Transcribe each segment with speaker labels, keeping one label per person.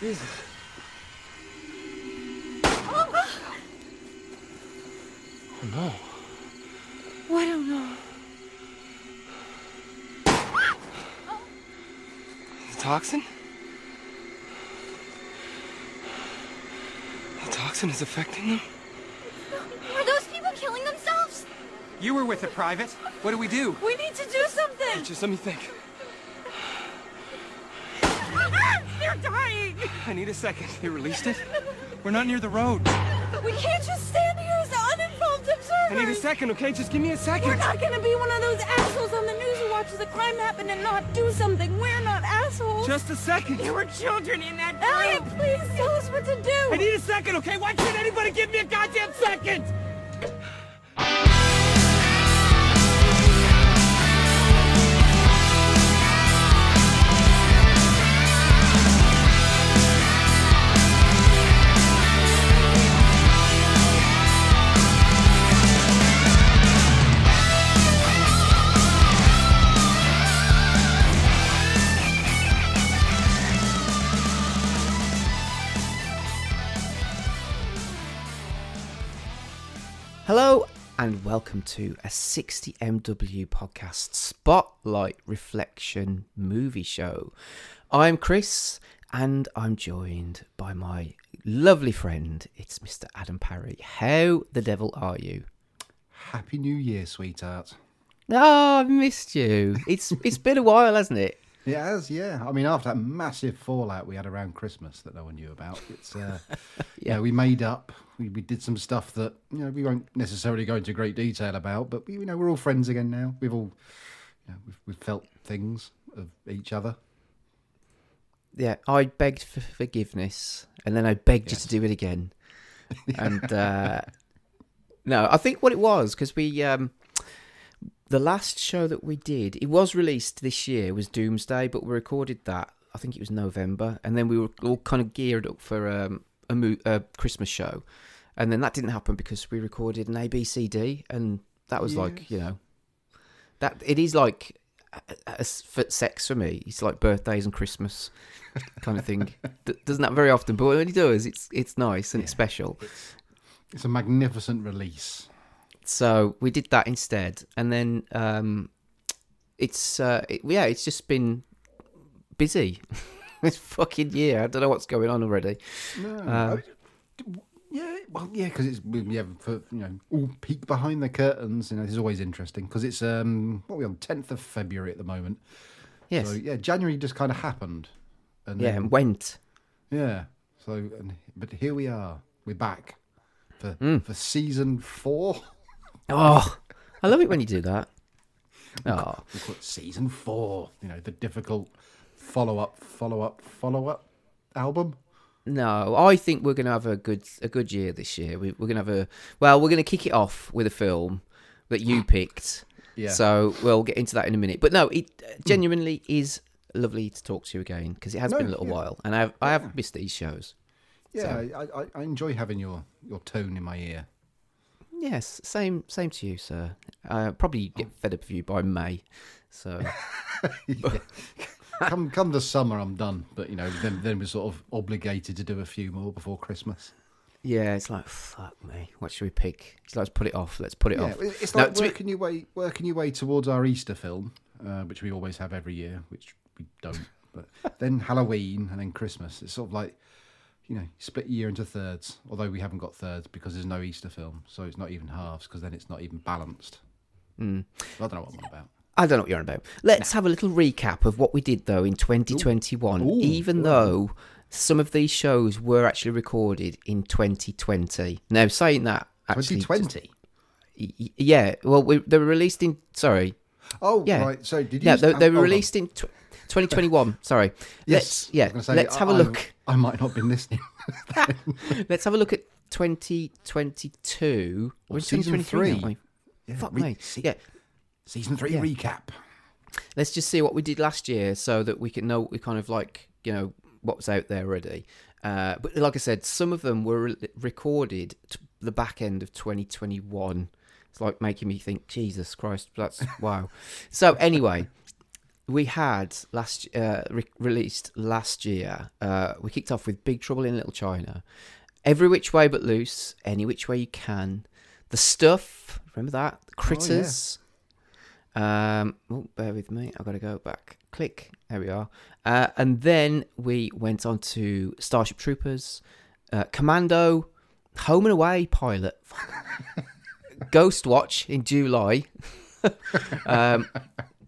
Speaker 1: Jesus. Oh no.
Speaker 2: Oh, I don't know.
Speaker 1: The toxin? The toxin is affecting them?
Speaker 2: Are those people killing themselves?
Speaker 3: You were with a private. What do we do?
Speaker 2: We need to do something.
Speaker 1: Just let me think. I need a second.
Speaker 3: They released it? We're not near the road.
Speaker 2: We can't just stand here as uninvolved observers.
Speaker 1: I need a second, okay? Just give me a second.
Speaker 2: We're not gonna be one of those assholes on the news who watches a crime happen and not do something. We're not assholes.
Speaker 1: Just a second.
Speaker 2: there were children in that Elliot, please tell us what to do.
Speaker 1: I need a second, okay? Why can't anybody give me a goddamn second?
Speaker 4: And welcome to a 60MW podcast spotlight reflection movie show. I'm Chris and I'm joined by my lovely friend. It's Mr. Adam Parry. How the devil are you?
Speaker 5: Happy New Year, sweetheart.
Speaker 4: Oh, I've missed you. It's it's been a while, hasn't it?
Speaker 5: It has, yeah. I mean, after that massive fallout we had around Christmas that no one knew about, it's uh, yeah. we made up. We, we did some stuff that you know we won't necessarily go into great detail about, but we, you know we're all friends again now. We've all, you know, we've, we've felt things of each other.
Speaker 4: Yeah, I begged for forgiveness and then I begged you to do it again. And uh, no, I think what it was because we um, the last show that we did, it was released this year, was Doomsday, but we recorded that. I think it was November, and then we were all kind of geared up for um, a, mo- a Christmas show, and then that didn't happen because we recorded an ABCD, and that was like you know, that it is like for sex for me. It's like birthdays and Christmas kind of thing. Doesn't that very often, but when it does, it's it's nice and it's special.
Speaker 5: It's a magnificent release.
Speaker 4: So we did that instead, and then um, it's uh, it, yeah, it's just been busy. this fucking year, I don't know what's going on already.
Speaker 5: No,
Speaker 4: Um,
Speaker 5: I- yeah, well, yeah, because it's we yeah for you know all peek behind the curtains. You know, this is always interesting because it's um what are we on tenth of February at the moment.
Speaker 4: Yes,
Speaker 5: So yeah, January just kind of happened, and
Speaker 4: yeah,
Speaker 5: then-
Speaker 4: and went.
Speaker 5: Yeah. So, and, but here we are. We're back for
Speaker 4: Hmm.
Speaker 5: for season four.
Speaker 4: Oh, I love it when you do that. Oh,
Speaker 5: We call it season four. You know, the difficult follow up, follow up, follow up album.
Speaker 4: no, I think we're gonna have a good a good year this year. We, we're gonna have a well, we're gonna kick it off with a film that you picked.
Speaker 5: Yeah.
Speaker 4: So we'll get into that in a minute. But no, it uh, genuinely is lovely to talk to you again because it has
Speaker 5: No,
Speaker 4: been a little
Speaker 5: yeah.
Speaker 4: while, and I've I have missed these shows.
Speaker 5: Yeah, I, I, I enjoy having your your tone in my ear.
Speaker 4: Yes, same same to you, sir. Uh, probably get fed up of you by May. So
Speaker 5: come come the summer, I'm done. But you know, then then we're sort of obligated to do a few more before Christmas.
Speaker 4: yeah, it's like fuck me. What should we pick? It's like, let's put it off. Let's put it
Speaker 5: Yeah,
Speaker 4: off.
Speaker 5: it's
Speaker 4: Now,
Speaker 5: like
Speaker 4: be-
Speaker 5: working your way working your way towards our Easter film, uh, which we always have every year, which we don't. But then Halloween and then Christmas. It's sort of like you know, split year into thirds. Although we haven't got thirds because there's no Easter film, so it's not even halves because then it's not even balanced.
Speaker 4: Hmm.
Speaker 5: I don't know what I'm on about.
Speaker 4: I don't know what you're on about. Let's have a little recap of what we did though in 2021.
Speaker 5: Ooh,
Speaker 4: even
Speaker 5: ooh.
Speaker 4: though some of these shows were actually recorded in 2020. Now, saying that, actually,
Speaker 5: 2020.
Speaker 4: y- y- yeah. Well, we, they were released in. Sorry.
Speaker 5: Oh,
Speaker 4: Yeah.
Speaker 5: right. So did you?
Speaker 4: Yeah, they, they were
Speaker 5: hold on.
Speaker 4: released in tw 2021. Sorry.
Speaker 5: Yes.
Speaker 4: Let's, yeah.
Speaker 5: I was gonna say,
Speaker 4: let's have a
Speaker 5: I-
Speaker 4: look.
Speaker 5: I, I might not have been listening.
Speaker 4: Let's have a look at 2022. We're
Speaker 5: season
Speaker 4: 2023,
Speaker 5: three. Yeah,
Speaker 4: Fuck
Speaker 5: re-
Speaker 4: me.
Speaker 5: se-
Speaker 4: Yeah.
Speaker 5: Season three
Speaker 4: Yeah.
Speaker 5: recap.
Speaker 4: Let's just see what we did last year so that we can know what we kind of like, you know, what was out there already. Uh, but like I said, some of them were re- recorded to the back end of 2021. It's like making me think, Jesus Christ, that's wow. So anyway, we had last uh, re- released last year. Uh, we kicked off with Big Trouble in Little China, Every Which Way But Loose, Any Which Way You Can, The Stuff. Remember that? Critters. Um, oh, bear with me. I've got to go back. Click. There we are. Uh, and then we went on to Starship Troopers, uh, Commando, Home and Away pilot, Ghost Watch in July, um,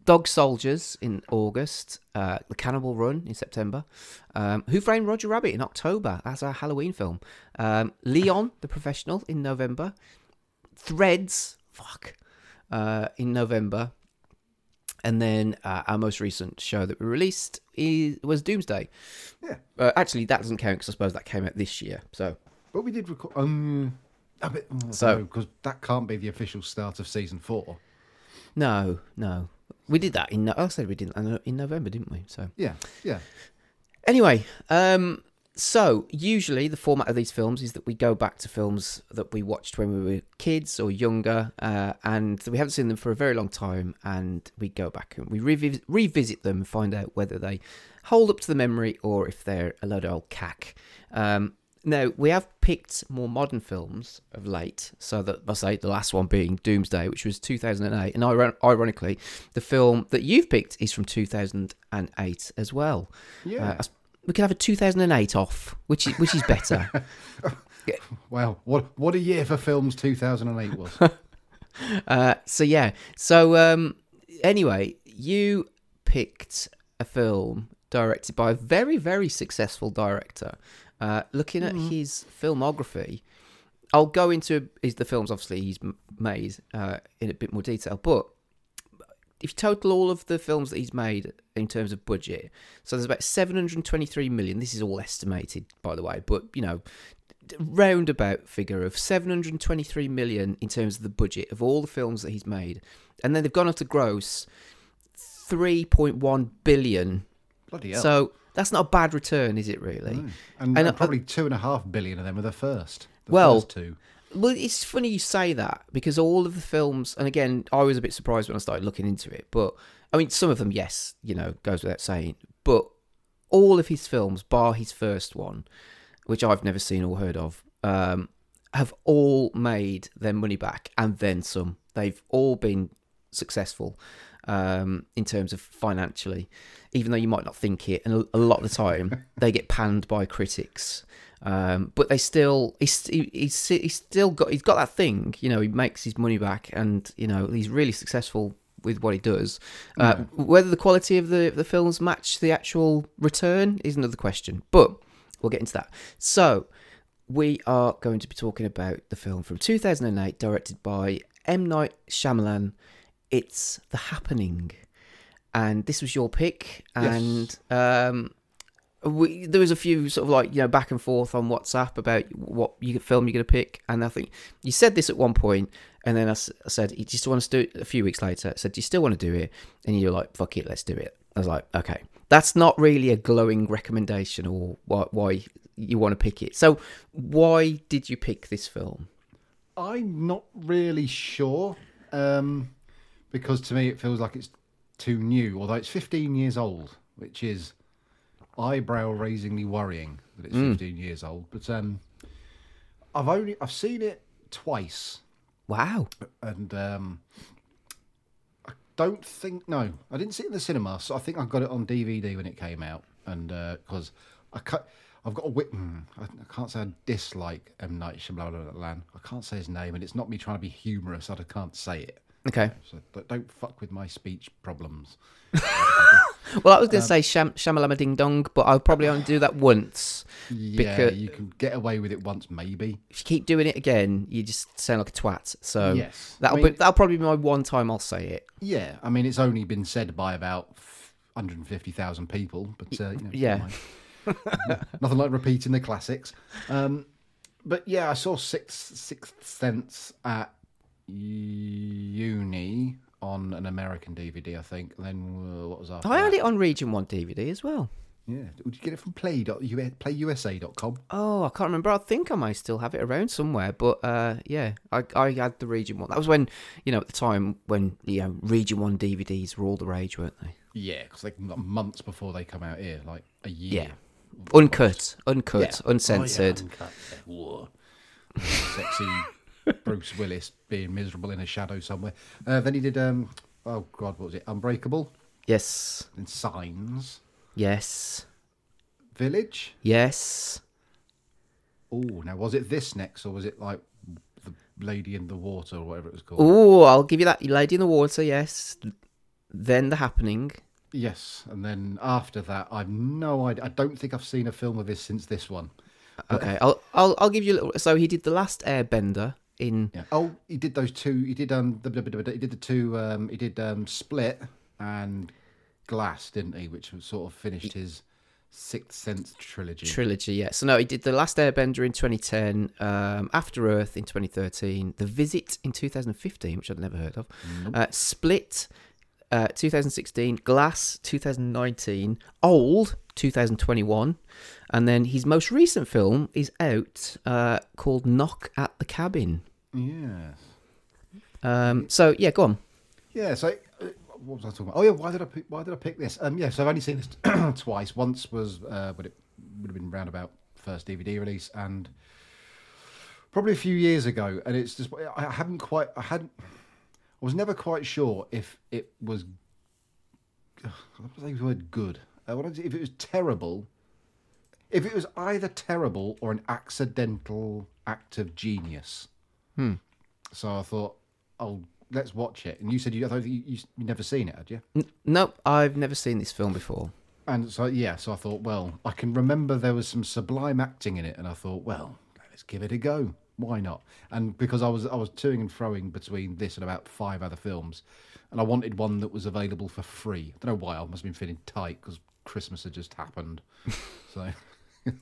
Speaker 4: Dog Soldiers in August, uh, The Cannonball Run in September, um, Who Framed Roger Rabbit in October as a Halloween film, um, Leon the Professional in November, Threads, fuck, uh, in November, and then uh, our most recent show that we released is, was Doomsday.
Speaker 5: Yeah.
Speaker 4: Uh, actually, that doesn't count because I suppose that came out this year. So
Speaker 5: But we did record. Um, a bit.
Speaker 4: So-
Speaker 5: because that can't be the official start of season four.
Speaker 4: no, no, we did that in. No- I said we did in November, didn't we? So
Speaker 5: Yeah, yeah.
Speaker 4: Anyway, um, so usually the format of these films is that we go back to films that we watched when we were kids or younger, uh, and we haven't seen them for a very long time, and we go back and we revi- revisit them and find out whether they hold up to the memory or if they're a load of old cack. Um, now we have picked more modern films of late, so that I say the last one being Doomsday, which was 2008, and iron- ironically, the film that you've picked is from 2008 as well.
Speaker 5: Yeah.
Speaker 4: Uh, we could have a 2008 off, which is, which is better.
Speaker 5: Well, what what a year for films 2008 was.
Speaker 4: uh, so yeah. So um, anyway, you picked a film directed by a very very successful director. Uh, looking at his filmography, I'll go into his, the films obviously he's made uh, in a bit more detail, but if you total all of the films that he's made in terms of budget, so there's about 723 million. This is all estimated, by the way, but you know, roundabout figure of 723 million in terms of the budget of all the films that he's made, and then they've gone on to gross 3.1 billion.
Speaker 5: Bloody hell.
Speaker 4: So that's not a bad return, is it? Really?
Speaker 5: and,
Speaker 4: and,
Speaker 5: and
Speaker 4: uh,
Speaker 5: probably two and a half billion of them are the first. The
Speaker 4: Well,
Speaker 5: first two.
Speaker 4: Well, it's funny you say that because all of the films, and again, I was a bit surprised when I started looking into it. But I mean, some of them, yes, you know, goes without saying. But all of his films, bar his first one, which I've never seen or heard of, um, have all made their money back and then some. They've all been successful um, in terms of financially, even though you might not think it. And a- lot of the time, they get panned by critics. Um, but they still, he's, he- he's, he's still got, he's got that thing, you know, he makes his money back and, you know, he's really successful with what he does. Uh, Whether the quality of the, the films match the actual return is another question, but we'll get into that. So, we are going to be talking about the film from 2008, directed by M. Night Shyamalan. It's The Happening. And this was your pick. And um, we, there was a few sort of like, you know, back and forth on WhatsApp about what you film you're going to pick. And I think you said this at one point, and then I, s- I said, you just want to do it a few weeks later. I said, do you still want to do it? And you're like, fuck it, let's do it. I was like, okay. That's not really a glowing recommendation or why, why you want to pick it. So, why did you pick this film?
Speaker 5: I'm not really sure um, because to me it feels like it's too new. Although it's 15 years old, which is eyebrow-raisingly worrying that it's 15 years old. But um, I've only I've seen it twice,
Speaker 4: Wow.
Speaker 5: and um, I don't think no, I didn't see it in the cinema. So I think I got it on DVD when it came out, and because I cut. I've got a whip. mm, I can't say I dislike M Night Shyamalan. I can't say his name, and it's not me trying to be humorous. I can't say it.
Speaker 4: Okay.
Speaker 5: So don't- fuck with my speech problems.
Speaker 4: Well, I was going to say Sham- Shamalama Ding Dong, but I'll probably only do that once.
Speaker 5: Yeah,
Speaker 4: Because-
Speaker 5: you can get away with it once, maybe.
Speaker 4: If you keep doing it again, you just sound like a twat. So
Speaker 5: Yes.
Speaker 4: that'll
Speaker 5: I mean-
Speaker 4: be that'll probably be my one time I'll say it.
Speaker 5: Yeah, I mean it's only been said by about 150,000 people, but uh, you know,
Speaker 4: yeah.
Speaker 5: nothing like repeating the classics. Um, but yeah, I saw Sixth Sixth Sense at uni on an American DVD, I think. And then uh, what was after?
Speaker 4: I had
Speaker 5: that?
Speaker 4: it on Region One DVD as well.
Speaker 5: Yeah, would you get it from Play PlayUSA.com?
Speaker 4: Oh, I can't remember. I think I might still have it around somewhere. But uh, yeah, I, I had the Region One. That was when, you know, at the time when you know Region One DVDs were all the rage, weren't they?
Speaker 5: Yeah, because like m- months before they come out here, like a year.
Speaker 4: Yeah. Uncut, uncut,
Speaker 5: Yeah.
Speaker 4: uncensored.
Speaker 5: Oh, yeah, uncut, yeah. Sexy Bruce Willis being miserable in a shadow somewhere. Uh, then he did, um, oh God, what was it? Unbreakable
Speaker 4: Yes,
Speaker 5: and Signs.
Speaker 4: yes,
Speaker 5: Village.
Speaker 4: yes.
Speaker 5: Oh, now was it this next or was it like the Lady in the Water or whatever it was called?
Speaker 4: Oh, I'll give you that. Lady in the Water, yes. Then The Happening.
Speaker 5: Yes, and then after that, I've no idea. I don't think I've seen a film of his since this one.
Speaker 4: Okay, I'll I'll I'll give you a little. So he did the last Airbender in.
Speaker 5: Yeah. Oh, he did those two. He did um. The, the- the- he did the two. Um. He did um. Split and Glass, didn't he? Which sort of finished his Sixth Sense trilogy.
Speaker 4: trilogy. Yeah. So no, he did the Last Airbender in 2010, um, After Earth in 2013, The Visit in 2015, which I'd never heard of, uh, Split. Uh, 2016, Glass 2019, Old 2021, and then his most recent film is out uh, called Knock at the Cabin.
Speaker 5: Yes.
Speaker 4: Um, so yeah, go on.
Speaker 5: Yeah. So. uh, What was I talking about? Oh yeah, why did I pick, why did I pick this? Um, yeah, so I've only seen this twice. Once was uh, when it would have been round about first DVD release, and probably a few years ago. And it's just I haven't quite I hadn't I was never quite sure if it was I don't say the word good. Uh, what is it- if it was terrible, if it was either terrible or an accidental act of genius.
Speaker 4: Hmm.
Speaker 5: So I thought, oh, let's watch it. And you said you, I you, you, you never seen it, had you?
Speaker 4: N- no, I've never seen this film before.
Speaker 5: And so yeah, so I thought, well, I can remember there was some sublime acting in it, and I thought, well, let's give it a go. Why not? And because I was I was toing and froing between this and about five other films, and I wanted one that was available for free. I don't know why. I must have been feeling tight because Christmas had just happened, so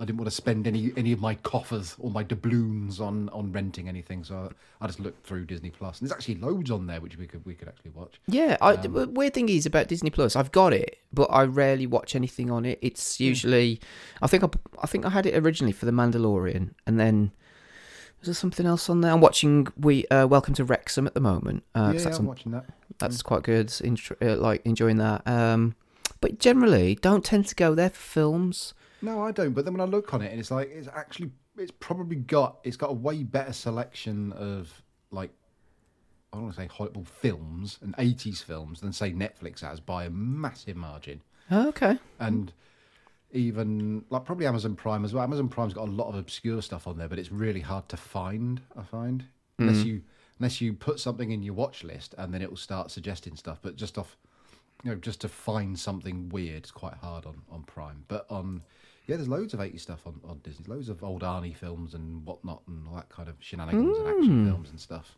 Speaker 5: I didn't want to spend any any of my coffers or my doubloons on on renting anything. So I, I just looked through Disney Plus, and there's actually loads on there which we could we could actually watch.
Speaker 4: Yeah, I, the weird thing is about Disney Plus, I've got it, but I rarely watch anything on it. It's usually, I think I, I think I had it originally for The Mandalorian, and then was there something else on there? I'm watching we uh, Welcome to Wrexham at the moment. Uh,
Speaker 5: yeah,
Speaker 4: that's,
Speaker 5: I'm watching that.
Speaker 4: that's quite good. Intr- uh, like enjoying that. Um, but generally, don't tend to go there for films.
Speaker 5: No, I don't. But then when I look on it, and it's like it's actually it's probably got it's got a way better selection of like I don't want to say Hollywood films and eighties films than say Netflix has by a massive margin.
Speaker 4: Oh, okay.
Speaker 5: And even like probably Amazon Prime as well. Amazon Prime's got a lot of obscure stuff on there, but it's really hard to find. I find unless mm. you unless you put something in your watch list and then it will start suggesting stuff. But just off, you know, just to find something weird, it's quite hard on on Prime. But on yeah, there's loads of 80 stuff on, on Disney, loads of old Arnie films and whatnot, and all that kind of shenanigans and action hmm. films and stuff.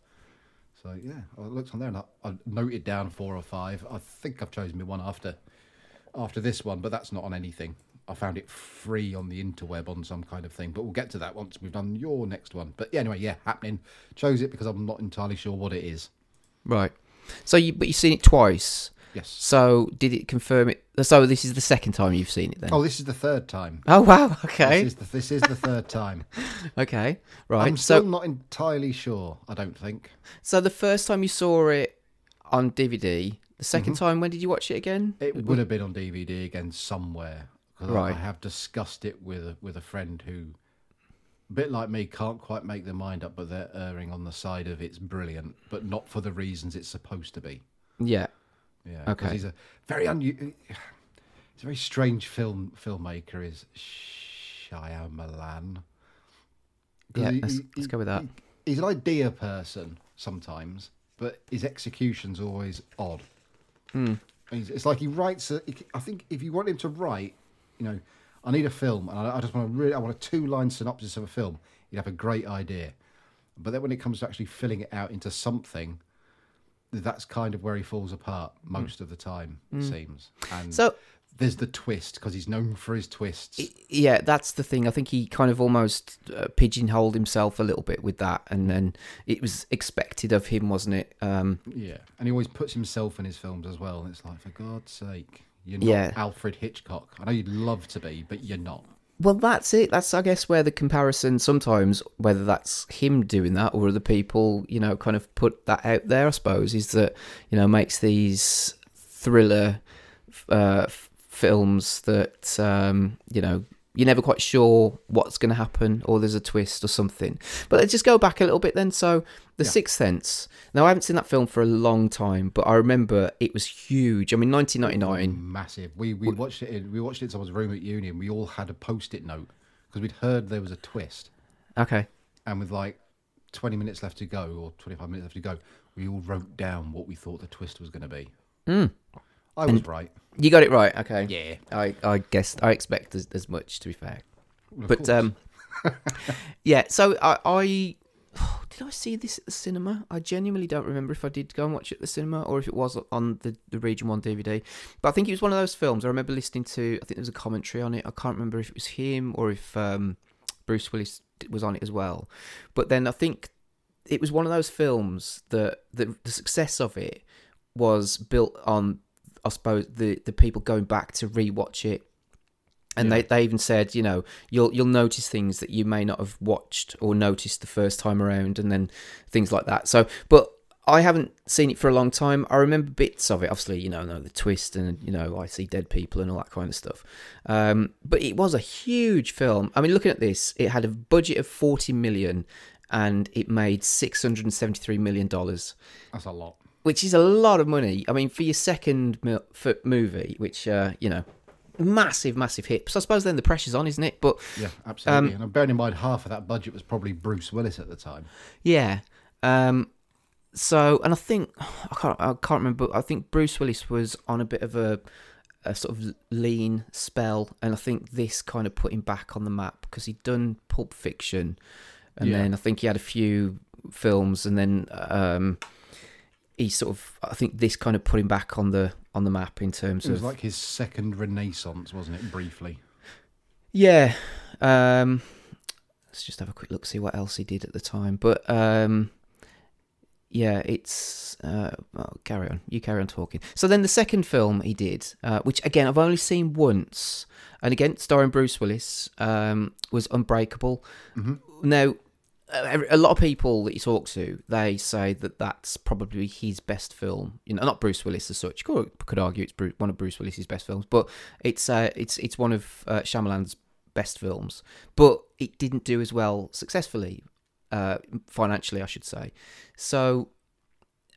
Speaker 5: So yeah, I looked on there and I, I noted down four or five. I think I've chosen me one after after this one, but that's not on anything. I found it free on the interweb on some kind of thing, but we'll get to that once we've done your next one. But yeah, anyway, yeah, happening. Chose it because I'm not entirely sure what it is.
Speaker 4: Right. So you, but you've seen it twice.
Speaker 5: Yes.
Speaker 4: So did it confirm it? So this is the second time you've seen it then.
Speaker 5: Oh, this is the third time.
Speaker 4: Oh wow. Okay.
Speaker 5: This is the, this is the third time.
Speaker 4: Okay. Right.
Speaker 5: I'm still
Speaker 4: so
Speaker 5: not entirely sure. I don't think.
Speaker 4: so the first time you saw it on DVD, the 2nd
Speaker 5: Mm-hmm.
Speaker 4: time when did you watch it again?
Speaker 5: It would have been on DVD again somewhere. I- I have discussed it with a, with a friend who, a bit like me, can't quite make their mind up, but they're erring on the side of it's brilliant, but not for the reasons it's supposed to be.
Speaker 4: Yeah.
Speaker 5: Yeah.
Speaker 4: Okay.
Speaker 5: He's a very un. He's a very strange film filmmaker. Is Shyamalan.
Speaker 4: Yeah, let's- let's go with that.
Speaker 5: he- he's an idea person sometimes, but his execution's always odd.
Speaker 4: Hmm.
Speaker 5: It's like he writes. A, I think if you want him to write, you know, I need a film, and I, I just want to really, I want a two-line synopsis of a film. He'd have a great idea, but then when it comes to actually filling it out into something, that's kind of where he falls apart most of the time. It seems. And.
Speaker 4: So-
Speaker 5: there's the twist because he's known for his twists.
Speaker 4: Yeah, that's the thing. I think he kind of almost uh, pigeonholed himself a little bit with that, and then it was expected of him, wasn't it? Um,
Speaker 5: Yeah, and he always puts himself in his films as well. And it's like, for God's sake, you're not
Speaker 4: Yeah.
Speaker 5: Alfred Hitchcock. I know you'd love to be, but you're not.
Speaker 4: Well, that's it. That's, I guess, where the comparison sometimes, whether that's him doing that or other people, you know, kind of put that out there, I suppose, is that, you know, makes these thriller uh, films that um, you know you're never quite sure what's going to happen or there's a twist or something. But let's just go back a little bit then. So, The
Speaker 5: Yeah.
Speaker 4: Sixth Sense. Now, I haven't seen that film for a long time, but I remember it was huge. I mean, 1999.
Speaker 5: Massive. We we watched it. In, we watched it in someone's room at uni, and we all had a post-it note because we'd heard there was a twist,
Speaker 4: Okay.
Speaker 5: and with like twenty minutes left to go or twenty-five minutes left to go, we all wrote down what we thought the twist was going to be. Hmm. I was right.
Speaker 4: You got it right. Okay.
Speaker 5: Yeah.
Speaker 4: I, I guessed. I expect as, as much, to be fair.
Speaker 5: Of
Speaker 4: but
Speaker 5: course.
Speaker 4: um, yeah. So I, I did I see this at the cinema? I genuinely don't remember if I did go and watch it at the cinema or if it was on the the Region One DVD. But I think it was one of those films. I remember listening to. I think there was a commentary on it. I can't remember if it was him or if um, Bruce Willis was on it as well. But then I think it was one of those films that the the success of it was built on I suppose the the people going back to rewatch it and they, they even said you know you'll you'll notice things that you may not have watched or noticed the first time around and then things like that so but I haven't seen it for a long time. I remember bits of it, obviously, you know, know the twist and you know I see dead people and all that kind of stuff. Um, but it was a huge film. I mean, looking at this, it had a budget of forty million, and it made six hundred and seventy-three million dollars
Speaker 5: That's a lot.
Speaker 4: Which is a lot of money. I mean, for your second mo- movie, which uh, you know, massive, massive hit. So I suppose then the pressure's on, isn't it? But
Speaker 5: Yeah,
Speaker 4: Um,
Speaker 5: absolutely. and bearing in mind, half of that budget was probably Bruce Willis at the time.
Speaker 4: yeah. Um, so, and I think I can't, I can't remember. but I think Bruce Willis was on a bit of a, a sort of lean spell, and I think this kind of put him back on the map because he'd done Pulp Fiction, and
Speaker 5: Yeah.
Speaker 4: then I think he had a few films, and then um, he sort of. I think this kind of put him back on the on the map in terms of.
Speaker 5: It was
Speaker 4: of
Speaker 5: like his second renaissance, wasn't it? Briefly.
Speaker 4: Yeah. Um, let's just have a quick look, see what else he did at the time. But um, yeah, it's. Uh, well, carry on. You carry on talking. So then the second film he did, uh, which again I've only seen once, and again starring Bruce Willis, um, was Unbreakable. Mm-hmm. Now. Uh, A lot of people that you talk to, they say that that's probably his best film. You know, not Bruce Willis as such. Could, could argue it's Bruce, one of Bruce Willis's best films, but it's uh, it's it's one of uh, Shyamalan's best films. But it didn't do as well successfully, uh, financially, I should say. So,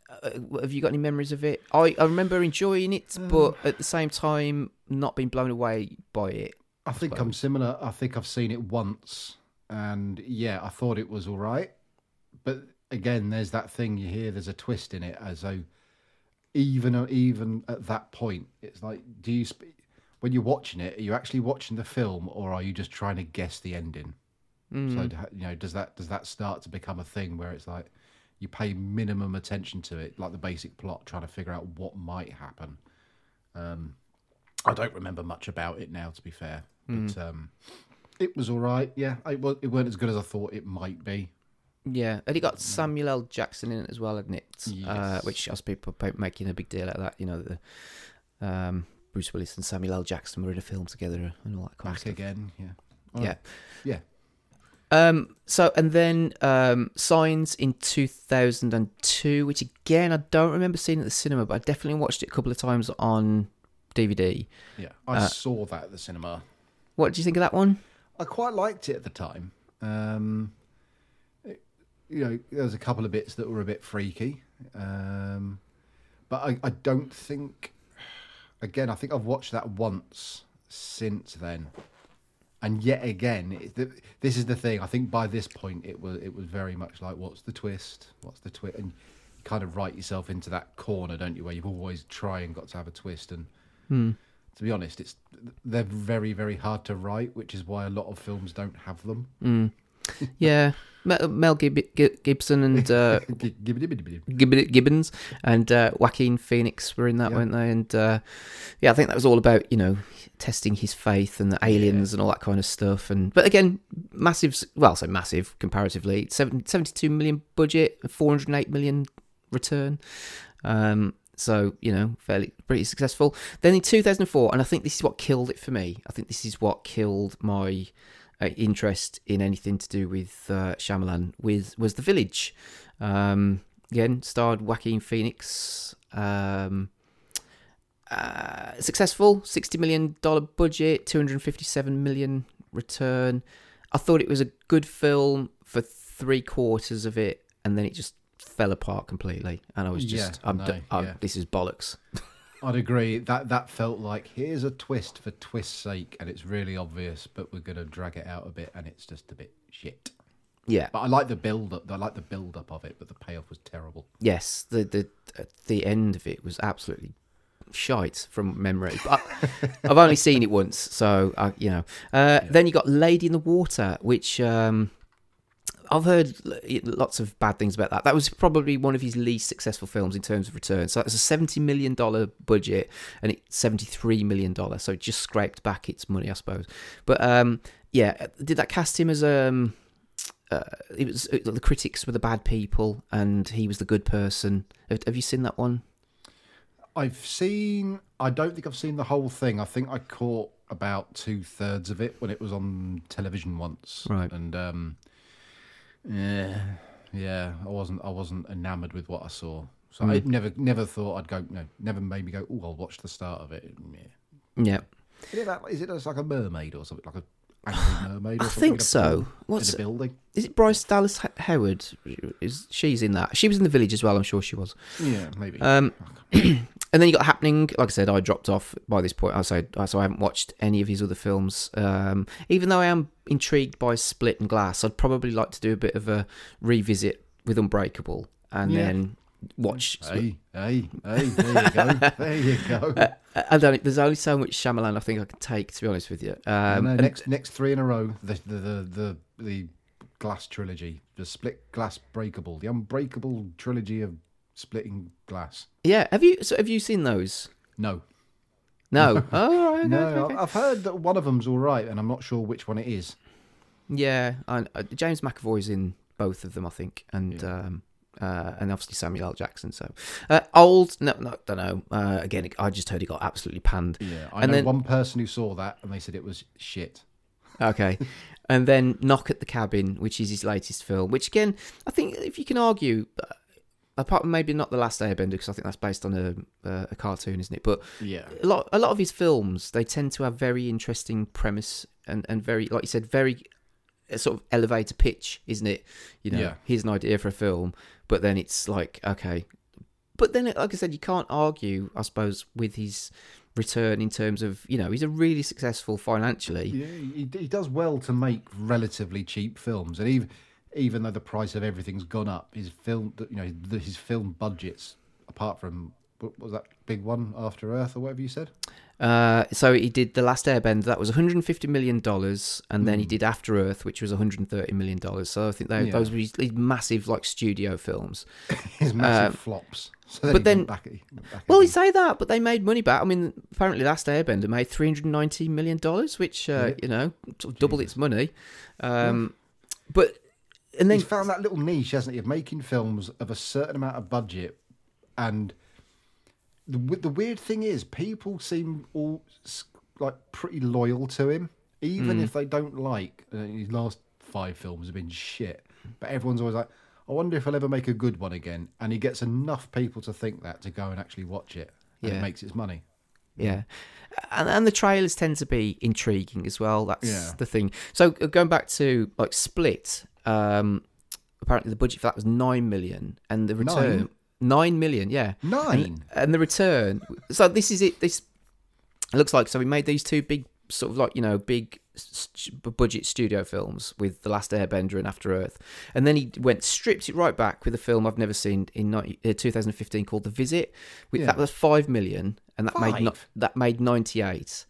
Speaker 4: uh, have you got any memories of it? I, I remember enjoying it, but at the same time, not being blown away by it.
Speaker 5: I think I'm similar. I think I've seen it once, and yeah, I thought it was all right. But again, there's that thing you hear. There's a twist in it, as though even even at that point, it's like, do you sp- when you're watching it, are you actually watching the film, or are you just trying to guess the ending? So you know, does that does that start to become a thing where it's like you pay minimum attention to it, like the basic plot, trying to figure out what might happen? Um, I don't remember much about it now, to be fair, but um, it was all right. Yeah, it, was, it weren't as good as I thought it might be.
Speaker 4: Yeah, and it got Samuel L. Jackson in it as well, hadn't it? Uh, which us people making a big deal out of that. You know, the um, Bruce Willis and Samuel L. Jackson were in a film together and all that kind of
Speaker 5: Back
Speaker 4: stuff.
Speaker 5: again, yeah,
Speaker 4: Yeah.
Speaker 5: yeah.
Speaker 4: Um. So and then um, Signs in two thousand and two, which again I don't remember seeing at the cinema, but I definitely watched it a couple of times on DVD.
Speaker 5: Yeah, I saw that at the cinema.
Speaker 4: What did you think of that one?
Speaker 5: I quite liked it at the time. Um, it- you know, there was a couple of bits that were a bit freaky, um, but I, I don't think. Again, I think I've watched that once since then, and yet again, it, th- this is the thing. I think by this point, it was it was very much like, what's the twist? What's the twist? And you kind of write yourself into that corner, don't you, where you've always tried and got to have a twist and to be honest, it's they're very very hard to write, which is why a lot of films don't have them.
Speaker 4: Yeah, Mel, Mel Gib- Gib- Gibson and uh, Gibbons and uh, Joaquin Phoenix were in that,
Speaker 5: Yeah.
Speaker 4: weren't they? And uh, yeah, I think that was all about you know testing his faith and the aliens and all that kind of stuff. And but again, massive. Well, so massive comparatively. Seven- 72 million budget, four hundred eight million return. Um, so you know, fairly pretty successful. Then in 2004, and I think this is what killed it for me. I think this is what killed my uh, interest in anything to do with uh, Shyamalan. With was The Village. Um, again, starred Joaquin Phoenix. Um, uh, successful, sixty million dollar budget, two hundred fifty seven million return. I thought it was a good film for three quarters of it, and then it just fell apart completely. And I was just,
Speaker 5: Yeah,
Speaker 4: I'm,
Speaker 5: no,
Speaker 4: I'm-
Speaker 5: yeah.
Speaker 4: this is bollocks.
Speaker 5: I'd agree. That that felt like here's a twist for twist's sake, and it's really obvious, but we're gonna drag it out a bit, and it's just a bit shit.
Speaker 4: Yeah.
Speaker 5: But I like the build up. I like the build up of it, but the payoff was terrible.
Speaker 4: Yes, the the the end of it was absolutely shite from memory. But I've only seen it once, so I, you know. Uh, Then you got Lady in the Water, which um, I've heard lots of bad things about that. That was probably one of his least successful films in terms of return. So it's a seventy million dollar budget, and it's seventy three million dollars. So it just scraped back its money, I suppose. But um, yeah, did that cast him as um? Uh, it was it, the critics were the bad people, and he was the good person. Have, have you seen that one?
Speaker 5: I've seen. I don't think I've seen the whole thing. I think I caught about two thirds of it when it was on television once.
Speaker 4: Right.
Speaker 5: And um, yeah, yeah, I wasn't. I wasn't enamored with what I saw. So I never, never thought I'd go. No, never made me go. Oh, I'll watch the start of it. Yeah.
Speaker 4: Yeah,
Speaker 5: Is it, that, is it like a mermaid or something? Like a mermaid? Or
Speaker 4: I think so. What's
Speaker 5: in a building?
Speaker 4: is it? Bryce Dallas Howard? Is she's in that? She was in the village as well. I'm sure she was.
Speaker 5: Yeah, maybe.
Speaker 4: Um, and then you got happening. Like I said, I dropped off by this point. I say so. I haven't watched any of his other films. Um, even though I am intrigued by Split and Glass, I'd probably like to do a bit of a revisit with Unbreakable, and
Speaker 5: Yeah.
Speaker 4: then watch.
Speaker 5: hey, hey, hey! There you go. There you go.
Speaker 4: I I don't. There's only so much Shyamalan I think I can take. To be honest with you. Um,
Speaker 5: no,
Speaker 4: and-
Speaker 5: next next three in a row. The the the the, the glass trilogy, the split glass breakable, the unbreakable trilogy of splitting glass.
Speaker 4: yeah. Have you? So have you seen those?
Speaker 5: No,
Speaker 4: No. oh, right,
Speaker 5: no,
Speaker 4: okay, okay.
Speaker 5: I've heard that one of them's all right, and I'm not sure which one it is.
Speaker 4: Yeah, and uh, James McAvoy's in both of them, I think, and um, uh, and obviously Samuel L. Jackson. So uh, old, no, no, don't know. Uh, again, I just heard he got absolutely panned.
Speaker 5: Yeah, I
Speaker 4: and
Speaker 5: know
Speaker 4: then
Speaker 5: one person who saw that, and they said it was shit.
Speaker 4: okay, and then Knock at the Cabin, which is his latest film. Which again, I think if you can argue. Apart from maybe not the Last Airbender, because I think that's based on a uh, a cartoon, isn't it? But
Speaker 5: Yeah,
Speaker 4: a lot a lot of his films they tend to have very interesting premise and and very like you said very sort of elevator pitch isn't it you know
Speaker 5: Yeah.
Speaker 4: here's an idea for a film but then it's like okay but then like i said you can't argue i suppose with his return in terms of you know he's a really successful financially
Speaker 5: yeah, he, he does well to make relatively cheap films, and even even though the price of everything's gone up, his film, you know, the, his film budgets, apart from what was that big one, After Earth or whatever you said.
Speaker 4: uh, so he did the last airbender that was 150 million dollars and then he did after earth which was 130 million dollars so i think they,
Speaker 5: Hmm. Yeah.
Speaker 4: those were his massive like studio films
Speaker 5: his massive flops. So then
Speaker 4: but then-
Speaker 5: back, he back
Speaker 4: Well, you say that, but they made money back. I mean, apparently, Last Airbender made three hundred ninety million dollars, which uh,
Speaker 5: Yeah.
Speaker 4: you know sort of doubled its money. Um, But and then
Speaker 5: he's found that little niche, hasn't he, of making films of a certain amount of budget. And the the weird thing is, people seem all like pretty loyal to him, even
Speaker 4: Hmm.
Speaker 5: if they don't like uh, his last five films have been shit. But everyone's always like, I wonder if he'll ever make a good one again. And he gets enough people to think that to go and actually watch it. And
Speaker 4: Yeah.
Speaker 5: it makes its money.
Speaker 4: yeah, and and the trailers tend to be intriguing as well. That's
Speaker 5: Yeah.
Speaker 4: the thing. So uh, going back to like Split, um, apparently the budget for that was nine million, and the return
Speaker 5: Nine?
Speaker 4: nine million. Yeah,
Speaker 5: Nine?
Speaker 4: and, and the return. So this is it. This it looks like so we made these two big sort of like you know big budget studio films with the last airbender and after earth and then he went stripped it right back with a film i've never seen in 90, uh, 2015 called the visit with,
Speaker 5: Yeah.
Speaker 4: that was 5 million and that made no,
Speaker 5: Five?
Speaker 4: that made 98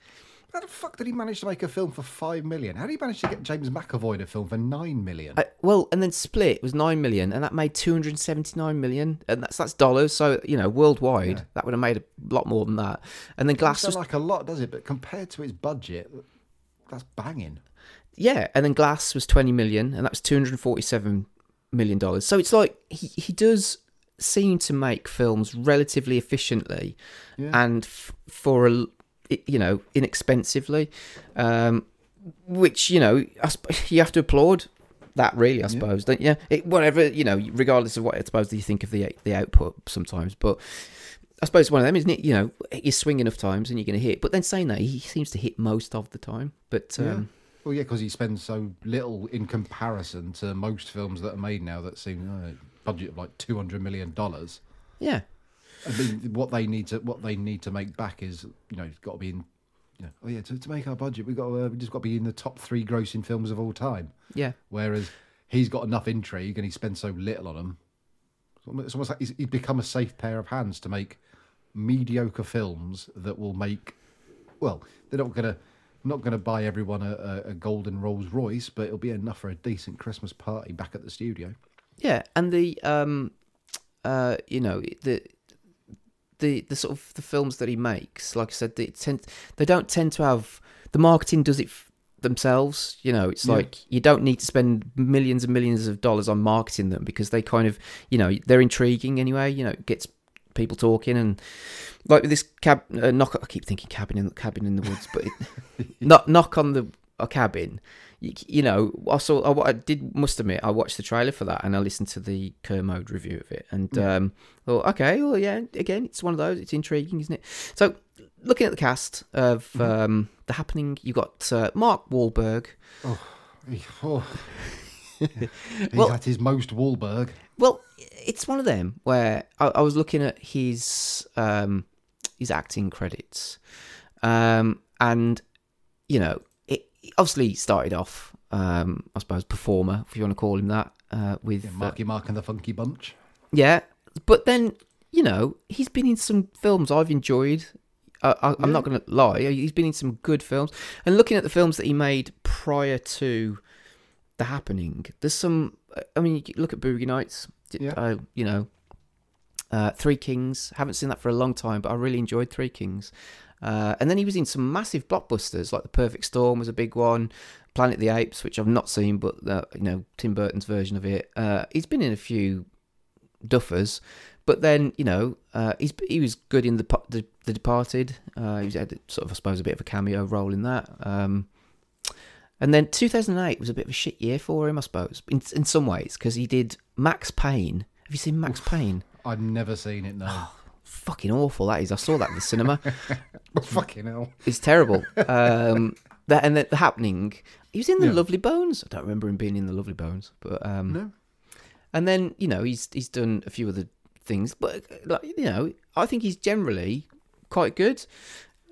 Speaker 5: How the fuck did he manage to make a film for five million? How did he manage to get James McAvoy in a film for nine million?
Speaker 4: Uh, well and then split was 9 million and that made 279 million and that's that's dollars so you know worldwide
Speaker 5: Yeah.
Speaker 4: that would have made a lot more than that and then glass
Speaker 5: Doesn't
Speaker 4: was
Speaker 5: like a lot, does it? But compared to his budget, that's banging.
Speaker 4: Yeah, and then Glass was 20 million, and that was 247 million dollars. So it's like he, he does seem to make films relatively efficiently
Speaker 5: Yeah.
Speaker 4: and f- for a you know inexpensively, um, which you know you have to applaud that really I suppose don't you? It, whatever you know, regardless of what I suppose you think of the the output sometimes, but I suppose one of them, isn't it? You know, you swing enough times and you're going to hit. But then saying that, he seems to hit most of the time. But um,
Speaker 5: Yeah. Well, yeah, because he spends so little in comparison to most films that are made now that seem uh, budget of like two hundred million dollars.
Speaker 4: yeah,
Speaker 5: I mean, what they need to what they need to make back is you know it's got to be in. You know, oh yeah, to, to make our budget, we've got uh, we just got to be in the top three grossing films of all time.
Speaker 4: yeah,
Speaker 5: Whereas he's got enough intrigue and he spends so little on them. It's almost like he's, he's become a safe pair of hands to make mediocre films that will make. Well, they're not gonna not gonna buy everyone a, a, a golden Rolls Royce, but it'll be enough for a decent Christmas party back at the studio.
Speaker 4: yeah. And the um, uh, you know, the the the sort of the films that he makes, like I said, they tend they don't tend to have the marketing does it f- themselves. You know, it's
Speaker 5: Yeah.
Speaker 4: like you don't need to spend millions and millions of dollars on marketing them because they kind of, you know, they're intriguing anyway. You know, it gets people talking and like with this cab uh, knock. I keep thinking cabin in cabin in the woods, but it, knock knock on the a cabin. You, you know, I saw. I, I did must admit, I watched the trailer for that and I listened to the Kermode review of it, and um, thought, okay, well, yeah, again, it's one of those. It's intriguing, isn't it? So, looking at the cast of um, the happening, you got uh, Mark Wahlberg.
Speaker 5: He- oh. He's
Speaker 4: Well-
Speaker 5: at his most Wahlberg.
Speaker 4: Well, it's one of them where I, I was looking at his um, his acting credits, um, and you know, obviously started off, um, I suppose, performer, if you want to call him that, uh, with
Speaker 5: Yeah,
Speaker 4: uh,
Speaker 5: Marky Mark and the Funky Bunch.
Speaker 4: yeah, but then you know he's been in some films I've enjoyed. I, I, I'm not going to lie; he's been in some good films. And looking at the films that he made prior to the happening, there's some. I mean, you look at Boogie Nights.
Speaker 5: Yeah.
Speaker 4: Uh, you know, uh, Three Kings. Haven't seen that for a long time, but I really enjoyed Three Kings. Uh, and then he was in some massive blockbusters, like The Perfect Storm was a big one, Planet of the Apes, which I've not seen, but uh, you know Tim Burton's version of it. Uh, he's been in a few duffers, but then you know uh, he's he was good in the the, the Departed. Uh, he had sort of I suppose a bit of a cameo role in that. Um, and then 2008 was a bit of a shit year for him, I suppose, in in some ways because he did Max Payne. Have you seen Max Payne?
Speaker 5: I've never seen it. No,
Speaker 4: Fucking awful that is. I saw that in the cinema.
Speaker 5: fucking hell.
Speaker 4: It's terrible. Um, that and the, the happening. He was in the
Speaker 5: Yeah.
Speaker 4: Lovely Bones. I don't remember him being in the Lovely Bones, but um,
Speaker 5: No.
Speaker 4: And then you know he's he's done a few other things, but like you know I think he's generally quite good.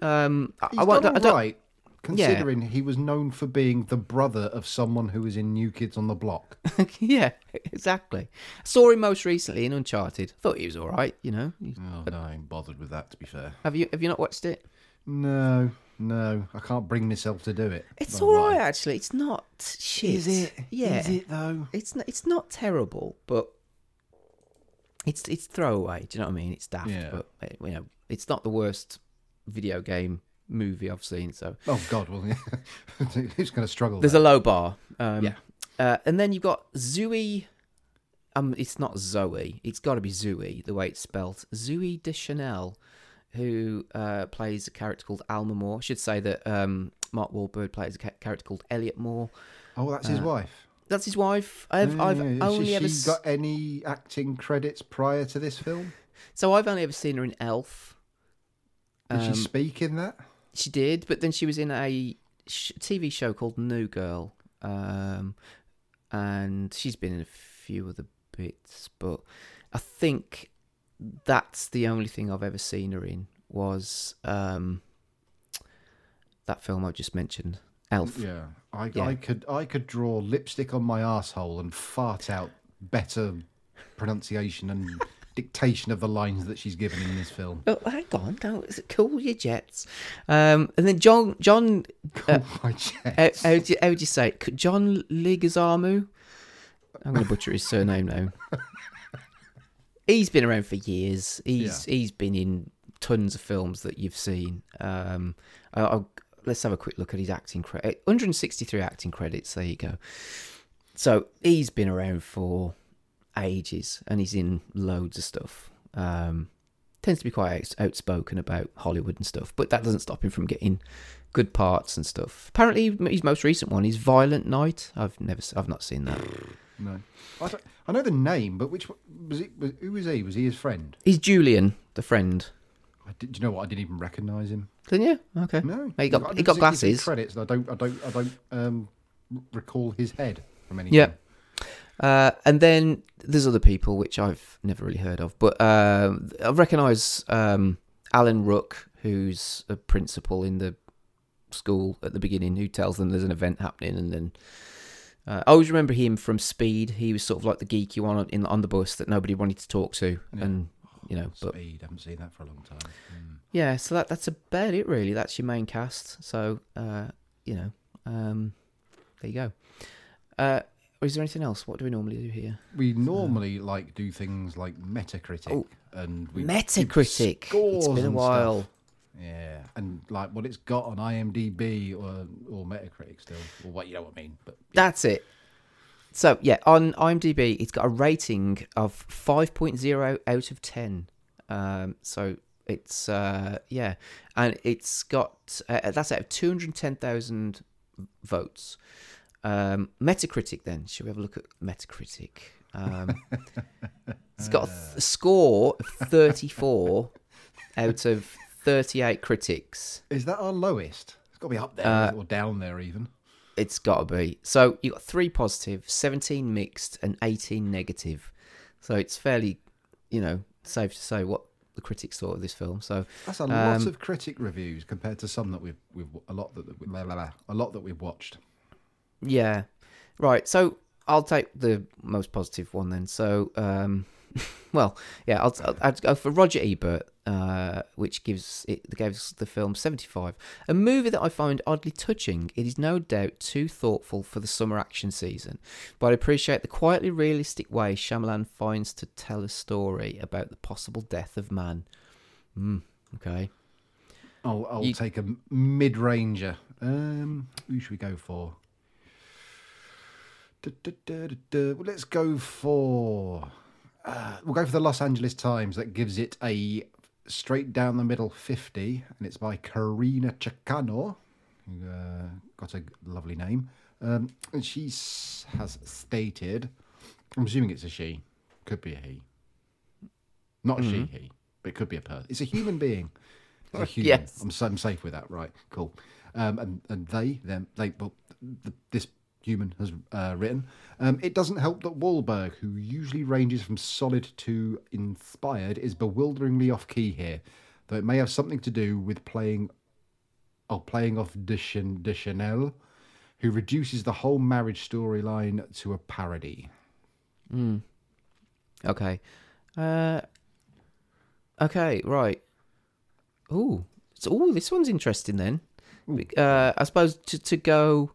Speaker 4: Um, I-
Speaker 5: He's
Speaker 4: I, won't-
Speaker 5: done
Speaker 4: I don't.
Speaker 5: right, considering he was known for being the brother of someone who was in New Kids on the Block.
Speaker 4: yeah, exactly. Saw him most recently in Uncharted. Thought he was all right. You know,
Speaker 5: Oh no, I ain't bothered with that. To be fair,
Speaker 4: have you have you not watched it?
Speaker 5: no, no, I can't bring myself to do it.
Speaker 4: It's all right, all actually. It's not shit.
Speaker 5: Is it?
Speaker 4: Yeah.
Speaker 5: Is it though?
Speaker 4: It's not, it's not terrible, but it's it's throwaway. Do you know what I mean? It's daft,
Speaker 5: Yeah.
Speaker 4: but uh, you know, it's not the worst video game movie I've seen. So
Speaker 5: Oh God, well, yeah. who's going to struggle?
Speaker 4: there's a low bar. Um,
Speaker 5: Yeah.
Speaker 4: uh, and then you've got Zooey. Um, it's not Zoe. It's got to be Zooey, the way it's spelled. Zooey Deschanel, who uh, plays a character called Alma Moore. I should say that um, Mark Wahlberg plays a character called Elliot Moore.
Speaker 5: oh, that's his
Speaker 4: uh,
Speaker 5: wife.
Speaker 4: That's his wife. I've,
Speaker 5: Yeah,
Speaker 4: I've
Speaker 5: yeah,
Speaker 4: only
Speaker 5: Has
Speaker 4: ever
Speaker 5: she got any acting credits prior to this film?
Speaker 4: so I've only ever seen her in Elf.
Speaker 5: Did
Speaker 4: Um,
Speaker 5: she speak in that?
Speaker 4: She did, but then she was in a sh- TV show called New Girl, um, and she's been in a few other bits. But I think that's the only thing I've ever seen her in was um, that film I just mentioned, Elf.
Speaker 5: Yeah, I,
Speaker 4: Yeah.
Speaker 5: I could I could draw lipstick on my asshole and fart out better pronunciation and dictation of the lines that she's given in this film.
Speaker 4: Oh, hang on, it cool your jets? Um, and then John John, uh,
Speaker 5: Oh my jets.
Speaker 4: how, do you, how would you say it? John Leguizamo? I'm going to butcher his surname now. He's been around for years. He's he's been in tons of films that you've seen. Um, I, I'll, let's have a quick look at his acting credit. 163 acting credits. There you go. So he's been around for ages, and he's in loads of stuff. Um, tends to be quite outspoken about Hollywood and stuff, but that doesn't stop him from getting good parts and stuff. Apparently, his most recent one is Violent Night. I've never, I've not seen that.
Speaker 5: No, I, I know the name, but which was it? Was, who was he? Was he his friend?
Speaker 4: He's Julian, the friend.
Speaker 5: I did, do you know what? I didn't even recognise him.
Speaker 4: Didn't you? Okay.
Speaker 5: No,
Speaker 4: He got he got glasses.
Speaker 5: Credits. I don't. I don't. I don't um, recall his head from anything.
Speaker 4: Yeah. Uh, and then there's other people which I've never really heard of, but um, I recognise um, Alan Ruck, who's a principal in the school at the beginning, who tells them there's an event happening, and then uh, I always remember him from Speed. He was sort of like the geeky one on, in on the bus that nobody wanted to talk to,
Speaker 5: Yeah.
Speaker 4: and you know, but
Speaker 5: Speed. I haven't seen that for a long time. Mm.
Speaker 4: yeah, so that that's about it really. That's your main cast. So uh, you know, um, there you go. Uh, is there anything else? What do we normally do here?
Speaker 5: We normally like do things like Metacritic
Speaker 4: Oh,
Speaker 5: and we
Speaker 4: Metacritic. It's been a while.
Speaker 5: stuff. Yeah, and like what it's got on IMDb or or Metacritic still, or what you know what I mean. But
Speaker 4: That's it. So yeah, on IMDb, it's got a rating of 5.0 out of 10. Um, so it's uh, yeah, and it's got uh, that's out of 210,000 votes. Um, Metacritic, then, shall we have a look at Metacritic? Um, it's got a th- score of 34 out of 38 critics.
Speaker 5: is that our lowest? It's got to be up there
Speaker 4: Uh,
Speaker 5: or down there even.
Speaker 4: It's got to be. So you got three positive, 17 mixed, and 18 negative. So it's fairly, you know, safe to say what the critics thought of this film. So
Speaker 5: That's a lot
Speaker 4: um,
Speaker 5: of critic reviews compared to some that we've we've a lot that we, blah, blah, blah, a lot that we've watched.
Speaker 4: Yeah, right. So I'll take the most positive one then. So, um, well, yeah, I'll, I'll, I'd go for Roger Ebert, uh, which gives it gives the film 75. A movie that I find oddly touching. It is no doubt too thoughtful for the summer action season, but I appreciate the quietly realistic way Shyamalan finds to tell a story about the possible death of man. Mm, okay.
Speaker 5: I'll, I'll
Speaker 4: You-
Speaker 5: take a mid ranger. Um, who should we go for? Well, let's go for. Uh, we'll go for the Los Angeles Times. That gives it a straight down the middle fifty, and it's by Carina Chocano, who uh, got a lovely name. Um, and she has stated, I'm assuming it's a she, could be a he, not a she, he, but it could be a person. It's a human being. It's a human.
Speaker 4: Yes.
Speaker 5: I'm, I'm safe with that. Right. Cool. Um, and, and they, them, they, well, th this human has uh, written. Um, it doesn't help that Wahlberg, who usually ranges from solid to inspired, is bewilderingly off key here, though it may have something to do with playing, oh, playing off Deschan- Deschanel, who reduces the whole marriage storyline to a parody.
Speaker 4: Okay. Uh, okay, right. Ooh. So, ooh, this one's interesting then. Uh, I suppose to, to go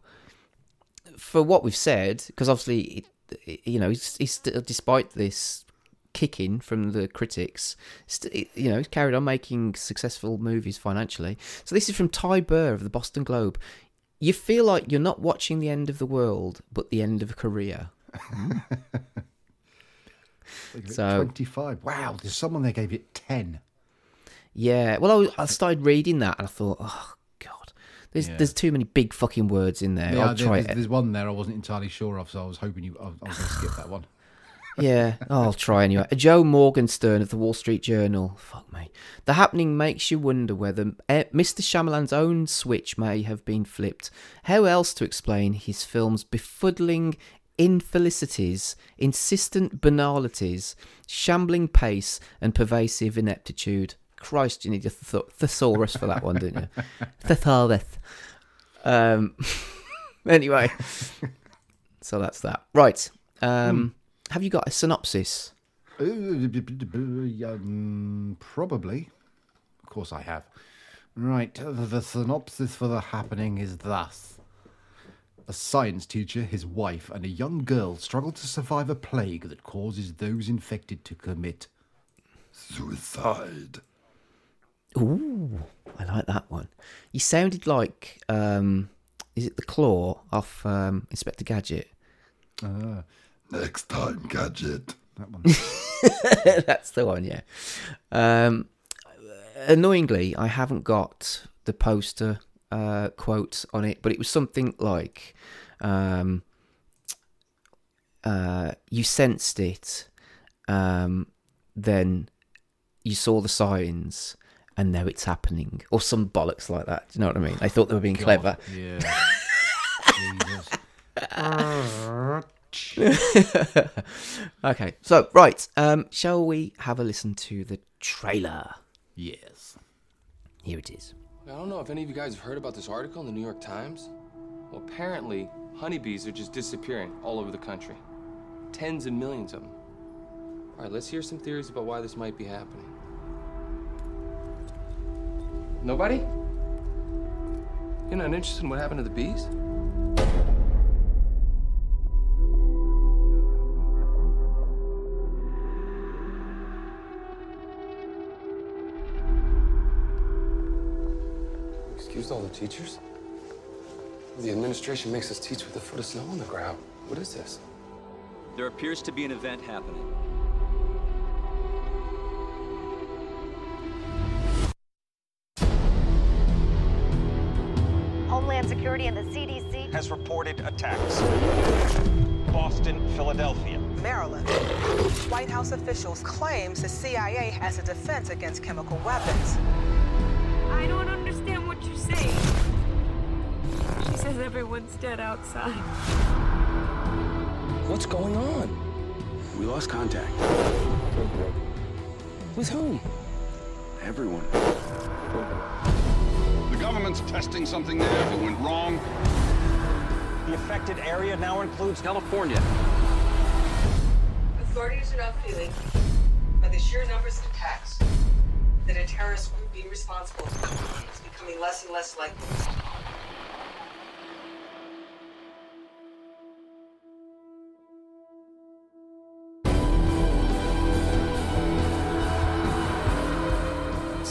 Speaker 4: for what we've said, because obviously, you know, he's, he's still, despite this kicking from the critics, st- you know, he's carried on making successful movies financially. So this is from Ty Burr of the Boston Globe. You feel like you're not watching the end of the world, but the end of a career.
Speaker 5: They give it
Speaker 4: So-
Speaker 5: 25. Wow, there's someone there gave it 10.
Speaker 4: Yeah, well, I, was- I started reading that and I thought, oh there's
Speaker 5: Yeah.
Speaker 4: there's too many big fucking words in there.
Speaker 5: Yeah,
Speaker 4: I'll
Speaker 5: there-
Speaker 4: try
Speaker 5: there's,
Speaker 4: it.
Speaker 5: there's one there I wasn't entirely sure of, so I was hoping you. I was, I was going to skip that one.
Speaker 4: Yeah, I'll try anyway. Joe Morgenstern of the Wall Street Journal. Fuck me. The happening makes you wonder whether eh, Mr. Shyamalan's own switch may have been flipped. How else to explain his film's befuddling infelicities, insistent banalities, shambling pace, and pervasive ineptitude? Christ, you need a th- thesaurus for that one, didn't you? Thesaurus. Um. anyway, so that's that. Right. Um. Have you got a synopsis?
Speaker 5: Um, probably. Of course, I have. Right, the, the synopsis for the happening is thus A science teacher, his wife, and a young girl struggle to survive a plague that causes those infected to commit suicide.
Speaker 4: Ooh, I like that one. You sounded like, um, is it the claw off um, Inspector Gadget?
Speaker 5: Ah,
Speaker 6: Next time, Gadget.
Speaker 5: that one.
Speaker 4: That's the one, yeah. Um, annoyingly, I haven't got the poster uh, quote on it, but it was something like, um, uh, "You sensed it, um, then you saw the signs, and now it's happening, or some bollocks like that. Do you know what I mean? They thought they were being clever.
Speaker 5: Yeah.
Speaker 4: Okay, so right, um, shall we have a listen to the trailer?
Speaker 5: Yes.
Speaker 4: Here it is.
Speaker 7: I don't know if any of you guys have heard about this article in the New York Times. Well, apparently, honeybees are just disappearing all over the country. Tens and millions of them. All right, let's hear some theories about why this might be happening. Nobody? You're not interested in what happened to the bees? Excuse all the teachers? The administration makes us teach with a foot of snow on the ground. What is this?
Speaker 8: There appears to be an event happening.
Speaker 9: And the CDC.
Speaker 10: has reported attacks. Boston, Philadelphia.
Speaker 11: Maryland. White House officials claims the CIA has a defense against chemical weapons.
Speaker 2: I don't understand what you're saying. She says everyone's dead outside.
Speaker 7: What's going on?
Speaker 12: We lost contact.
Speaker 7: With whom?
Speaker 12: Everyone.
Speaker 6: The government's testing something there. If it went wrong,
Speaker 10: The affected area now includes California.
Speaker 11: Authorities are now feeling, by the sheer numbers of attacks, that a terrorist group being responsible is becoming less and less likely.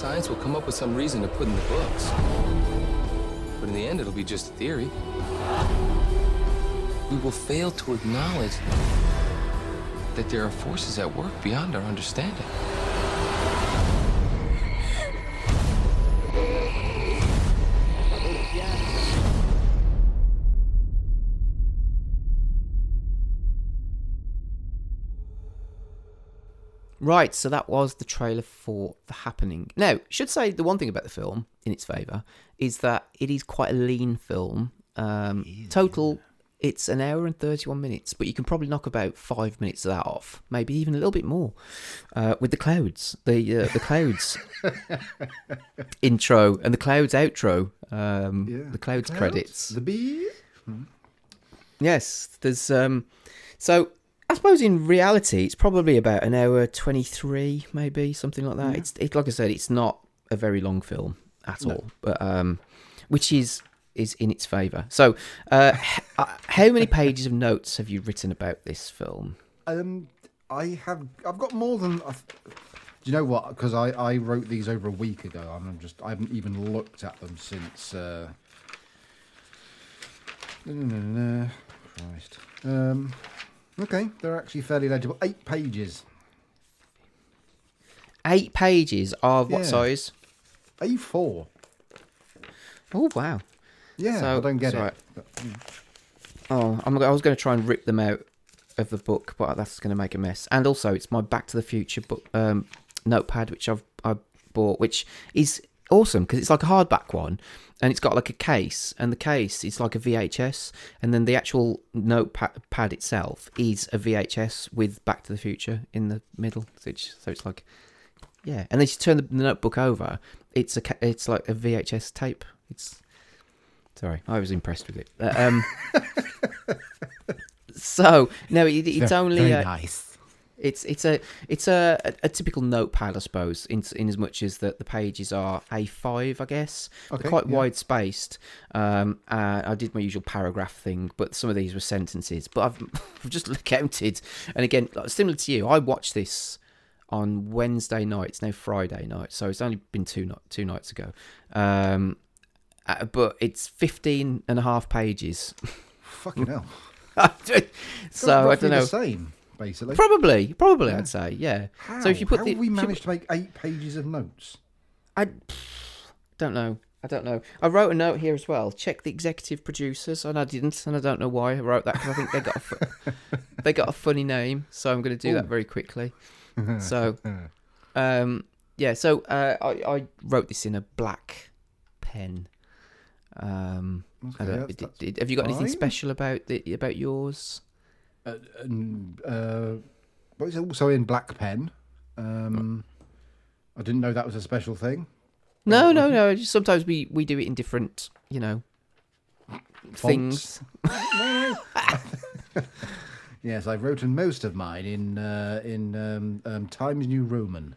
Speaker 7: Science will come up with some reason to put in the books. But in the end, it'll be just a theory. We will fail to acknowledge that there are forces at work beyond our understanding.
Speaker 4: Right, so that was the trailer for The Happening. Now, should say the one thing about the film, in its favour, is that it is quite a lean film. Um, total, it's an hour and 31 minutes, but you can probably knock about five minutes of that off, maybe even a little bit more, uh, with the clouds, the uh, the clouds intro and the clouds outro, um,
Speaker 5: Yeah.
Speaker 4: the clouds,
Speaker 5: Clouds?
Speaker 4: credits.
Speaker 5: The bees?
Speaker 4: Yes, there's um so I suppose in reality it's probably about an hour 23 maybe something like that. It's it like I said it's not a very long film at all, but um which is is in its favor. So, uh, uh, how many pages of notes have you written about this film?
Speaker 5: Um, I have. I've got more than. I've, do you know what? Because I, I wrote these over a week ago. and I'm just. I haven't even looked at them since. Uh, no, no, no, no. Christ. Um, okay, they're actually fairly legible. Eight pages.
Speaker 4: Eight pages of what
Speaker 5: Yeah.
Speaker 4: size?
Speaker 5: A4.
Speaker 4: Oh wow!
Speaker 5: Yeah,
Speaker 4: So-
Speaker 5: I don't get
Speaker 4: it's
Speaker 5: it. But.
Speaker 4: Oh, I'm, I was going to try and rip them out of the book, but that's going to make a mess. And also, it's my Back to the Future book um, notepad, which I've I bought, which is awesome because it's like a hardback one, and it's got like a case, and the case is like a VHS, and then the actual notepad pad itself is a VHS with Back to the Future in the middle. So it's, so it's like, yeah, and then you turn the, notebook over, it's a it's like a VHS tape. It's Sorry, I was impressed with it. Uh, um, so no, it, it's only
Speaker 5: Very
Speaker 4: uh,
Speaker 5: nice.
Speaker 4: It's it's a it's a, a, a typical notepad, I suppose, in in as much as that the pages are A5, I guess. They're quite
Speaker 5: yeah.
Speaker 4: wide spaced. Um, uh, I did my usual paragraph thing, but some of these were sentences. But I've, I've just counted, and again, similar to you, I watched this on Wednesday night. It's now Friday night, so it's only been two ni- two nights ago. Um, uh, but it's 15 and a half pages.
Speaker 5: Fucking hell.
Speaker 4: so I don't know.
Speaker 5: The same, basically.
Speaker 4: Probably, probably, I'd say, yeah.
Speaker 5: How?
Speaker 4: So if you put
Speaker 5: How
Speaker 4: the,
Speaker 5: have we managed to make eight pages of notes?
Speaker 4: I don't know. I don't know. I wrote a note here as well. Check the executive producers, and I didn't, and I don't know why I wrote that because I think they got a they got a funny name, so I'm going to do that very quickly. So, um, yeah. So uh, I I wrote this in a black pen. Um,
Speaker 5: Okay, that's- that's
Speaker 4: did- have you got anything special about the about yours?
Speaker 5: Uh, uh, but it's also in black pen. Um, I didn't know that was a special thing.
Speaker 4: No, no, no. just Sometimes we we do it in different, you know, things.
Speaker 5: Yes, I've written most of mine in uh, in um, um, Times New Roman.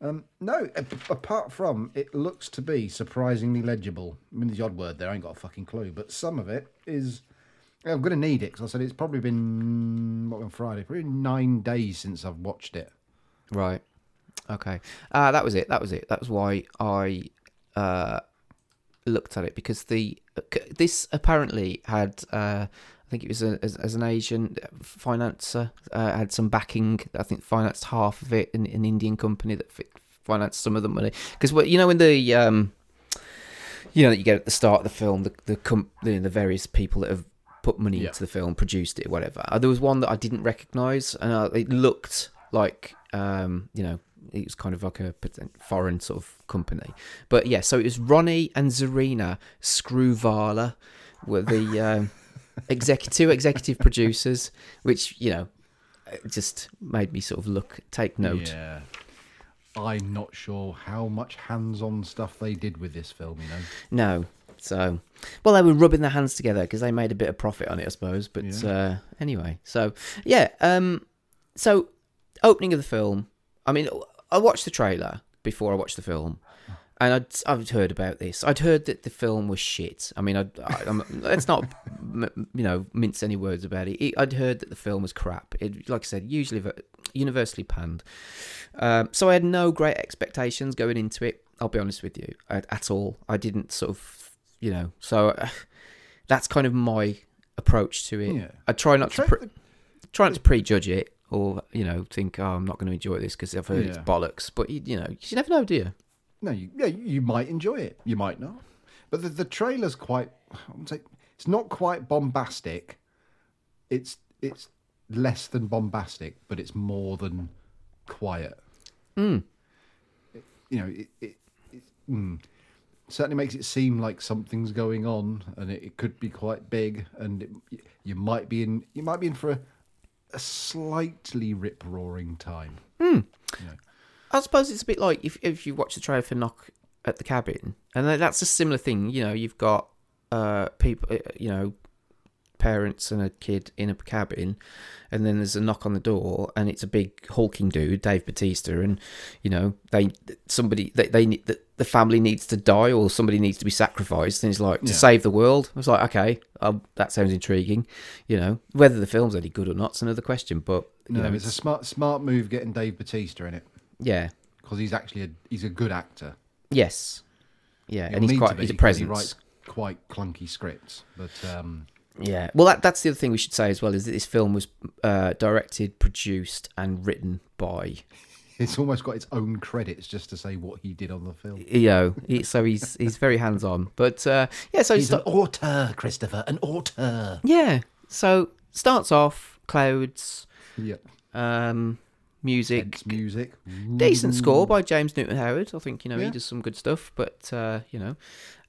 Speaker 5: Um, no, a- apart from it looks to be surprisingly legible. I mean, the odd word there, I ain't got a fucking clue, but some of it is. I'm going to need it because I said it's probably been what on Friday, probably nine days since I've watched it.
Speaker 4: Right. Okay. Uh, that was it. That was it. That was why I uh, looked at it because the this apparently had. Uh, I think it was a, as, as an Asian financer uh, had some backing. I think financed half of it. An, an Indian company that financed some of the money because you know in the um, you know that you get at the start of the film the the com- the, the various people that have put money
Speaker 5: Yeah.
Speaker 4: into the film, produced it, whatever. Uh, there was one that I didn't recognise, and uh, it looked like um, you know it was kind of like a foreign sort of company. But yeah, so it was Ronnie and Zarina Screwvala were the um, executive two executive producers, which you know just made me sort of look take note.
Speaker 5: Yeah. I'm not sure how much hands-on stuff they did with this film. You know.
Speaker 4: No. So, well, they were rubbing their hands together because they made a bit of profit on it, I suppose. But
Speaker 5: Yeah.
Speaker 4: uh, anyway, so yeah. Um, so opening of the film. I mean, I watched the trailer before I watched the film, and I'd I'd heard about this. I'd heard that the film was shit. I mean, I'd, I, I'm, let's not m- you know mince any words about it. I'd heard that the film was crap. It, like I said, usually universally panned. Um, so I had no great expectations going into it. I'll be honest with you, at all. I didn't sort of, you know. So uh, that's kind of my approach to it.
Speaker 5: Yeah.
Speaker 4: I try not to
Speaker 5: Tra-
Speaker 4: pre- try not to prejudge it or you know think oh I'm not going to enjoy this because I've heard it's bollocks. But you, you know you never know, do you?
Speaker 5: No, you, yeah, you might enjoy it. You might not. But the, the trailer's quite. I would say it's not quite bombastic. It's it's less than bombastic, but it's more than quiet.
Speaker 4: Mm.
Speaker 5: You know, it, it, it mm, certainly makes it seem like something's going on, and it, it could be quite big. And it, you might be in you might be in for a, a slightly rip roaring time.
Speaker 4: Hmm. I suppose it's a bit like if if you watch the trailer for Knock at the Cabin, and that's a similar thing. You know, you've got uh people, uh, you know, parents and a kid in a cabin, and then there's a knock on the door, and it's a big hulking dude, Dave Batista, and you know they somebody they they need the, the family needs to die or somebody needs to be sacrificed, and it's like to
Speaker 5: Yeah.
Speaker 4: save the world. I was like, okay, um, that sounds intriguing. You know, whether the film's any good or not's another question, but you
Speaker 5: No,
Speaker 4: know,
Speaker 5: it's a smart smart move getting Dave Batista in it.
Speaker 4: yeah.
Speaker 5: because he's actually a, he's a good actor.
Speaker 4: Yes. Yeah,
Speaker 5: He'll
Speaker 4: and he's quite
Speaker 5: be,
Speaker 4: he's a
Speaker 5: because he
Speaker 4: presence.
Speaker 5: writes quite clunky scripts, but um,
Speaker 4: Yeah. Well, that, that's the other thing we should say as well is that this film was uh, directed, produced, and written by.
Speaker 5: it's almost got its own credits just to say what he did on the film.
Speaker 4: You know, he, so he's he's very hands on. But uh, yeah, so
Speaker 5: He's an
Speaker 4: sta-
Speaker 5: auteur, Christopher, an auteur.
Speaker 4: yeah, so starts off clouds,
Speaker 5: Yeah,
Speaker 4: um, music,
Speaker 5: Tense music,
Speaker 4: decent score by James Newton Howard. I think you know
Speaker 5: Yeah.
Speaker 4: he does some good stuff, but uh, you know,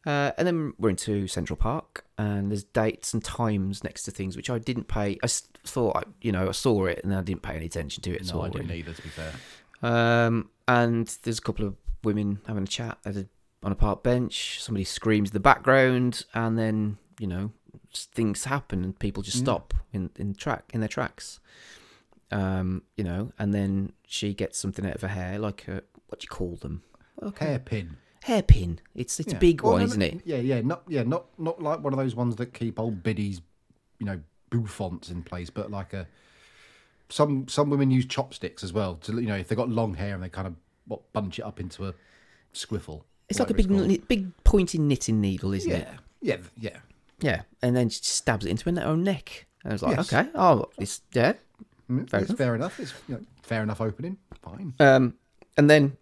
Speaker 4: uh, and then we're into Central Park, and there's dates and times next to things which I didn't pay. I thought I, you know I saw it and I didn't pay any attention to it at
Speaker 5: No,
Speaker 4: all.
Speaker 5: I didn't
Speaker 4: really.
Speaker 5: either. To be fair,
Speaker 4: Um, and there's a couple of women having a chat at a, on a park bench. Somebody screams in the background, and then you know things happen, and people just
Speaker 5: Yeah.
Speaker 4: stop in in track in their tracks. Um, you know, and then she gets something out of her hair, like a what do you call them? Okay.
Speaker 5: Hairpin.
Speaker 4: Hairpin. It's it's
Speaker 5: Yeah.
Speaker 4: a big
Speaker 5: Well,
Speaker 4: one,
Speaker 5: no,
Speaker 4: isn't it?
Speaker 5: Yeah, yeah, not yeah, not not like one of those ones that keep old biddies, you know, bouffants in place, but like a some some women use chopsticks as well. To you know, if they got long hair and they kind of what bunch it up into a squiffle.
Speaker 4: It's like a big big pointy knitting needle, isn't it?
Speaker 5: yeah, yeah, yeah.
Speaker 4: Yeah, and then she stabs it into her own neck. And I was like,
Speaker 5: Yes.
Speaker 4: okay, oh, it's yeah,
Speaker 5: Mm,
Speaker 4: Fair
Speaker 5: it's
Speaker 4: enough.
Speaker 5: fair enough. It's you know, fair enough opening. Fine.
Speaker 4: Um, and then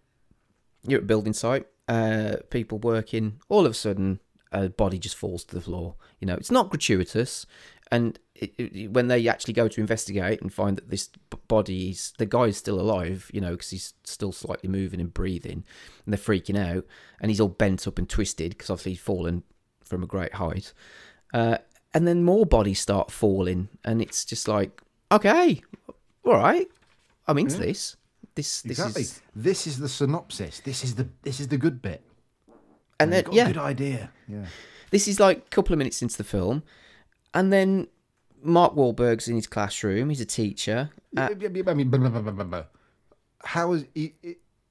Speaker 4: you're at a building site, uh, people working. All of a sudden, a body just falls to the floor. You know, it's not gratuitous, and it, it, when they actually go to investigate and find that this body is the guy's still alive, you know, because he's still slightly moving and breathing, and they're freaking out, and he's all bent up and twisted because obviously he's fallen from a great height. Uh, and then more bodies start falling, and it's just like, okay, all right, I'm into
Speaker 5: Yeah.
Speaker 4: this. This, this
Speaker 5: exactly.
Speaker 4: is,
Speaker 5: This is the synopsis. This is the this is the good bit.
Speaker 4: and then
Speaker 5: got
Speaker 4: yeah,
Speaker 5: a good idea. Yeah.
Speaker 4: This is like a couple of minutes into the film, and then Mark Wahlberg's in his classroom. He's a teacher.
Speaker 5: I mean, blah, blah, blah, blah, blah. how is he?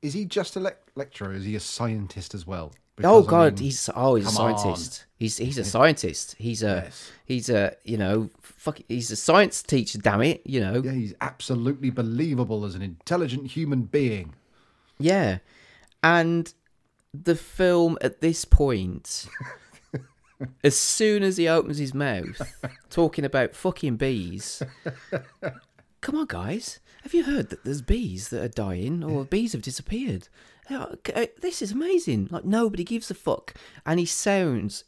Speaker 5: Is he just a lec- lecturer? Is he a scientist as well?
Speaker 4: Oh
Speaker 5: Because, I
Speaker 4: God,
Speaker 5: mean,
Speaker 4: he's oh he's a
Speaker 5: come on.
Speaker 4: scientist. He's he's a scientist. He's a he's a you know fuck. He's a science teacher. Damn it, you know.
Speaker 5: Yeah, he's absolutely believable as an intelligent human being.
Speaker 4: Yeah, and the film at this point, as soon as he opens his mouth, talking about fucking bees. Come on, guys. Have you heard that there's bees that are dying or bees have disappeared? Uh, this is amazing. Like, nobody gives a fuck. And he sounds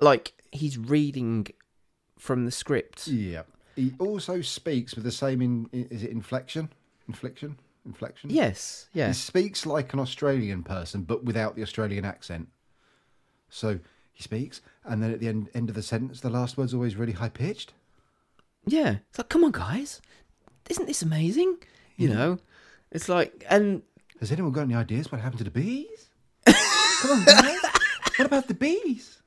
Speaker 4: like he's reading from the script.
Speaker 5: Yeah. He also speaks with the same in is it inflection? Inflection? Inflection?
Speaker 4: Yes, yeah.
Speaker 5: He speaks like an Australian person but without the Australian accent. So he speaks and then at the end end of the sentence the last word's always really high pitched.
Speaker 4: Yeah. It's like, come on, guys. Isn't this amazing? You know? It's like, and
Speaker 5: Has anyone got any ideas what happened to the bees? Come on, guys. what about the bees?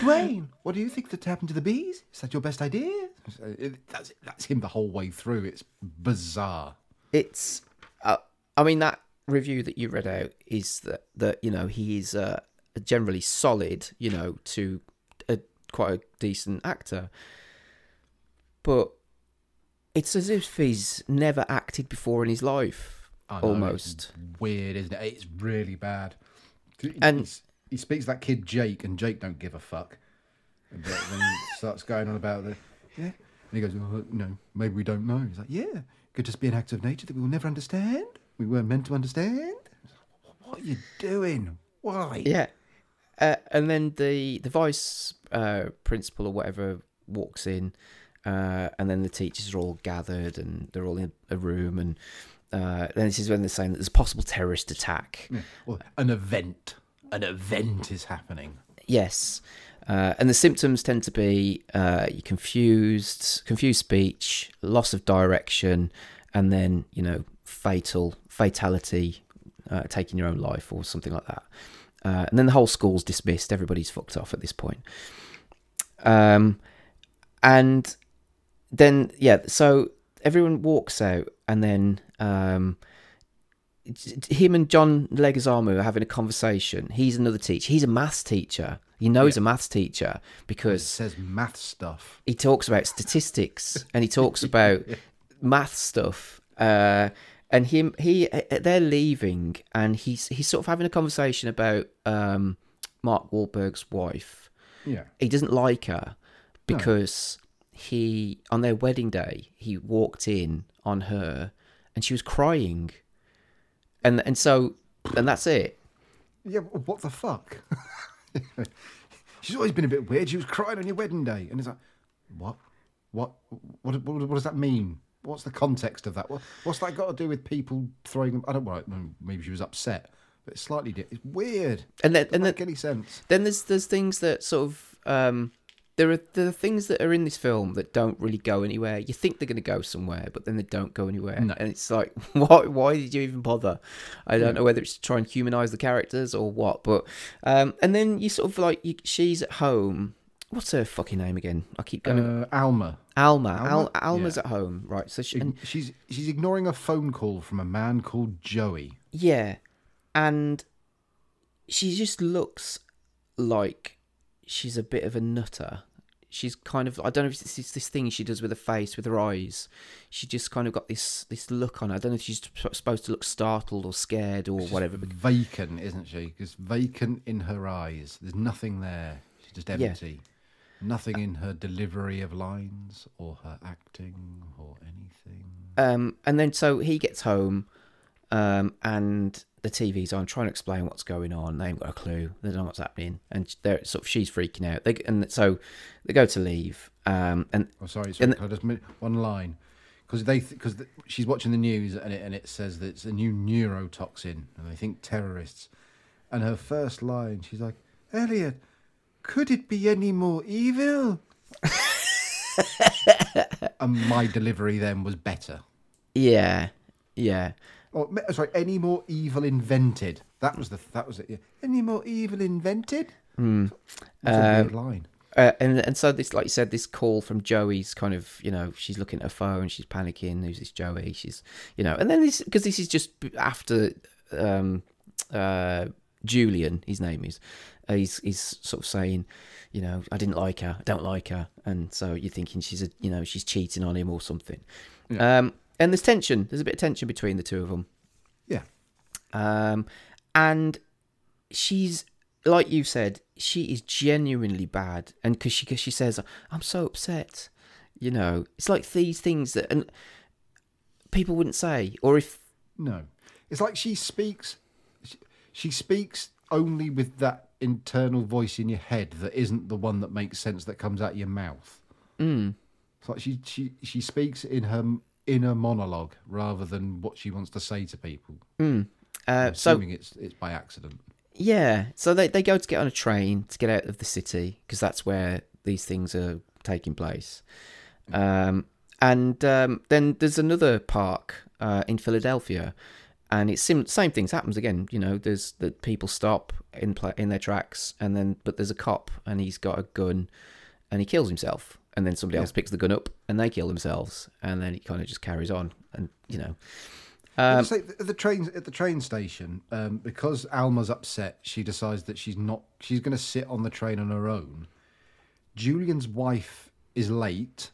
Speaker 5: Dwayne, what do you think that happened to the bees? Is that your best idea? So it- That's, that's him the whole way through. It's bizarre.
Speaker 4: it's uh, i mean that review that you read out is that that you know he is uh, generally solid you know to a quite a decent actor but it's as if he's never acted before in his life
Speaker 5: know,
Speaker 4: almost
Speaker 5: weird, isn't it? It's really bad.
Speaker 4: And-
Speaker 5: he's- he speaks that kid Jake, and Jake don't give a fuck. But then he starts going on about the yeah, and he goes, no, maybe we don't know. He's like, yeah, could just be an act of nature that we will never understand. We weren't meant to understand. What are you doing? Why?
Speaker 4: yeah uh, and then the the vice uh, principal or whatever walks in uh, and then the teachers are all gathered and they're all in a room and uh, then this is when they're saying that there's a possible terrorist attack
Speaker 5: Yeah. Well, an event. An event is happening.
Speaker 4: Yes. Uh, and the symptoms tend to be uh, you're confused, confused speech, loss of direction, and then, you know, fatal, fatality, uh, taking your own life or something like that. Uh, and then the whole school's dismissed. Everybody's fucked off at this point. Um, and then, yeah, so everyone walks out, and then um, him and John Leguizamo are having a conversation. He's another teacher. He's a maths teacher. You know he's a maths teacher because
Speaker 5: says math stuff.
Speaker 4: He talks about statistics and he talks about math stuff. Uh, and him, he, they're leaving, and he's he's sort of having a conversation about um, Mark Wahlberg's wife.
Speaker 5: Yeah.
Speaker 4: he doesn't like her because he on their wedding day he walked in on her and she was crying, and and so and that's it.
Speaker 5: Yeah, what the fuck? She's always been a bit weird. She was crying on your wedding day, and it's like, what, what, what, what, what does that mean? What's the context of that? What, what's that got to do with people throwing them? I don't know. Maybe she was upset, but it's slightly. It's weird.
Speaker 4: and then and then,
Speaker 5: make any sense.
Speaker 4: Then there's there's things that sort of um, there are there are things that are in this film that don't really go anywhere. You think they're going to go somewhere, but then they don't go anywhere,
Speaker 5: No.
Speaker 4: and it's like, why why did you even bother? I don't
Speaker 5: Yeah.
Speaker 4: know whether it's to try and humanize the characters or what, but um, and then you sort of like you, she's at home. What's her fucking name again? I keep going.
Speaker 5: Uh, Alma.
Speaker 4: Alma.
Speaker 5: Alma?
Speaker 4: Al, Alma's
Speaker 5: Yeah.
Speaker 4: at home, right? So she, and,
Speaker 5: She's she's ignoring a phone call from a man called Joey.
Speaker 4: Yeah, and she just looks like she's a bit of a nutter. She's kind of I don't know if it's this, this thing she does with her face, with her eyes. She just kind of got this this look on her. I don't know if she's supposed to look startled or scared or whatever. but-
Speaker 5: Vacant, isn't she? Because vacant in her eyes. There's nothing there. She's just
Speaker 4: Yeah.
Speaker 5: empty. Nothing in her delivery of lines or her acting or anything.
Speaker 4: Um, and then so he gets home, um, and the TV's on, trying to explain what's going on. They haven't got a clue. They don't know what's happening, and they're sort of she's freaking out. They and so they go to leave, Um, and
Speaker 5: Oh, sorry, sorry.
Speaker 4: and-
Speaker 5: just one line because they because the, she's watching the news and it and it says that it's a new neurotoxin and they think terrorists. And her first line, she's like, "Elliot, could it be any more evil?" and my delivery then was better.
Speaker 4: yeah, yeah,
Speaker 5: Oh, sorry, any more evil invented? That was the that was it. Yeah. Any more evil invented?
Speaker 4: Hmm.
Speaker 5: That's a weird line.
Speaker 4: Uh, and and so this, like you said, this call from Joey's kind of, you know, she's looking at her phone, she's panicking. Who's this Joey? She's, you know, and then this because this is just after um, uh, Julian, his name is, uh, he's he's sort of saying, you know, I didn't like her, I don't like her, and so you're thinking she's a, you know, she's cheating on him or something. Um, and there's tension. There's a bit of tension between the two of them.
Speaker 5: Yeah.
Speaker 4: Um, and she's like you said, she is genuinely bad, and because she cause she says, "I'm so upset," you know, it's like these things that and people wouldn't say, or if
Speaker 5: No, it's like she speaks. She, she speaks only with that internal voice in your head that isn't the one that makes sense that comes out of your mouth.
Speaker 4: mm,
Speaker 5: It's like she she she speaks in her inner monologue rather than what she wants to say to people.
Speaker 4: mm. Uh,
Speaker 5: I'm
Speaker 4: so
Speaker 5: assuming it's it's by accident.
Speaker 4: Yeah, so they they go to get on a train to get out of the city because that's where these things are taking place. Um, and um, then there's another park uh, in Philadelphia, and it's sim- same things happens again. You know, there's that people stop in pla in their tracks, and then but there's a cop and he's got a gun, and he kills himself, and then somebody else picks the gun up and they kill themselves, and then it kind of just carries on, and you know. Um,
Speaker 5: at the train at the train station, um, because Alma's upset, she decides that she's not. She's going to sit on the train on her own. Julian's wife is late,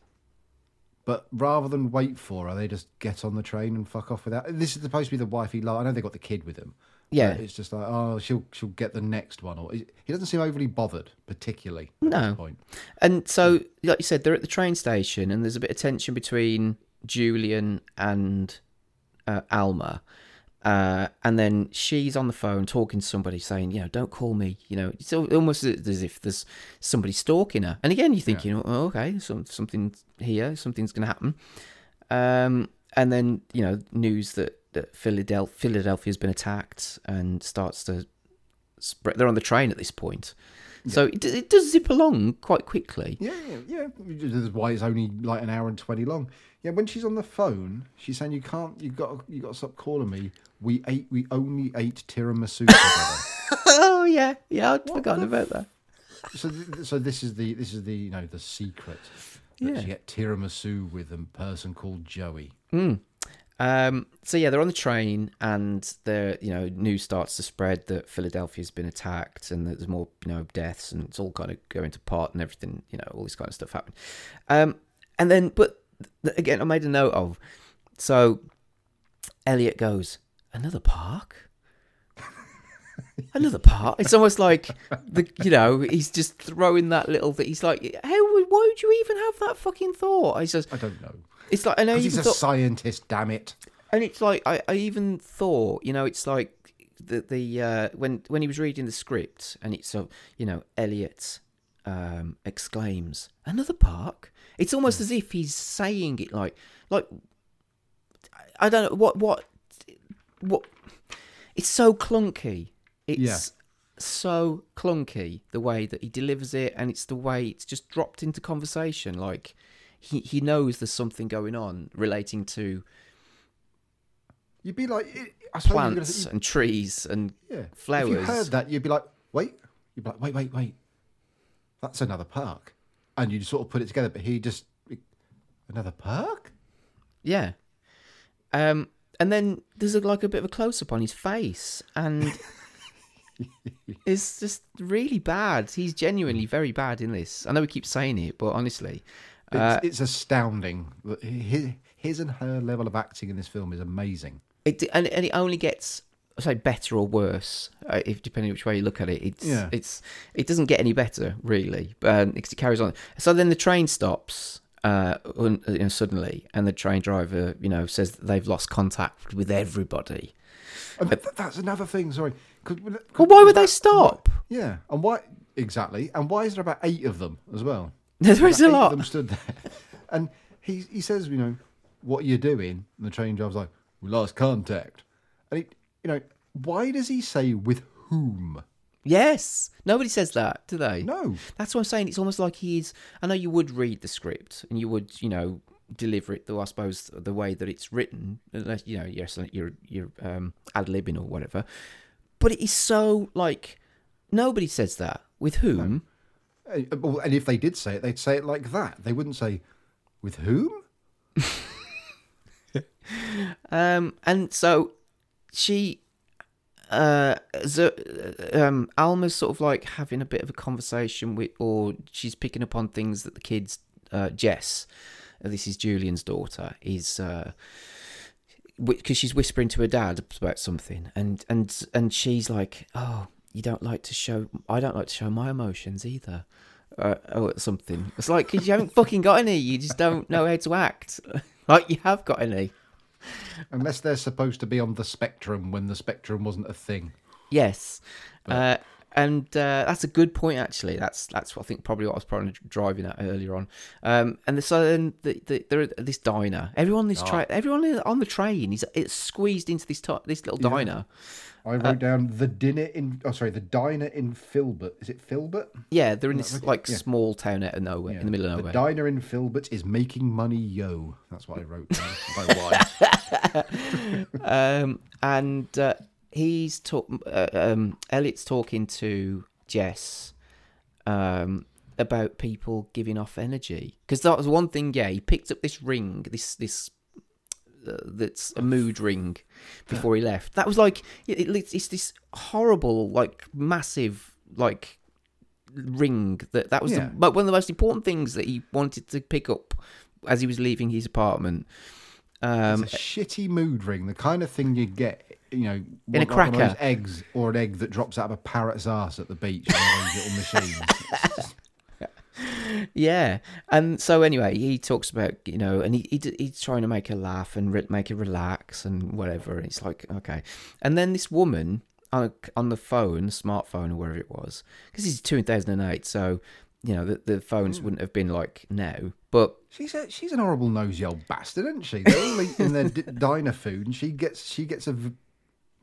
Speaker 5: but rather than wait for her, they just get on the train and fuck off without. This is supposed to be the wife he. I know they got the kid with him.
Speaker 4: Yeah.
Speaker 5: it's just like oh, she'll she'll get the next one, or he doesn't seem overly bothered, particularly. At
Speaker 4: No. And so, like you said, they're at the train station, and there's a bit of tension between Julian and uh, Alma. Uh, and then she's on the phone talking to somebody, saying, "You know, don't call me." You know, it's al- almost as if there's somebody stalking her. And again, you're thinking, "Oh, okay, some, something here, something's going to happen." Um, and then you know, news that that Philadelphia Philadelphia's been attacked and starts to spread. They're on the train at this point, so it, it does zip along quite quickly.
Speaker 5: Yeah, yeah, yeah. This is why it's only like an hour and twenty long. Yeah, when she's on the phone, she's saying, "You can't. You got. You got to stop calling me. We ate. We only ate tiramisu together."
Speaker 4: oh yeah, yeah, I'd forgotten about that.
Speaker 5: so, th- so this is the this is the you know the secret that
Speaker 4: Yeah.
Speaker 5: she get tiramisu with a person called Joey.
Speaker 4: Mm. Um, so yeah, they're on the train, and the you know news starts to spread that Philadelphia's been attacked, and that there's more you know deaths, and it's all kind of going to pot and everything. You know, all this kind of stuff happening. Um, and then, but again, I made a note of. So Elliot goes another park. Another park. It's almost like the you know he's just throwing that little. That he's like, how? would- Why would you even have that fucking thought? He says,
Speaker 5: I don't know.
Speaker 4: It's like I know
Speaker 5: he's a
Speaker 4: thought,
Speaker 5: scientist. Damn it!
Speaker 4: and it's like I, I even thought, you know, it's like the the uh, when when he was reading the script, and it's so you know Elliot um, exclaims another park. It's almost as if he's saying it like like I don't know what what what. It's so clunky. It's
Speaker 5: Yeah.
Speaker 4: so clunky the way that he delivers it, and it's the way it's just dropped into conversation. Like he he knows there's something going on relating to
Speaker 5: You'd be like, I suppose you're gonna
Speaker 4: plants and trees and
Speaker 5: yeah.
Speaker 4: flowers.
Speaker 5: If you heard that, you'd be like, wait. You'd be like, wait, wait, wait. That's another park, and you sort of put it together. But he just another park.
Speaker 4: Yeah. Um, and then there's a, like a bit of a close up on his face, and it's just really bad. He's genuinely very bad in this. I know we keep saying it, but honestly,
Speaker 5: It's,
Speaker 4: uh,
Speaker 5: it's astounding. His, his and her level of acting in this film is amazing.
Speaker 4: it and, and it only gets I say better or worse, uh, if depending which way you look at it. It's
Speaker 5: Yeah.
Speaker 4: it's it doesn't get any better really, um, because it carries on. So then the train stops. Uh, un, you know, suddenly, and the train driver, you know, says that they've lost contact with everybody.
Speaker 5: And th- that's another thing. Sorry. 'Cause-
Speaker 4: Well, why would they
Speaker 5: that-
Speaker 4: stop?
Speaker 5: Yeah, and why exactly? And why is there about eight of them as well?
Speaker 4: There is
Speaker 5: Like,
Speaker 4: a
Speaker 5: eight of
Speaker 4: lot.
Speaker 5: them stood there, and he he says, you know, what are you doing? And the train driver's like, we lost contact. And he, you know, why does he say with whom?
Speaker 4: Yes, nobody says that, do they?
Speaker 5: No.
Speaker 4: That's what I'm saying. It's almost like he's. I know you would read the script and you would, you know, deliver it. Though I suppose the way that it's written, unless you know, yes, you're you're um, ad libbing or whatever. But it is so like nobody says that. With whom?
Speaker 5: Well, And if they did say it, they'd say it like that. They wouldn't say, with whom?
Speaker 4: Um, and so she, uh, Z- um, Alma's sort of like having a bit of a conversation with, or she's picking up on things that the kids, uh, Jess, uh, this is Julian's daughter, is, uh, because she's whispering to her dad about something, and and and she's like, "Oh, you don't like to show. I don't like to show my emotions either." Uh, or something. It's like because you haven't fucking got any. You just don't know how to act. like you have got any.
Speaker 5: Unless they're supposed to be on the spectrum when the spectrum wasn't a thing.
Speaker 4: Yes, uh, and uh, that's a good point. Actually, that's that's what I think probably what I was probably driving at earlier on. Um, and the, so then the, the, there this diner. Everyone this
Speaker 5: Oh.
Speaker 4: tra- everyone on the train is it's squeezed into this ti- this little
Speaker 5: Yeah.
Speaker 4: diner.
Speaker 5: I wrote down the dinner in. Oh, sorry, the diner in Filbert. Is it Filbert?
Speaker 4: Yeah, they're in this
Speaker 5: okay,
Speaker 4: like
Speaker 5: yeah.
Speaker 4: small town out of nowhere, in the middle of
Speaker 5: The
Speaker 4: nowhere.
Speaker 5: diner in Filbert is making money, yo. That's what I wrote down. by why.
Speaker 4: um, and uh, he's talk. Uh, um, Elliot's talking to Jess um, about people giving off energy because that was one thing. Yeah, he picked up this ring, this this. Uh, that's a mood ring before he left. That was like it, it- it's this horrible, like massive, like ring that that was
Speaker 5: Yeah.
Speaker 4: the, but one of the most important things that he wanted to pick up as he was leaving his apartment. Um,
Speaker 5: it's a shitty mood ring, the kind of thing you get, you know,
Speaker 4: In a
Speaker 5: one- like one of those
Speaker 4: cracker.
Speaker 5: eggs or an egg that drops out of a parrot's ass at the beach. One of those little machines.
Speaker 4: Yeah, and so anyway, he talks about you know, and he, he he's trying to make her laugh and re- make her relax and whatever. And it's like okay, and then this woman on on the phone, smartphone or wherever it was, because is two thousand and eight, so you know the the phones hmm. wouldn't have been like now, but
Speaker 5: She's a, she's an horrible nosy old bastard, isn't she? They're all eating their d- diner food, and she gets she gets a v-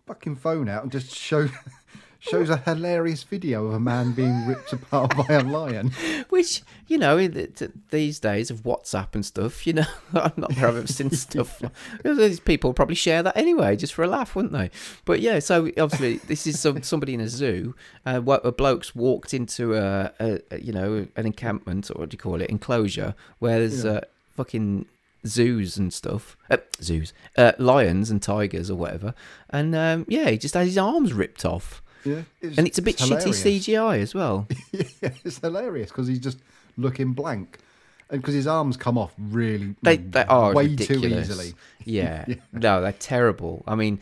Speaker 5: fucking phone out and just show shows a hilarious video of a man being ripped apart by a lion.
Speaker 4: which you know in the, t- these days of WhatsApp and stuff, you know, I'm not sure I've ever seen stuff. like- These people probably share that anyway, just for a laugh, wouldn't they? But yeah, so obviously this is some, somebody in a zoo. Uh, a bloke's walked into a, a, a you know an encampment or what do you call it enclosure where there's
Speaker 5: Yeah.
Speaker 4: uh, fucking zoos and stuff, uh, zoos, uh, lions and tigers or whatever, and um, yeah, he just had his arms ripped off.
Speaker 5: Yeah,
Speaker 4: and it's a bit shitty. CGI as well.
Speaker 5: yeah, it's hilarious because he's just looking blank, and because his arms come off really
Speaker 4: They they are
Speaker 5: way
Speaker 4: ridiculous.
Speaker 5: too easily.
Speaker 4: Yeah. no, they're terrible. I mean,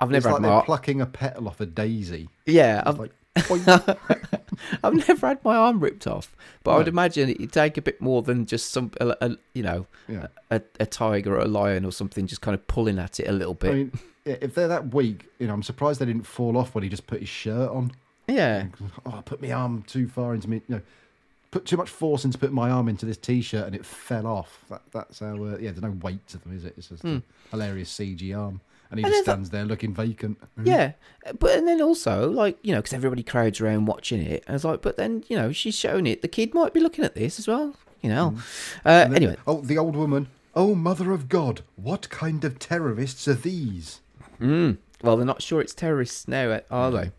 Speaker 4: I've
Speaker 5: It's
Speaker 4: never
Speaker 5: like
Speaker 4: had
Speaker 5: they're
Speaker 4: my
Speaker 5: plucking a petal off a daisy.
Speaker 4: yeah, I've,
Speaker 5: like,
Speaker 4: I've never had my arm ripped off, but I would imagine it'd take a bit more than just some, a, a, you know,
Speaker 5: Yeah.
Speaker 4: a, a tiger or a lion or something just kind of pulling at it a little bit.
Speaker 5: I mean, if they're that weak, you know, I'm surprised they didn't fall off when he just put his shirt on.
Speaker 4: yeah,
Speaker 5: Oh, I put my arm too far into me. You know, put too much force into putting my arm into this t-shirt and it fell off. That, that's how. Uh, yeah, there's no weight to them, is it? It's just a hilarious CG arm, and he
Speaker 4: And
Speaker 5: just stands there looking vacant.
Speaker 4: yeah, but and then also like you know because everybody crowds around watching it. I was like, but then you know she's showing it. The kid might be looking at this as well. You know. Uh,
Speaker 5: then-
Speaker 4: anyway,
Speaker 5: oh, the old woman. Oh, mother of God! What kind of terrorists are these?
Speaker 4: mm, well they're not sure it's terrorists now, are they?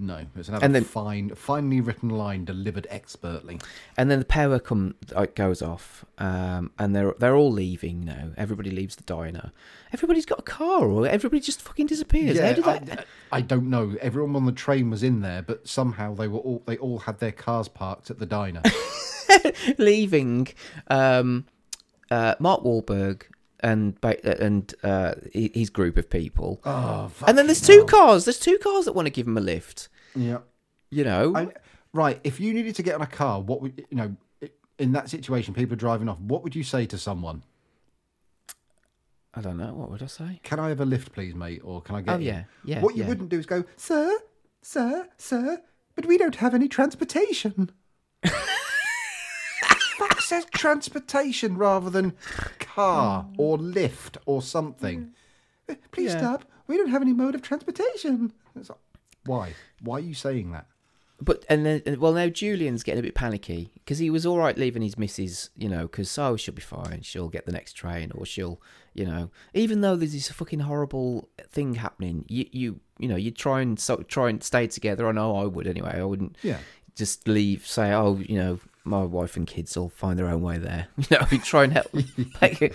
Speaker 5: No, it's another
Speaker 4: And then-
Speaker 5: fine, finely written line delivered expertly.
Speaker 4: And then the power come like goes off, um, and they're they're all leaving now. Everybody leaves the diner. Everybody's got a car, or everybody just fucking disappears. How did
Speaker 5: I,
Speaker 4: that?
Speaker 5: I don't know. Everyone on the train was in there, but somehow they were all they all had their cars parked at the diner.
Speaker 4: leaving um, uh, Mark Wahlberg and and uh, his group of people.
Speaker 5: oh,
Speaker 4: and then there's two cars. There's two cars that want to give him a lift.
Speaker 5: yeah.
Speaker 4: You know,
Speaker 5: I, right. If you needed to get on a car, what would you know? In that situation, people are driving off. What would you say to someone?
Speaker 4: I don't know. What would I say?
Speaker 5: Can I have a lift, please, mate? Or can I get?
Speaker 4: Oh,
Speaker 5: in?"
Speaker 4: yeah, yeah,
Speaker 5: What you
Speaker 4: yeah.
Speaker 5: wouldn't do is go, sir, sir, sir, but we don't have any transportation. says transportation rather than car or lift or something. "Eh, Please
Speaker 4: Yeah.
Speaker 5: stop. We don't have any mode of transportation. It's like, why? Why are you saying that?
Speaker 4: But and then and- well now Julian's getting a bit panicky because he was all right leaving his missus, you know, because oh she'll be fine, she'll get the next train or she'll, you know, even though there's this fucking horrible thing happening, you you you know you try and so try and stay together. I know I would anyway. I wouldn't
Speaker 5: Yeah.
Speaker 4: just leave. Say oh you know my wife and kids will find their own way there. You know, you try and help. make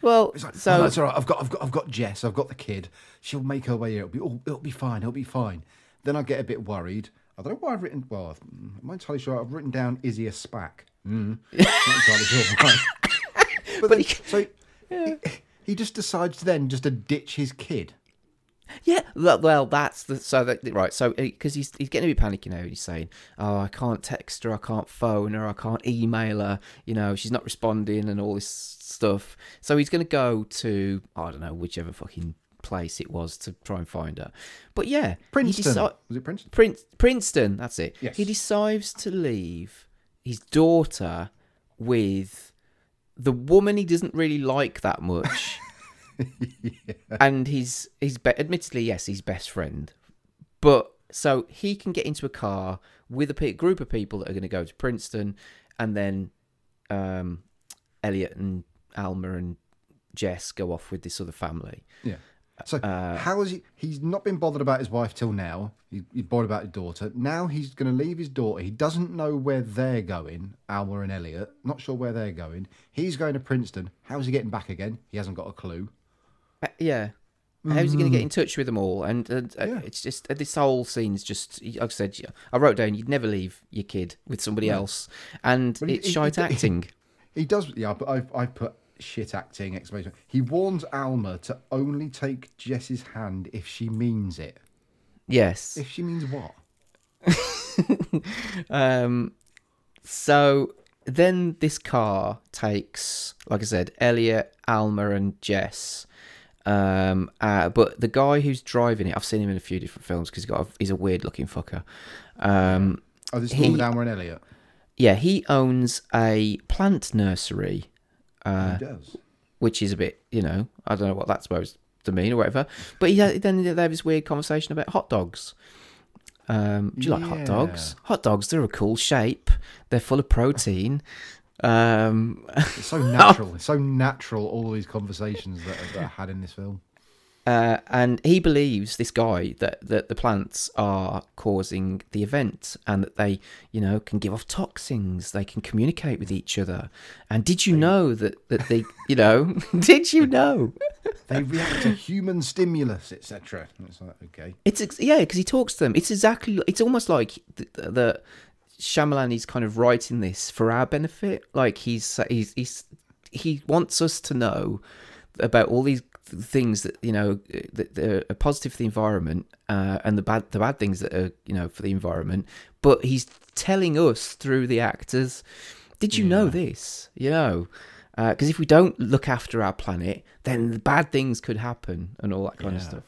Speaker 4: well,
Speaker 5: like,
Speaker 4: so
Speaker 5: that's all right. I've got, I've got, I've got Jess. I've got the kid. She'll make her way here. It'll be, oh, it'll be fine. It'll be fine. Then I get a bit worried. I don't know why I've written. Well, I'm not entirely sure. I've written down Izzy a spack. Mm. not entirely sure why. But, then, so he, he just decides then just to ditch his kid.
Speaker 4: Yeah, well, that's the so that right. So eh, because he's he's getting a bit panicky now. He's saying, "Oh, I can't text her, I can't phone her, I can't email her. You know, she's not responding, and all this stuff." So he's going to go to I don't know whichever fucking place it was to try and find her. But yeah,
Speaker 5: Princeton.
Speaker 4: Deci-
Speaker 5: Was it Princeton?
Speaker 4: Prin- Princeton. That's it.
Speaker 5: Yes.
Speaker 4: He decides to leave his daughter with the woman he doesn't really like that much. And he's his be- admittedly yes, he's best friend. But so he can get into a car with a pe- group of people that are going to go to Princeton, and then um, Elliot and Alma and Jess go off with this other family.
Speaker 5: Yeah. So
Speaker 4: Uh,
Speaker 5: how is he? He's not been bothered about his wife till now. He, he's bothered about his daughter. Now he's going to leave his daughter. He doesn't know where they're going. Alma and Elliot. Not sure where they're going. He's going to Princeton. How's he getting back again? He hasn't got a clue.
Speaker 4: Yeah. How's he going to
Speaker 5: Mm.
Speaker 4: get in touch with them all? And uh, uh, it's just uh, this whole scene's just. Like I said, I wrote down you'd never leave your kid with somebody
Speaker 5: No.
Speaker 4: else, and it's
Speaker 5: he-
Speaker 4: shite
Speaker 5: he-
Speaker 4: acting.
Speaker 5: He does. Yeah, but I've I put shit acting exclamation. He warns Alma to only take Jess's hand if she means it.
Speaker 4: Yes.
Speaker 5: If she means what?
Speaker 4: um, so then this car takes, like I said, Elliot, Alma, and Jess. Um, uh, but the guy who's driving it, I've seen him in a few different films because he's got a, he's a weird looking fucker. Um,
Speaker 5: Oh, this is with and Elliot.
Speaker 4: Yeah, he owns a plant nursery. Uh,
Speaker 5: He does.
Speaker 4: Which is a bit, you know, I don't know what that's supposed to mean or whatever. But he then they have this weird conversation about hot dogs. Um, do you like hot dogs? Hot dogs, they're a cool shape. They're full of protein. Um,
Speaker 5: It's so natural. It's so natural. All these conversations that are, that are had in this film.
Speaker 4: Uh, and he believes this guy that, that the plants are causing the event and that they you know can give off toxins they can communicate with each other and did you know that that they you know did you know
Speaker 5: They react to human stimulus, etc. It's like okay.
Speaker 4: it's yeah because he talks to them it's exactly it's almost like the, the Shyamalan is kind of writing this for our benefit. Like he's he's he's he wants us to know about all these things that you know that that are positive for the environment uh, and the bad the bad things that are you know for the environment. But he's telling us through the actors did you know this? You know because if we don't look after our planet then the bad things could happen and all that kind of stuff.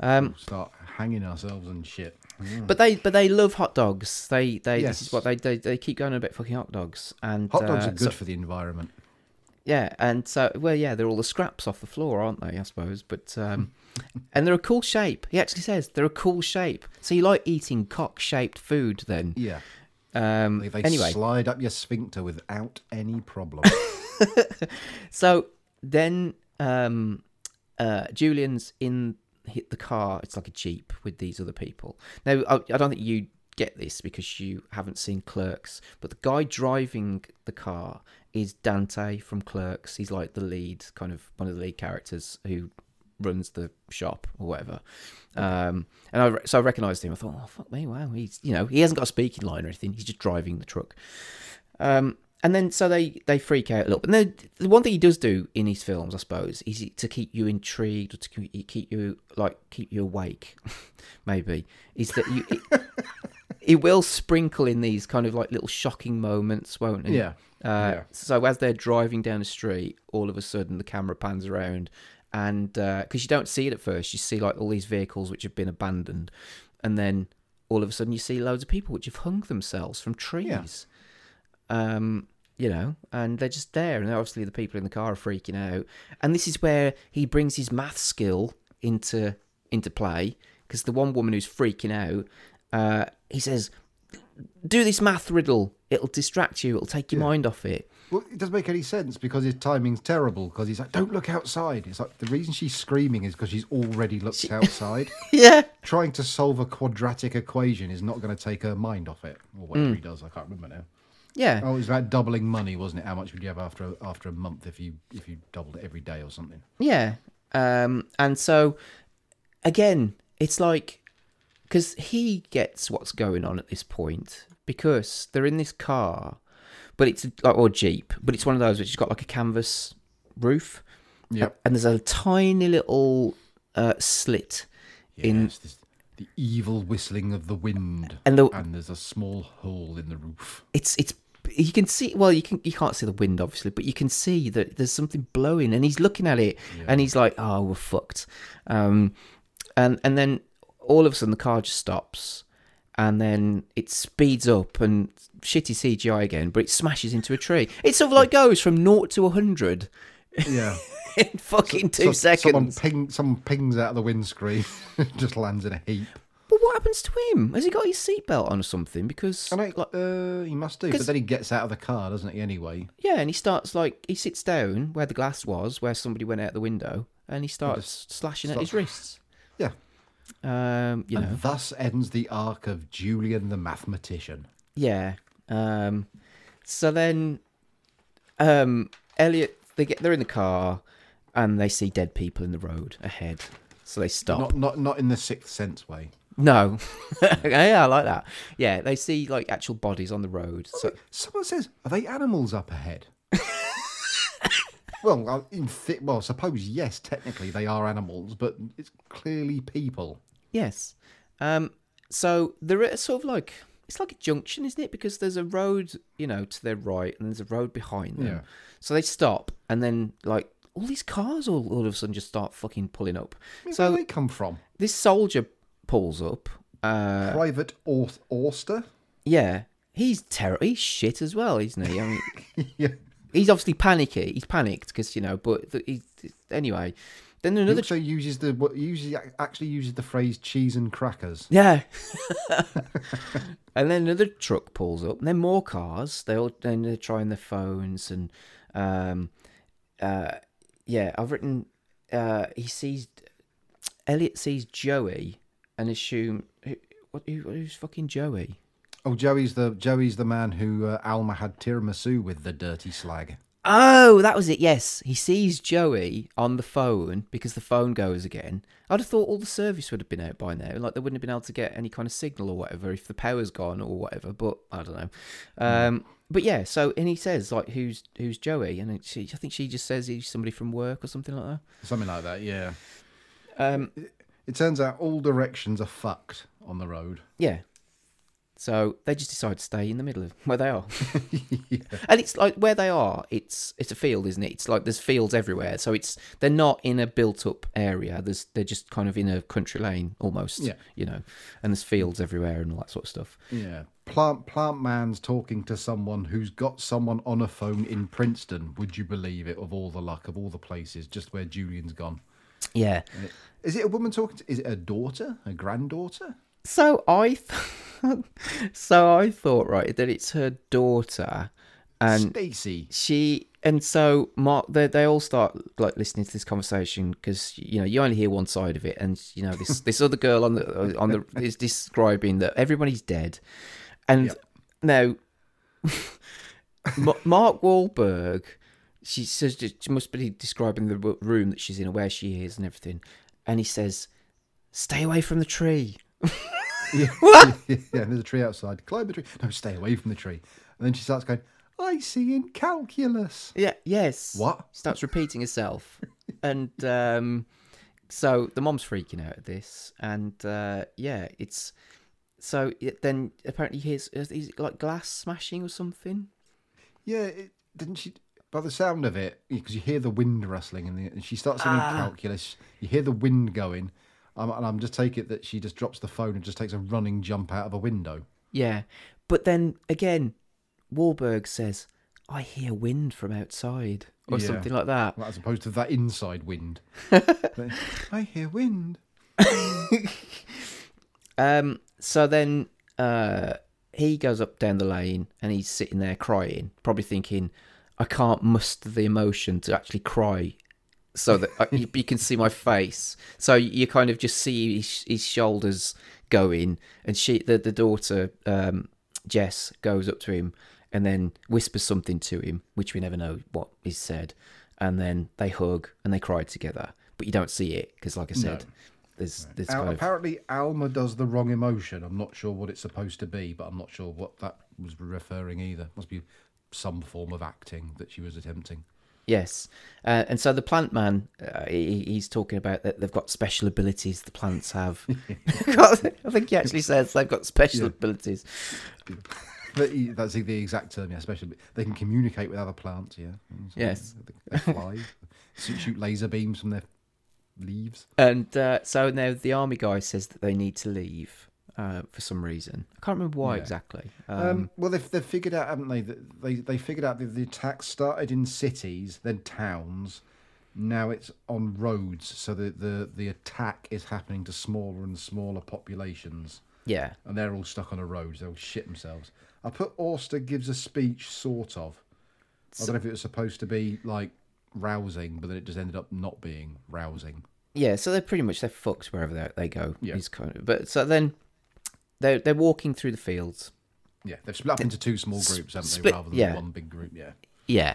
Speaker 4: Um,
Speaker 5: We'll start hanging ourselves and shit. Mm.
Speaker 4: but they but they love hot dogs. They they
Speaker 5: Yes.
Speaker 4: this is what they they, they keep going about fucking hot dogs and
Speaker 5: hot dogs
Speaker 4: uh,
Speaker 5: are good
Speaker 4: so-
Speaker 5: for the environment.
Speaker 4: yeah, and so well yeah they're all the scraps off the floor, aren't they? I suppose, but um, and they're a cool shape. He actually says they're a cool shape. So you like eating cock shaped food then?
Speaker 5: Yeah.
Speaker 4: Um,
Speaker 5: They, they
Speaker 4: anyway,
Speaker 5: slide up your sphincter without any problem.
Speaker 4: so then um, uh, Julian's in hit the car. It's like a jeep with these other people. Now I, I don't think you get this because you haven't seen Clerks, but the guy driving the car is Dante from Clerks. He's like the lead, kind of one of the lead characters who runs the shop or whatever. Um, and I so I recognised him. I thought, oh fuck me, wow, he's you know he hasn't got a speaking line or anything. He's just driving the truck. Um, and then so they they freak out a little. And then the one thing he does do in his films, I suppose, is to keep you intrigued or to keep you like keep you awake. maybe is that you. It, he will sprinkle in these kind of like little shocking moments, won't he?
Speaker 5: Yeah.
Speaker 4: Uh,
Speaker 5: Yeah.
Speaker 4: So as they're driving down the street, all of a sudden the camera pans around, and because you don't see it at first, you see like all these vehicles which have been abandoned, and then all of a sudden you see loads of people which have hung themselves from trees. Yeah. Um, you know, and they're just there, and obviously the people in the car are freaking out. And this is where he brings his math skill into into play because the one woman who's freaking out, uh, he says, "Do this math riddle. It'll distract you. It'll take your mind off it."
Speaker 5: Well, it doesn't make any sense because his timing's terrible. Because he's like, "Don't look outside." It's like the reason she's screaming is because she's already looked outside.
Speaker 4: yeah.
Speaker 5: Trying to solve a quadratic equation is not going to take her mind off it, or whatever
Speaker 4: Mm.
Speaker 5: he does. I can't remember now.
Speaker 4: Yeah.
Speaker 5: Oh, it was about doubling money, wasn't it? How much would you have after a, after a month if you if you doubled it every day or something?
Speaker 4: Yeah. Um, and so, again, it's like, because he gets what's going on at this point because they're in this car, but it's like, or Jeep, but it's one of those which has got like a canvas roof.
Speaker 5: Yep.
Speaker 4: And there's a tiny little uh, slit in.
Speaker 5: Yes, there's the evil whistling of the wind,
Speaker 4: And the-
Speaker 5: there's a small hole in the roof.
Speaker 4: It's, it's, you can see well you can you can't see the wind obviously but you can see that there's something blowing and he's looking at it and he's like oh we're fucked um and and then all of a sudden the car just stops and then it speeds up and shitty CGI again but it smashes into a tree it sort of like goes from 0 to 100
Speaker 5: Yeah.
Speaker 4: in fucking two
Speaker 5: So- Someone,
Speaker 4: seconds
Speaker 5: ping, someone pings out of the windscreen, just lands in a heap.
Speaker 4: But what happens to him has he got his seatbelt on or something because
Speaker 5: I know, uh, he must do. but then he gets out of the car, doesn't he? Anyway,
Speaker 4: Yeah, and he starts like he sits down where the glass was, where somebody went out the window, and he starts slashing at his wrists.
Speaker 5: Yeah.
Speaker 4: Um, you
Speaker 5: and
Speaker 4: know.
Speaker 5: thus ends the arc of Julian the mathematician.
Speaker 4: Yeah. Um, so then, um, Elliot, they get they're in the car, and they see dead people in the road ahead, so they stop.
Speaker 5: Not, not, not in the sixth sense way.
Speaker 4: No, yeah, I like that. Yeah, they see like actual bodies on the road. So
Speaker 5: Someone says, "Are they animals up ahead?" well, in thi- well, suppose yes, technically they are animals, but it's clearly people.
Speaker 4: Yes. Um, so they're at a sort of like it's like a junction, isn't it? Because there's a road, you know, to their right, and there's a road behind them.
Speaker 5: Yeah.
Speaker 4: So they stop, and then like all these cars all, all of a sudden just start fucking pulling up.
Speaker 5: Where
Speaker 4: so
Speaker 5: do they come from?
Speaker 4: this soldier pulls up. Uh,
Speaker 5: Private Or- Auster.
Speaker 4: yeah, he's terror. He's shit as well, isn't he? I mean,
Speaker 5: yeah.
Speaker 4: he's obviously panicky. He's panicked because you know, but the, he, anyway. Then
Speaker 5: He
Speaker 4: another
Speaker 5: also uses the what uses actually uses the phrase cheese and crackers.
Speaker 4: Yeah. and then another truck pulls up, and then more cars. They all then they're trying their phones, and um, uh, yeah, I've written. Uh, he sees Elliot sees Joey, and assume who, who, who's fucking Joey?
Speaker 5: Oh, Joey's the Joey's the man who uh, Alma had tiramisu with the dirty slag.
Speaker 4: Oh, that was it. Yes, he sees Joey on the phone because the phone goes again. I'd have thought all the service would have been out by now. Like they wouldn't have been able to get any kind of signal or whatever if the power's gone or whatever. But I don't know. Um, But yeah, so and he says like, "Who's who's Joey?" And she, I think she just says he's somebody from work or something like that.
Speaker 5: Something like that, yeah.
Speaker 4: Um,
Speaker 5: It turns out all directions are fucked on the road.
Speaker 4: Yeah. So they just decide to stay in the middle of where they are, and it's like where they are. It's it's a field, isn't it? It's like there's fields everywhere. So it's they're not in a built-up area. There's they're just kind of in a country lane almost.
Speaker 5: Yeah.
Speaker 4: You know, and there's fields everywhere and all that sort of stuff.
Speaker 5: Yeah. Plant Plant Man's talking to someone who's got someone on a phone in Princeton. Would you believe it? Of all the luck, of all the places, just where Julian's gone.
Speaker 4: Yeah.
Speaker 5: Is it a woman talking? To, is it a daughter? A granddaughter?
Speaker 4: So I, th- so I thought right that it's her daughter, and
Speaker 5: Stacy.
Speaker 4: She and so Mark, they they all start like listening to this conversation because you know you only hear one side of it, and you know this this other girl on the uh, on the is describing that everybody's dead, and now Mark Wahlberg, she says she must be describing the room that she's in, where she is, and everything, and he says, "Stay away from the tree."
Speaker 5: Yeah. What? yeah, there's a tree outside. Climb the tree. No, stay away from the tree. And then she starts going, I see in calculus.
Speaker 4: Yeah. Yes.
Speaker 5: What?
Speaker 4: Starts repeating herself, and um, so the mom's freaking out at this, and uh, yeah, it's so it, then apparently he hears is it like glass smashing or something.
Speaker 5: Yeah, it, didn't she? By the sound of it, because you hear the wind rustling, and, the, and she starts doing
Speaker 4: Ah.
Speaker 5: calculus. You hear the wind going, um, and I'm just take it that she just drops the phone and just takes a running jump out of a window.
Speaker 4: Yeah, but then again, Wahlberg says, I hear wind from outside or
Speaker 5: Yeah.
Speaker 4: something like that.
Speaker 5: Well, as opposed to that inside wind. I hear wind.
Speaker 4: Um, so then uh, he goes up down the lane and he's sitting there crying, probably thinking, I can't muster the emotion to actually cry so that I, you, you can see my face. So you kind of just see his, his shoulders going, and she, the, the daughter, um, Jess, goes up to him and then whispers something to him, which we never know what is said. And then they hug and they cry together, but you don't see it because, like I said,
Speaker 5: No.
Speaker 4: there's there's
Speaker 5: Al-
Speaker 4: kind of
Speaker 5: apparently, Alma does the wrong emotion. I'm not sure what it's supposed to be, but I'm not sure what that was referring either. Must be some form of acting that she was attempting.
Speaker 4: Yes, uh, and so the plant man, uh, he, he's talking about that they've got special abilities. The plants have. I think he actually says they've got special
Speaker 5: Yeah.
Speaker 4: abilities.
Speaker 5: But he- that's the exact term, yeah. Especially they can communicate with other plants, yeah. So
Speaker 4: Yes.
Speaker 5: they fly, shoot shoot laser beams from their leaves.
Speaker 4: And uh, so now the army guy says that they need to leave uh, for some reason. I can't remember why
Speaker 5: Yeah.
Speaker 4: exactly.
Speaker 5: Um,
Speaker 4: Um,
Speaker 5: well, they've, they've figured out, haven't they? That they they figured out that the attacks started in cities, then towns. Now it's on roads, so the, the the attack is happening to smaller and smaller populations.
Speaker 4: Yeah.
Speaker 5: and they're all stuck on a road. They'll shit themselves. I put Auster gives a speech, sort of. I don't know if it was supposed to be like rousing, but then it just ended up not being rousing.
Speaker 4: yeah, so they're pretty much they're fucked wherever they, they go.
Speaker 5: Yeah.
Speaker 4: Kind of, but so then they're they're walking through the fields.
Speaker 5: Yeah, they've split up into two small groups, haven't they, rather than
Speaker 4: yeah.
Speaker 5: one big group. Yeah.
Speaker 4: Yeah,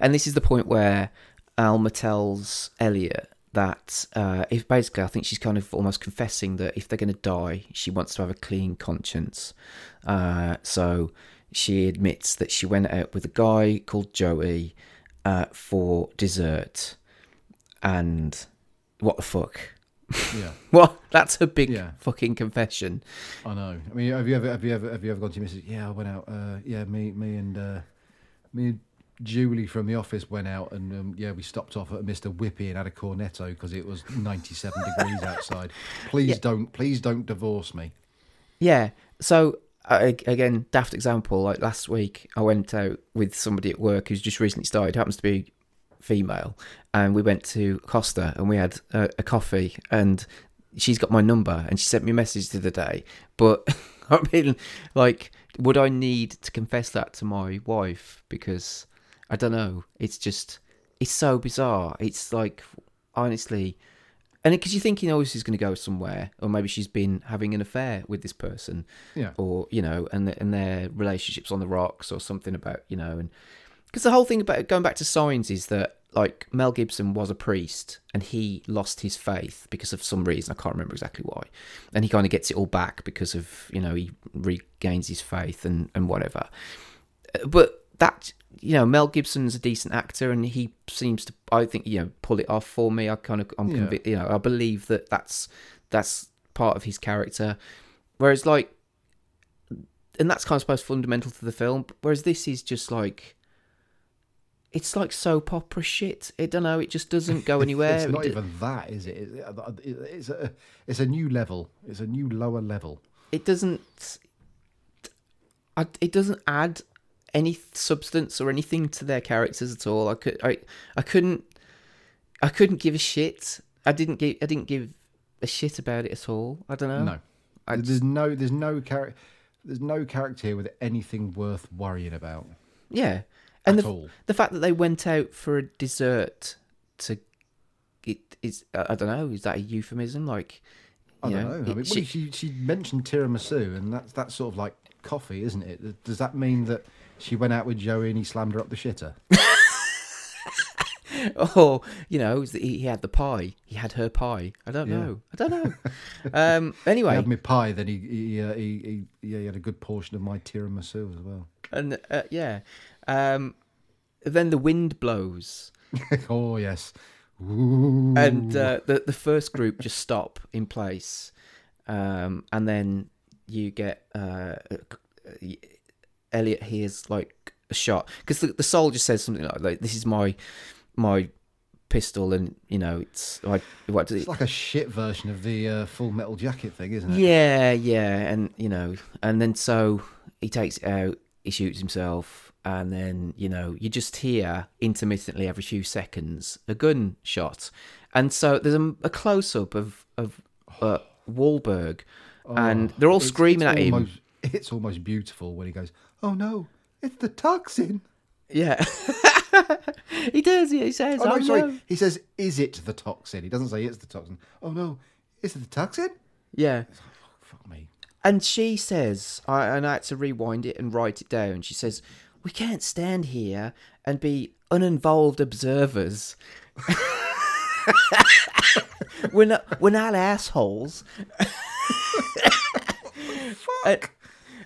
Speaker 4: and this is the point where Alma tells Elliot that uh, if basically I think she's kind of almost confessing that if they're going to die, she wants to have a clean conscience. Uh, so she admits that she went out with a guy called Joey uh, for dessert, and what the fuck?
Speaker 5: Yeah.
Speaker 4: well, That's a big
Speaker 5: Yeah.
Speaker 4: fucking confession.
Speaker 5: I know. I mean, have you ever, have you ever, have you ever gone to your missus? Yeah, I went out. Uh, yeah, me, me and uh, me and Julie from the office went out, and um, yeah, we stopped off at Mister Whippy and had a cornetto because it was ninety-seven degrees outside. Please
Speaker 4: Yeah.
Speaker 5: don't, please don't divorce me.
Speaker 4: Yeah. So again, daft example. Like last week, I went out with somebody at work who's just recently started. Happens to be female, and we went to Costa and we had a, a coffee. And she's got my number, and she sent me a message the other day. But I mean, like, would I need to confess that to my wife? Because I don't know. It's just, it's so bizarre. It's like, honestly. And because you're thinking, oh, she's going to go somewhere, or maybe she's been having an affair with this person,
Speaker 5: Yeah.
Speaker 4: or you know, and and their relationships on the rocks, or something about you know, and because the whole thing about going back to signs is that like Mel Gibson was a priest and he lost his faith because of some reason I can't remember exactly why, and he kind of gets it all back because of you know he regains his faith and and whatever, uh, but that you know Mel Gibson's a decent actor and he seems to I think you know pull it off for me. I kind of I'm
Speaker 5: Yeah.
Speaker 4: convinced you know I believe that that's that's part of his character, whereas like and that's kind of supposed fundamental to the film. Whereas this is just like it's like soap opera shit. I don't know. It just doesn't go anywhere.
Speaker 5: it's not
Speaker 4: It-
Speaker 5: even that, is it? It- it- It's a, it's a new level. It's a new lower level.
Speaker 4: it doesn't it doesn't add any substance or anything to their characters at all i could i i couldn't i couldn't give a shit i didn't give i didn't give a shit about it at all i don't know
Speaker 5: No,
Speaker 4: I
Speaker 5: there's no, there's no character, there's no character here with anything worth worrying about.
Speaker 4: yeah and
Speaker 5: At
Speaker 4: the,
Speaker 5: all.
Speaker 4: the fact that they went out for a dessert to it is i don't know is that a euphemism like
Speaker 5: I don't know. I mean,
Speaker 4: she-
Speaker 5: she, she mentioned tiramisu, and that's that's sort of like coffee, isn't it? Does that mean that she went out with Joey and he slammed her up the shitter?
Speaker 4: or you know he, he had the pie he had her pie i don't
Speaker 5: Yeah.
Speaker 4: know i don't know um anyway
Speaker 5: He had me pie, then he he, uh, he he yeah he had a good portion of my tiramisu as well.
Speaker 4: and uh, yeah um then the wind blows.
Speaker 5: Oh yes, Ooh.
Speaker 4: and uh, the the first group just stop in place. Um and then you get uh elliot hears like a shot. Because the, the soldier says something like, like this is my my pistol and you know it's like what does
Speaker 5: it's
Speaker 4: it
Speaker 5: like a shit version of the uh, Full Metal Jacket thing, isn't it?
Speaker 4: Yeah, yeah, and you know, and then so he takes it out, he shoots himself, and then you know you just hear intermittently every few seconds a gunshot, and so there's a, a close up of of uh, Wahlberg, and they're all
Speaker 5: Oh, It's-
Speaker 4: screaming
Speaker 5: it's
Speaker 4: at him.
Speaker 5: It's almost beautiful when he goes, "Oh no, it's the toxin."
Speaker 4: Yeah, he does. He says,
Speaker 5: Oh no,
Speaker 4: "Oh,
Speaker 5: sorry.
Speaker 4: no."
Speaker 5: He says, "Is it the toxin?" He doesn't say it's the toxin. Oh no, is it the toxin?
Speaker 4: Yeah.
Speaker 5: Fuck me.
Speaker 4: And she says, I, and I had to rewind it and write it down. She says, We can't stand here and be uninvolved observers. we're not we're not assholes. and,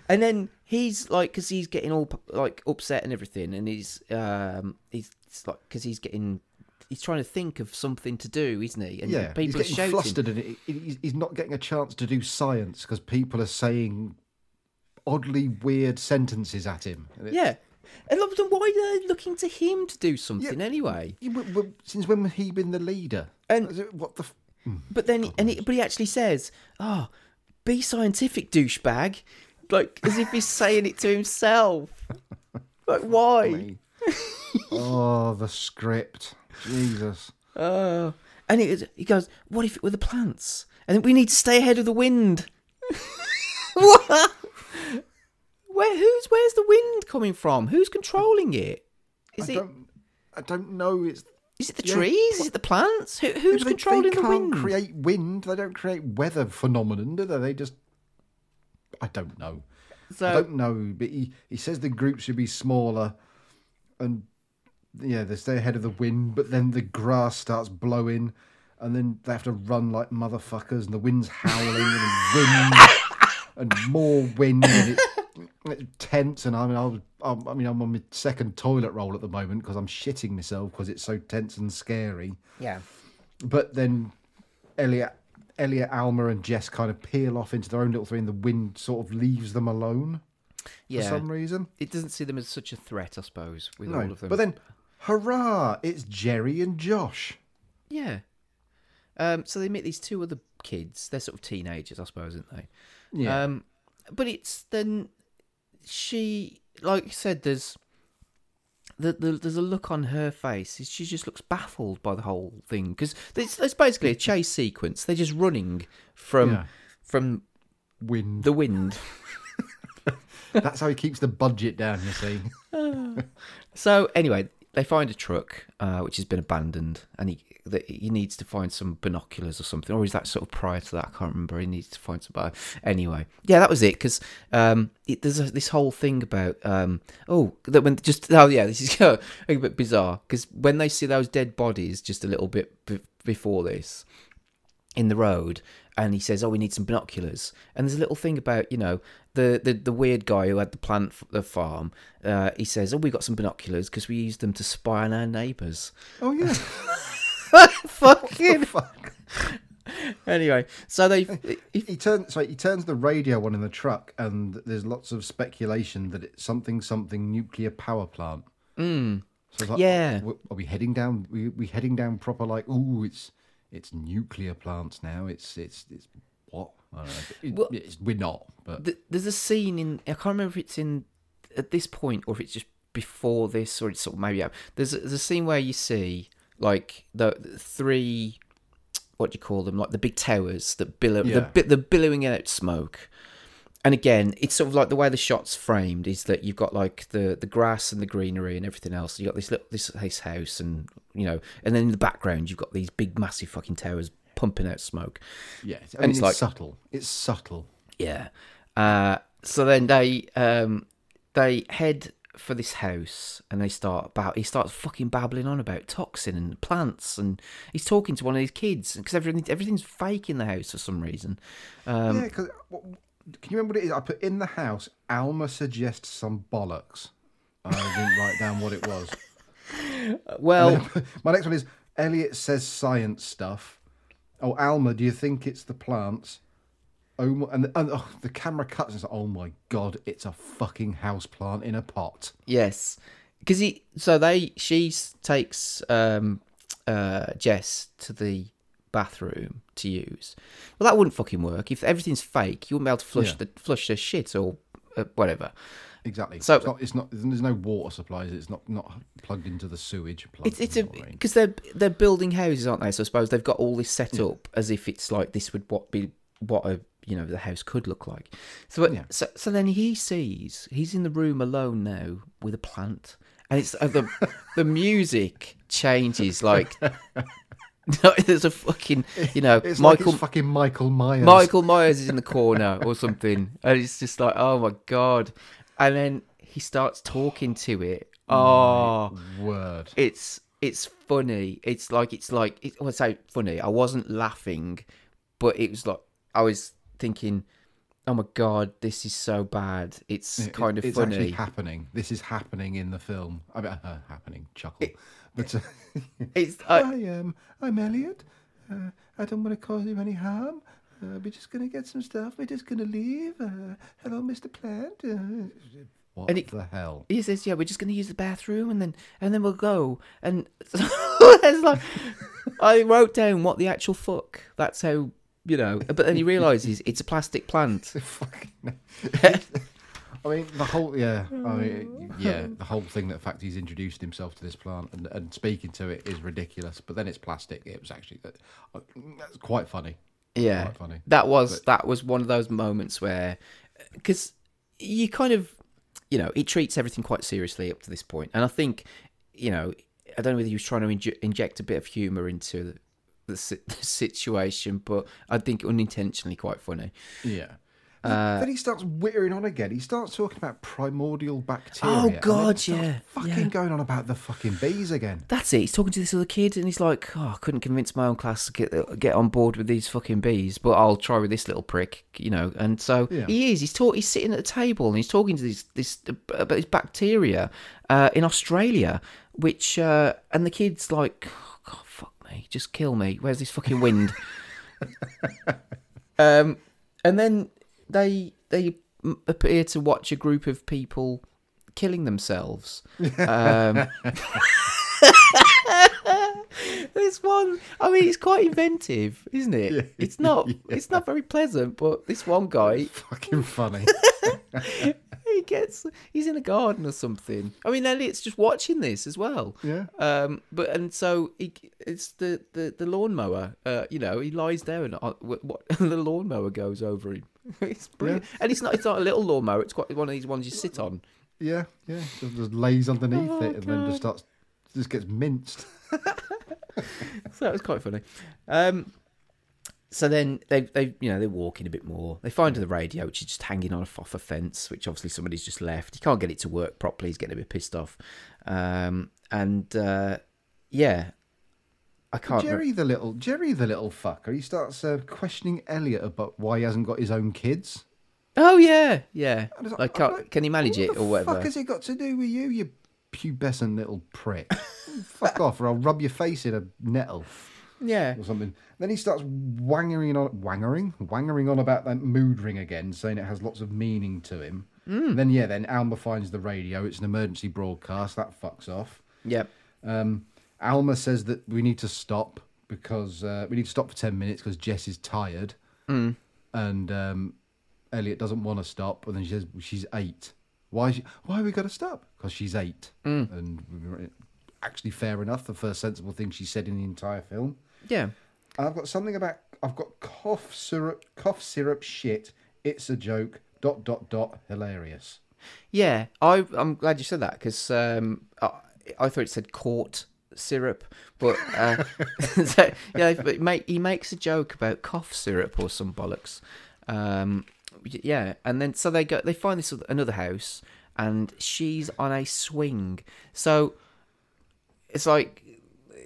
Speaker 4: and then he's like, because he's getting all like upset and everything, and he's um he's like because he's getting he's trying to think of something to do, isn't he? And
Speaker 5: Yeah, he's
Speaker 4: people are
Speaker 5: getting flustered, and he's, he's not getting a chance to do science because people are saying oddly weird sentences at him.
Speaker 4: Yeah. And why are they looking to him to do something anyway?
Speaker 5: Yeah, but since when has he been the leader?
Speaker 4: And
Speaker 5: what the? F- hmm.
Speaker 4: But then, and he, but he actually says, "Oh, be scientific, douchebag," like as if he's saying it to himself. Like why?
Speaker 5: oh, the script, Jesus.
Speaker 4: Oh, and he, he goes, "What if it were the plants?" And we need to stay ahead of the wind. what? Where? Who's? Where's the wind coming from? Who's controlling it? Is
Speaker 5: I
Speaker 4: it?
Speaker 5: don't, I don't know. It's
Speaker 4: Is it the
Speaker 5: yeah,
Speaker 4: trees? Is it the plants? Who, who's
Speaker 5: they-
Speaker 4: controlling
Speaker 5: they
Speaker 4: the
Speaker 5: can't create wind. They don't create weather phenomenon, do they? They just. I don't know. I don't know. But he, he says the group should be smaller, and yeah, they stay ahead of the wind. But then the grass starts blowing, and then they have to run like motherfuckers, and the wind's howling and wind and more wind, and tense. And I mean, I, was, I, mean, I'm on my second toilet roll at the moment because I'm shitting myself because it's so tense and scary.
Speaker 4: Yeah.
Speaker 5: But then Elliot, Elliot, Alma, and Jess kind of peel off into their own little thing. and The wind sort of leaves them alone
Speaker 4: Yeah.
Speaker 5: for some reason.
Speaker 4: It doesn't see them as such a threat, I suppose, with
Speaker 5: No,
Speaker 4: all of them.
Speaker 5: but then, hurrah! It's Jerry and Josh.
Speaker 4: Yeah. Um, so they meet these two other kids. They're sort of teenagers, I suppose, aren't they?
Speaker 5: Yeah.
Speaker 4: Um, but it's then she, like you said, there's the, the, there's a look on her face. She just looks baffled by the whole thing because it's, it's basically a chase sequence. They're just running from
Speaker 5: Yeah.
Speaker 4: from
Speaker 5: wind.
Speaker 4: the wind.
Speaker 5: That's how he keeps the budget down. You see.
Speaker 4: So anyway, they find a truck uh, which has been abandoned, and he that he needs to find some binoculars or something, or is that sort of prior to that? I can't remember. He needs to find some. But anyway, yeah, that was it. Because um, there's a, this whole thing about um, oh that when just oh yeah, this is a bit bizarre because when they see those dead bodies just a little bit b- before this in the road and he says oh we need some binoculars and there's a little thing about you know the the, the weird guy who had the plant f- the farm uh, he says oh we got some binoculars because we used them to spy on our neighbours
Speaker 5: Oh yeah.
Speaker 4: fucking fuck. anyway so they
Speaker 5: he, he turns sorry, he turns the radio on in the truck, and there's lots of speculation that it's something something nuclear power plant.
Speaker 4: Mm.
Speaker 5: So it's like,
Speaker 4: Yeah.
Speaker 5: are, are we heading down? We we heading down proper like? Ooh, it's it's nuclear plants now. It's it's it's what? I don't know. It-
Speaker 4: Well,
Speaker 5: it's, we're not, but
Speaker 4: Th- there's a scene in I can't remember if it's in at this point or if it's just before this or it's sort of maybe out. There's a, there's a scene where you see like the, the three what do you call them like the big towers that billow
Speaker 5: Yeah.
Speaker 4: bi- the billowing out smoke. And again, it's sort of like the way the shot's framed is that you've got like the, the grass and the greenery and everything else. You got this little this, this house and you know, and then in the background you've got these big massive fucking towers pumping out smoke.
Speaker 5: yeah, it's,
Speaker 4: and it's, like
Speaker 5: subtle. It's subtle.
Speaker 4: yeah. Uh, so then they um, they head for this house and they start about. He starts fucking babbling on about toxin and plants, and he's talking to one of these kids because everything everything's fake in the house for some reason. Um,
Speaker 5: yeah, because can you remember what it is? I put in the house. Alma suggests some bollocks. I didn't write down what it was.
Speaker 4: Well,
Speaker 5: And my next one is Elliot says science stuff. Oh, Alma, do you think it's the plants? Oh, my, and, and oh, the camera cuts and like, oh my god, it's a fucking house plant in a pot.
Speaker 4: Yes, because he. So they. She takes um, uh, Jess to the bathroom to use. Well, that wouldn't fucking work if everything's fake. You wouldn't be able to flush
Speaker 5: Yeah.
Speaker 4: the flush the shit or uh, whatever.
Speaker 5: Exactly.
Speaker 4: So-
Speaker 5: it's not, it's not. There's no water supplies. It's not not plugged into the sewage.
Speaker 4: It's it's a
Speaker 5: in the drain.
Speaker 4: because they're they're building houses, aren't they? So I suppose they've got all this set up as if it's like this would what be what a you know the house could look like. So
Speaker 5: Yeah.
Speaker 4: so so then he sees he's in the room alone now with a plant, and it's uh, the the music changes like. No, there's a fucking, you know,
Speaker 5: It's like
Speaker 4: Michael
Speaker 5: it's fucking Michael Myers.
Speaker 4: Michael Myers is in the corner or something, and it's just like, oh my god! And then he starts talking to it. Oh,
Speaker 5: word.
Speaker 4: it's it's funny. It's like it's like it, I would say funny. I wasn't laughing, but it was like I was thinking, oh my god, this is so bad. It's
Speaker 5: It-
Speaker 4: kind of
Speaker 5: it's
Speaker 4: funny.
Speaker 5: actually happening. This is happening in the film. I mean, uh, happening. Chuckle. But uh,
Speaker 4: it's
Speaker 5: I am. I'm Elliot. Uh, I don't want to cause you any harm. Uh, we're just gonna get some stuff. We're just gonna leave. Uh, hello, Mr. Plant. Uh, what
Speaker 4: And it-
Speaker 5: the hell?
Speaker 4: he says, "Yeah, we're just going to use the bathroom, and then and then we'll go." And it's like, I wrote down what the actual fuck. That's how you know. But then he realizes it's a plastic plant.
Speaker 5: I mean, the whole yeah, I mean, yeah, the whole thing. That the fact he's introduced himself to this plant and, and speaking to it is ridiculous. But then it's plastic. It was actually that. Uh, that's quite funny.
Speaker 4: Yeah,
Speaker 5: quite funny.
Speaker 4: that was that was one of those moments where, because you kind of, you know, he treats everything quite seriously up to this point, and I think, you know, I don't know whether he was trying to inj- inject a bit of humour into the, the, the situation, but I think unintentionally quite funny.
Speaker 5: Yeah.
Speaker 4: Uh,
Speaker 5: then he starts wittering on again. He starts talking about primordial bacteria.
Speaker 4: Oh, God, yeah,
Speaker 5: Fucking
Speaker 4: yeah.
Speaker 5: going on about the fucking bees again.
Speaker 4: That's it. He's talking to this other kid, and he's like, "Oh, I couldn't convince my own class to get get on board with these fucking bees, but I'll try with this little prick, you know." And so
Speaker 5: Yeah.
Speaker 4: he is. He's talk. He's sitting at the table, and he's talking to this this about this bacteria uh, in Australia, which uh, and the kid's like, oh, "God, fuck me, just kill me. Where's this fucking wind?" um, and then they they appear to watch a group of people killing themselves. Um, this one, I mean, it's quite inventive, isn't it? It's not. It's not very pleasant, but this one guy,
Speaker 5: Fucking funny.
Speaker 4: he gets. He's in a garden or something. I mean, Elliot's just watching this as well.
Speaker 5: Yeah.
Speaker 4: Um. But and so he, it's the the the lawnmower. Uh. You know, he lies there and uh, what, what the lawnmower goes over him. It's brilliant. And it's not. It's not a little lawnmower. It's quite one of these ones you sit on.
Speaker 5: yeah, yeah. Just, just lays underneath
Speaker 4: Oh,
Speaker 5: it and then just starts, just gets minced.
Speaker 4: so that was quite funny. Um, so then they they you know they're walking a bit more. They find the radio, which is just hanging on a, off a fence, which obviously somebody's just left. He can't get it to work properly. He's getting a bit pissed off. Um, and uh, yeah, I can't. re-
Speaker 5: Jerry the little Jerry the little fucker. He starts uh, questioning Elliot about why he hasn't got his own kids.
Speaker 4: oh yeah, yeah.
Speaker 5: It's
Speaker 4: Like, can't, can he manage it
Speaker 5: what the
Speaker 4: or whatever?
Speaker 5: fuck has it got to do with you, you pubescent little prick? fuck off, or I'll rub your face in a nettle
Speaker 4: Yeah,
Speaker 5: or something. Then he starts wangering on, wangering, wangering on about that mood ring again, saying it has lots of meaning to him.
Speaker 4: Mm.
Speaker 5: Then yeah, then Alma finds the radio. It's an emergency broadcast. That fucks off.
Speaker 4: yep.
Speaker 5: Um, Alma says that we need to stop because uh, we need to stop for ten minutes because Jess is tired,
Speaker 4: Mm.
Speaker 5: and um, Elliot doesn't want to stop. And then she says she's eight. Why? She, why have we got to stop? Because she's eight.
Speaker 4: Mm.
Speaker 5: And actually, fair enough. The first sensible thing she said in the entire film.
Speaker 4: Yeah.
Speaker 5: And I've got something about I've got cough syrup, cough syrup shit. It's a joke. Dot dot dot. Hilarious.
Speaker 4: Yeah, I, I'm glad you said that because um, I, I thought it said court syrup, but uh, so, yeah, but mate, he makes a joke about cough syrup or some bollocks. Um, yeah, and then so they go, they find this other- another house, and she's on a swing. So it's like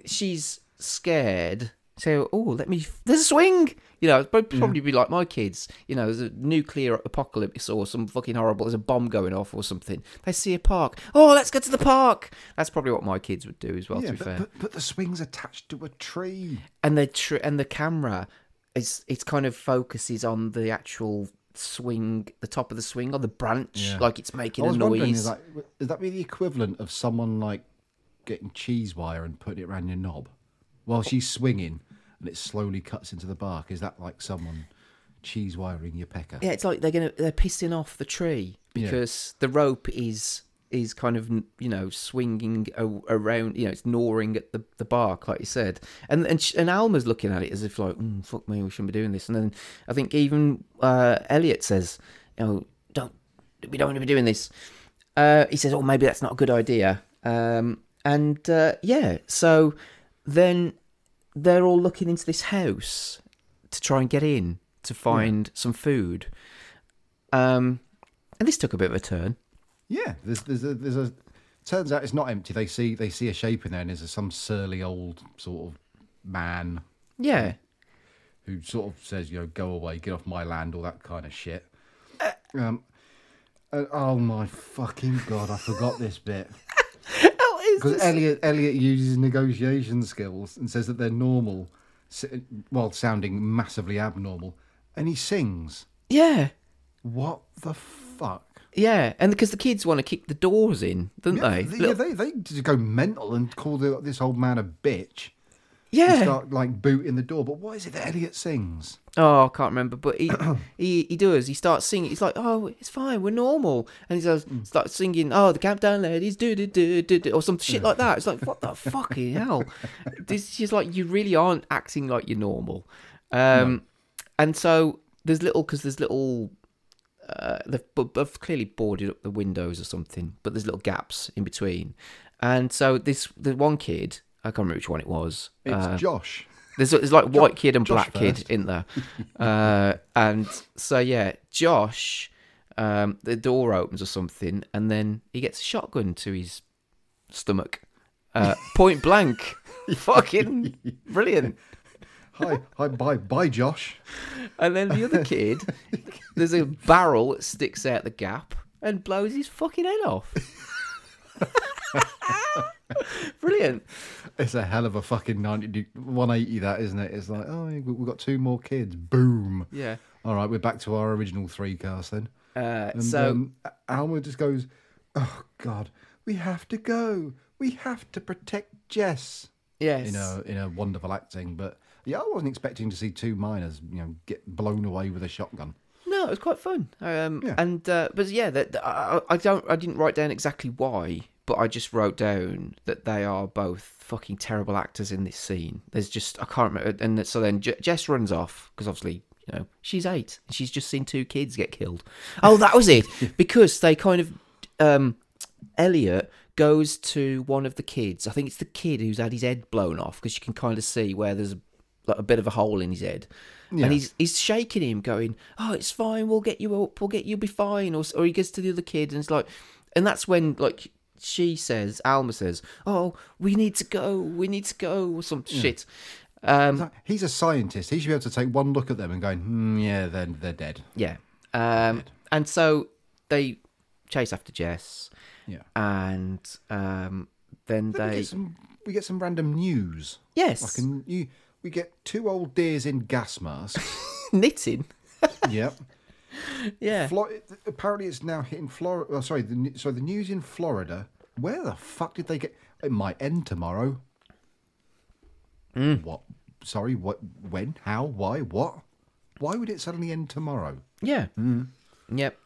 Speaker 4: she's scared. So, oh, let me. There's a swing. You know, it'd mm-hmm. probably be like my kids. You know, there's a nuclear apocalypse or some fucking horrible. There's a bomb going off or something. They see a park. Oh, let's go to the park. That's probably what my kids would do as well.
Speaker 5: yeah,
Speaker 4: to be
Speaker 5: but,
Speaker 4: fair.
Speaker 5: but but the swing's attached to a tree.
Speaker 4: and the tr- and the camera is it's kind of focuses on the actual swing, the top of the swing, on the branch,
Speaker 5: Yeah.
Speaker 4: like it's making
Speaker 5: I
Speaker 4: a
Speaker 5: was wondering,
Speaker 4: noise.
Speaker 5: is that is that be the equivalent of someone like getting cheese wire and putting it around your knob while she's swinging and it slowly cuts into the bark? Is that like someone cheese wiring your pecker.
Speaker 4: Yeah, it's like they're gonna they're pissing off the tree
Speaker 5: Yeah.
Speaker 4: because the rope is is kind of you know swinging a- around. You know, it's gnawing at the, the bark, like you said. And and sh- and Alma's looking at it as if like, mm, fuck me, we shouldn't be doing this. And then I think even uh, Elliot says, you know, don't we don't want to be doing this. Uh, he says, oh, maybe that's not a good idea. Um, and uh, yeah, so then they're all looking into this house to try and get in to find some food. Um, and this took a bit of a turn.
Speaker 5: Yeah, there's there's a, there's a. Turns out it's not empty. They see they see a shape in there, and there's some surly old sort of man
Speaker 4: Yeah,
Speaker 5: who sort of says, you know, go away, get off my land, all that kind of shit.
Speaker 4: Uh,
Speaker 5: Um, and- oh my fucking god, I forgot this bit. Because Elliot Elliot uses negotiation skills and says that they're normal, while sounding massively abnormal, and he sings.
Speaker 4: yeah,
Speaker 5: What the fuck?
Speaker 4: yeah. And because the kids want to kick the doors in, don't
Speaker 5: Yeah,
Speaker 4: they?
Speaker 5: yeah, they they just go mental and call the, this old man a bitch.
Speaker 4: Yeah.
Speaker 5: and start like booting the door. But what is it that Elliot sings?
Speaker 4: Oh, I can't remember, but he he he does. He starts singing. He's like, "Oh, it's fine, we're normal," and he says,
Speaker 5: Mm.
Speaker 4: starts singing, "Oh, the countdown ladies do do do do do," or some shit like that. It's like, what the fucking hell? This is like you really aren't acting like you're normal. Um, and so there's little because there's little. Uh, they've, they've clearly boarded up the windows or something, but there's little gaps in between, and so this the one kid I can't remember which one it was.
Speaker 5: It's
Speaker 4: uh,
Speaker 5: Josh.
Speaker 4: there's, there's like white kid and
Speaker 5: Josh
Speaker 4: black kid in there. Uh, and so, yeah, Josh, um, the door opens or something, and then he gets a shotgun to his stomach. Uh, point blank. Fucking brilliant.
Speaker 5: Hi, hi, bye, bye, Josh.
Speaker 4: And then the other kid, there's a barrel that sticks out the gap and blows his fucking head off. Brilliant.
Speaker 5: It's a hell of a fucking 90, 180 that, isn't it? It's like, oh, we- we've got two more kids. Boom.
Speaker 4: Yeah.
Speaker 5: All right, we're back to our original three cast then.
Speaker 4: Uh,
Speaker 5: And
Speaker 4: so,
Speaker 5: um, Alma just goes, oh, God, we have to go. We have to protect Jess.
Speaker 4: yes.
Speaker 5: In a, in a wonderful acting. But yeah, I wasn't expecting to see two minors, you know, get blown away with a shotgun.
Speaker 4: No, it was quite fun. Um,
Speaker 5: Yeah.
Speaker 4: and uh, but yeah, that I, I don't, I didn't write down exactly why, but I just wrote down that they are both fucking terrible actors in this scene. There's just I can't remember, and so then J- Jess runs off because obviously you know she's eight and she's just seen two kids get killed. Oh, that was it because they kind of um, Elliot goes to one of the kids. I think it's the kid who's had his head blown off because you can kind of see where there's a, like a bit of a hole in his head.
Speaker 5: Yeah.
Speaker 4: And he's he's shaking him, going, "Oh, it's fine. We'll get you up. We'll get you'll be fine." Or or he goes to the other kid, and it's like, and that's when like she says, Alma says, "Oh, we need to go. We need to go," or some shit. Um,
Speaker 5: He's a scientist. He should be able to take one look at them and go, hmm, yeah, they're, they're dead.
Speaker 4: yeah. Um, and so they chase after Jess.
Speaker 5: Yeah.
Speaker 4: And um, then
Speaker 5: Then we
Speaker 4: they
Speaker 5: get some we get some random news.
Speaker 4: Yes.
Speaker 5: Like a new, we get two old dears in gas masks.
Speaker 4: knitting.
Speaker 5: yep.
Speaker 4: Yeah.
Speaker 5: Flo- apparently, it's now hitting Florida. Oh, sorry, the, sorry, the news in Florida. Where the fuck did they get? It might end tomorrow.
Speaker 4: Mm.
Speaker 5: What? Sorry. What? When? How? Why? What? Why would it suddenly end tomorrow?
Speaker 4: Yeah. Yep.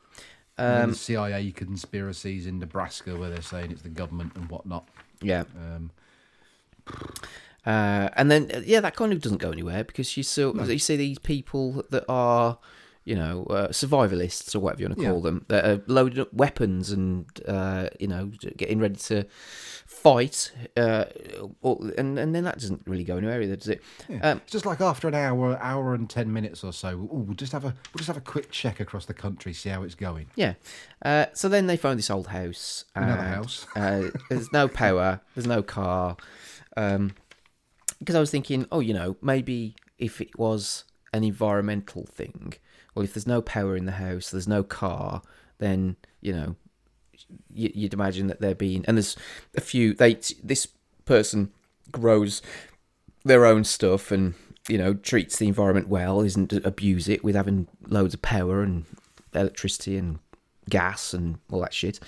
Speaker 4: Um,
Speaker 5: CIA conspiracies in Nebraska, where they're saying it's the government and whatnot.
Speaker 4: Yeah.
Speaker 5: Um,
Speaker 4: Uh, and then uh, yeah, that kind of doesn't go anywhere because you still you see these people that are, you know, uh, survivalists or whatever you want to
Speaker 5: Yeah.
Speaker 4: call them, that are loading up weapons and uh, you know getting ready to fight, uh, or, and and then that doesn't really go anywhere either, does it?
Speaker 5: Yeah.
Speaker 4: Um,
Speaker 5: it's just like after an hour, hour and ten minutes or so. Ooh, we'll just have a we'll just have a quick check across the country, see how it's going.
Speaker 4: Yeah. Uh, so then they find this old house.
Speaker 5: Another house.
Speaker 4: uh, there's no power. There's no car. Um, because I was thinking, oh, you know, maybe if it was an environmental thing, well, if there's no power in the house, there's no car, then you know, you, you'd imagine that there being and there's a few. They this person grows their own stuff and you know treats the environment well, isn't abuse it with having loads of power and electricity and gas and all that shit.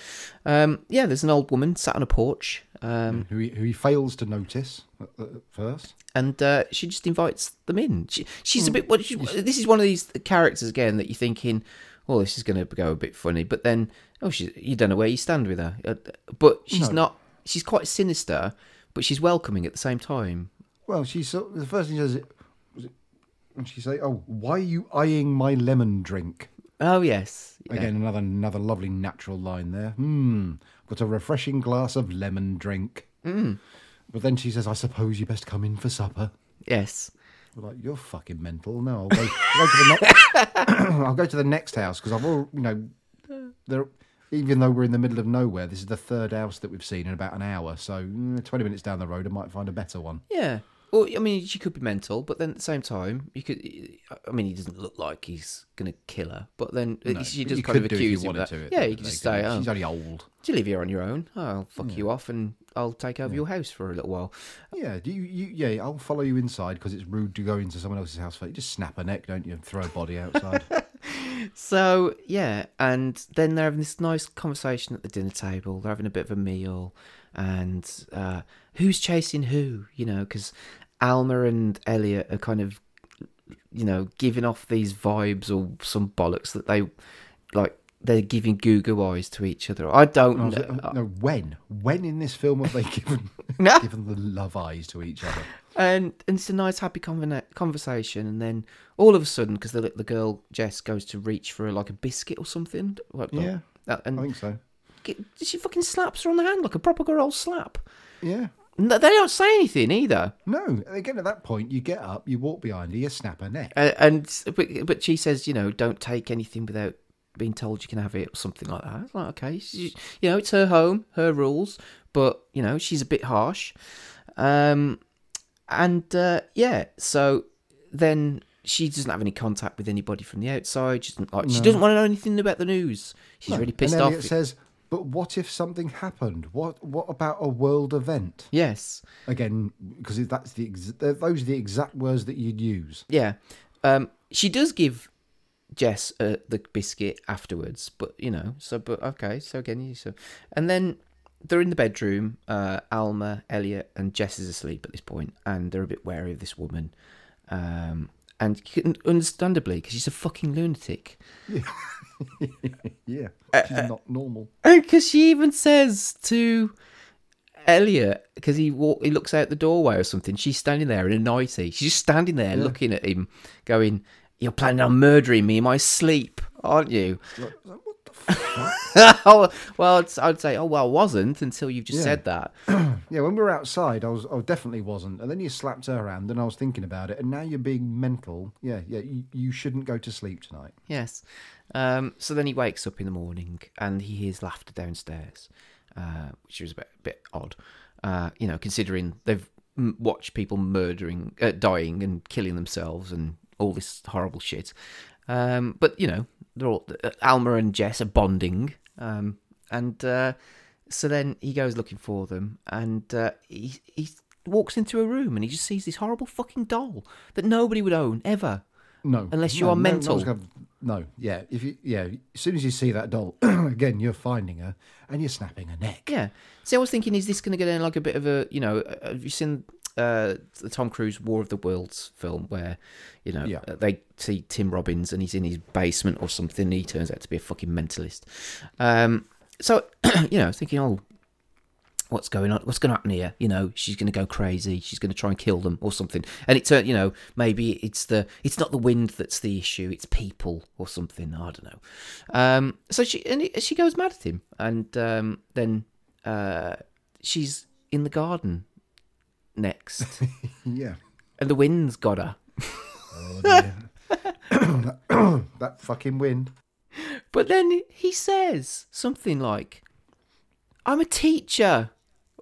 Speaker 4: Um, yeah, there's an old woman sat on a porch Um,
Speaker 5: who he, who he fails to notice at, at first.
Speaker 4: and uh, she just invites them in. She, she's a bit. What she, this is one of these characters again that you're thinking, "Oh, this is going to go a bit funny," but then, oh, she, you don't know where you stand with her. Uh, But she's
Speaker 5: No.
Speaker 4: not. She's quite sinister, but she's welcoming at the same time.
Speaker 5: Well, she's the first thing she says, was it, and she say, "Oh, why are you eyeing my lemon drink?"
Speaker 4: Oh yes, yeah.
Speaker 5: Again, another another lovely natural line there. Hmm, got a refreshing glass of lemon drink.
Speaker 4: Mm.
Speaker 5: But then she says, "I suppose you best come in for supper."
Speaker 4: Yes.
Speaker 5: We're like, "You're fucking mental." No, I'll go, I'll go to the next. I'll go to the next house because I've all you know. There, even though we're in the middle of nowhere, this is the third house that we've seen in about an hour. So mm, twenty minutes down the road, I might find a better one.
Speaker 4: Yeah. Well, I mean, she could be mental, but then at the same time, you could. I mean, he doesn't look like he's gonna kill her, but then
Speaker 5: No,
Speaker 4: she
Speaker 5: you
Speaker 4: kind of
Speaker 5: could do
Speaker 4: accuse him of that.
Speaker 5: to at
Speaker 4: yeah, you could just say, "Oh,
Speaker 5: She's only old."
Speaker 4: Do you leave here on your own? Oh, I'll fuck you off, and I'll take over your house for a little while.
Speaker 5: Yeah, do you, you yeah, I'll follow you inside because it's rude to go into someone else's house. You just snap a neck, don't you, and throw a body outside.
Speaker 4: So yeah, and then they're having this nice conversation at the dinner table. They're having a bit of a meal, and uh, who's chasing who? You know, because Alma and Elliot are kind of, you know, giving off these vibes or some bollocks that they like. They're giving goo goo eyes to each other. I don't
Speaker 5: I
Speaker 4: know.
Speaker 5: like, no, when? When in this film have they given
Speaker 4: No.
Speaker 5: given the love eyes to each other?
Speaker 4: and and it's a nice happy conver- conversation and then all of a sudden because the the girl Jess goes to reach for like a biscuit or something what-
Speaker 5: Yeah,
Speaker 4: that- and
Speaker 5: I think so.
Speaker 4: she fucking slaps her on the hand like a proper girl slap
Speaker 5: Yeah.
Speaker 4: No, they don't say anything either.
Speaker 5: No, again at that point, you get up, you walk behind her, you snap her neck.
Speaker 4: uh, and but, but she says you know don't take anything without being told you can have it or something like that. It's like okay she, you know it's her home her rules but you know she's a bit harsh. Um and uh, yeah so then she doesn't have any contact with anybody from the outside. She doesn't like she doesn't want to know anything about the news. She's
Speaker 5: No,
Speaker 4: really pissed
Speaker 5: and
Speaker 4: off.
Speaker 5: Elliot says, "But what if something happened? What what about a world event?"
Speaker 4: yes
Speaker 5: Again, because that's the ex- those are the exact words that you'd use.
Speaker 4: Yeah. Um, she does give Jess uh, the biscuit afterwards, but you know, so but okay, so again, you so, and then they're in the bedroom. Uh, Alma, Elliot, and Jess is asleep at this point, and they're a bit wary of this woman, um, and can- understandably because she's a fucking lunatic.
Speaker 5: Yeah,
Speaker 4: Uh,
Speaker 5: she's not normal.
Speaker 4: Because she even says to Elliot, because he walk, he looks out the doorway or something. She's standing there in a nightie. She's just standing there
Speaker 5: Yeah.
Speaker 4: looking at him, going, "You're planning on murdering me in my sleep, aren't you?" oh, well, it's, I'd say, oh well, I wasn't until you've just
Speaker 5: Yeah.
Speaker 4: said that.
Speaker 5: Yeah, when we were outside, I was, I definitely wasn't. And then you slapped her hand, and I was thinking about it. And now you're being mental. Yeah, yeah, you, you shouldn't go to sleep tonight.
Speaker 4: Yes. Um, so then he wakes up in the morning and he hears laughter downstairs, uh, which was a bit, bit odd. Uh, you know, considering they've m- watched people murdering, uh, dying, and killing themselves, and all this horrible shit. Um, but you know, they're all Alma and Jess are bonding, um, and uh, so then he goes looking for them, and uh, he he walks into a room and he just sees this horrible fucking doll that nobody would own ever.
Speaker 5: No,
Speaker 4: unless you
Speaker 5: no,
Speaker 4: are
Speaker 5: no-
Speaker 4: mental.
Speaker 5: no no, yeah, if you, yeah, as soon as you see that doll again, you're finding her and you're snapping her neck.
Speaker 4: Yeah. See, I was thinking, is this going to get in like a bit of a, you know, have you seen uh, the Tom Cruise War of the Worlds film where, you know,
Speaker 5: Yeah.
Speaker 4: uh, they see Tim Robbins and he's in his basement or something and he turns out to be a fucking mentalist. Um, so, you know, I was thinking, oh, what's going on? What's going to happen here? You know, she's going to go crazy. She's going to try and kill them or something. And it turned, you know, maybe it's the, it's not the wind that's the issue. It's people or something. I don't know. Um, so she, and it, she goes mad at him. And um, then uh, she's in the garden next.
Speaker 5: Yeah.
Speaker 4: And the wind's got her.
Speaker 5: Oh, that fucking wind.
Speaker 4: But then he says something like, I'm a teacher.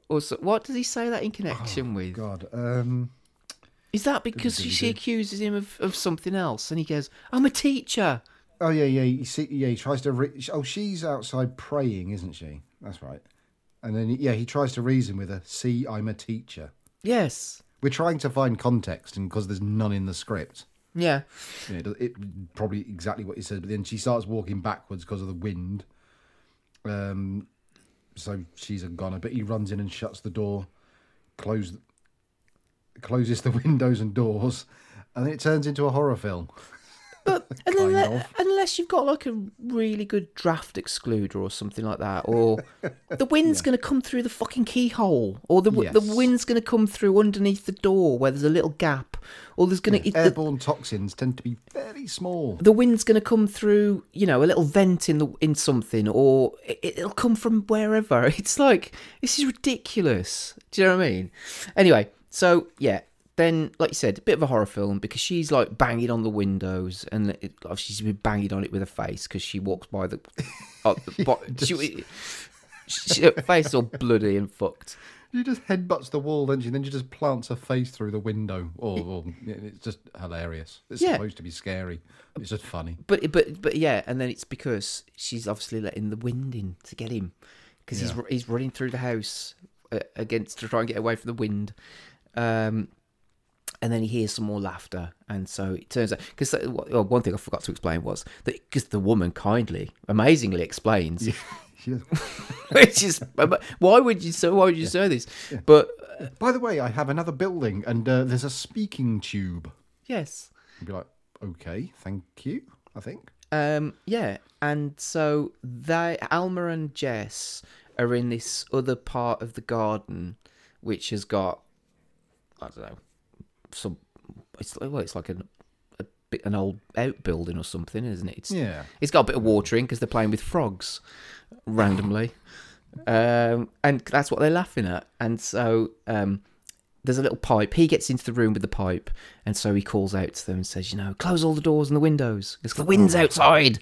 Speaker 4: Or so, what does he say that in connection with?
Speaker 5: God, um,
Speaker 4: Is that because she, she accuses him of, of something else? And he goes, I'm a teacher.
Speaker 5: Oh yeah, yeah. You see, yeah. He tries to. Re- oh, she's outside praying, isn't she? That's right. And then yeah, he tries to reason with her. See, I'm a teacher.
Speaker 4: Yes.
Speaker 5: We're trying to find context, and because there's none in the script,
Speaker 4: Yeah.
Speaker 5: you know, it, it probably exactly what he said. But then she starts walking backwards because of the wind. Um, so she's a goner. But he runs in and shuts the door, close, closes the windows and doors, and then it turns into a horror film. Kind
Speaker 4: unless, unless you've got like a really good draft excluder or something like that, or the wind's going to come through the fucking keyhole, or the w the wind's going to come through underneath the door where there's a little gap, or there's going to the,
Speaker 5: Airborne toxins tend to be very small.
Speaker 4: the wind's going to come through, you know, a little vent in the in something, or it, it'll come from wherever. It's like this is ridiculous. Do you know what I mean? Anyway, so yeah, then like you said, a bit of a horror film because she's like banging on the windows, and it, like, she's been banging on it with her face because she walks by the, uh, the bo- she, she, her face all bloody and fucked.
Speaker 5: She just headbutts the wall, then she And then she just plants her face through the window. Or, or it's just hilarious. It's
Speaker 4: Yeah.
Speaker 5: supposed to be scary. It's just funny.
Speaker 4: But but but yeah, and then it's because she's obviously letting the wind in to get him because he's
Speaker 5: Yeah.
Speaker 4: he's running through the house uh, against to try and get away from the wind. Um, and then he hears some more laughter, and so it turns out because well, one thing I forgot to explain was that because the woman kindly, amazingly explains,
Speaker 5: does.
Speaker 4: which is why would you so why would you say this? But
Speaker 5: By the way, I have another building, and uh, there's a speaking tube.
Speaker 4: yes,
Speaker 5: You'd be like, okay, thank you. I think.
Speaker 4: Um, yeah, and so they Alma and Jess are in this other part of the garden, which has got I don't know some. It's like- well, it's like an a bit an old outbuilding or something, isn't it? It's,
Speaker 5: Yeah.
Speaker 4: It's got a bit of watering because they're playing with frogs randomly, um, and that's what they're laughing at. And so um, there's a little pipe. He gets into the room with the pipe, and so he calls out to them and says, "You know, close all the doors and the windows because the wind's outside."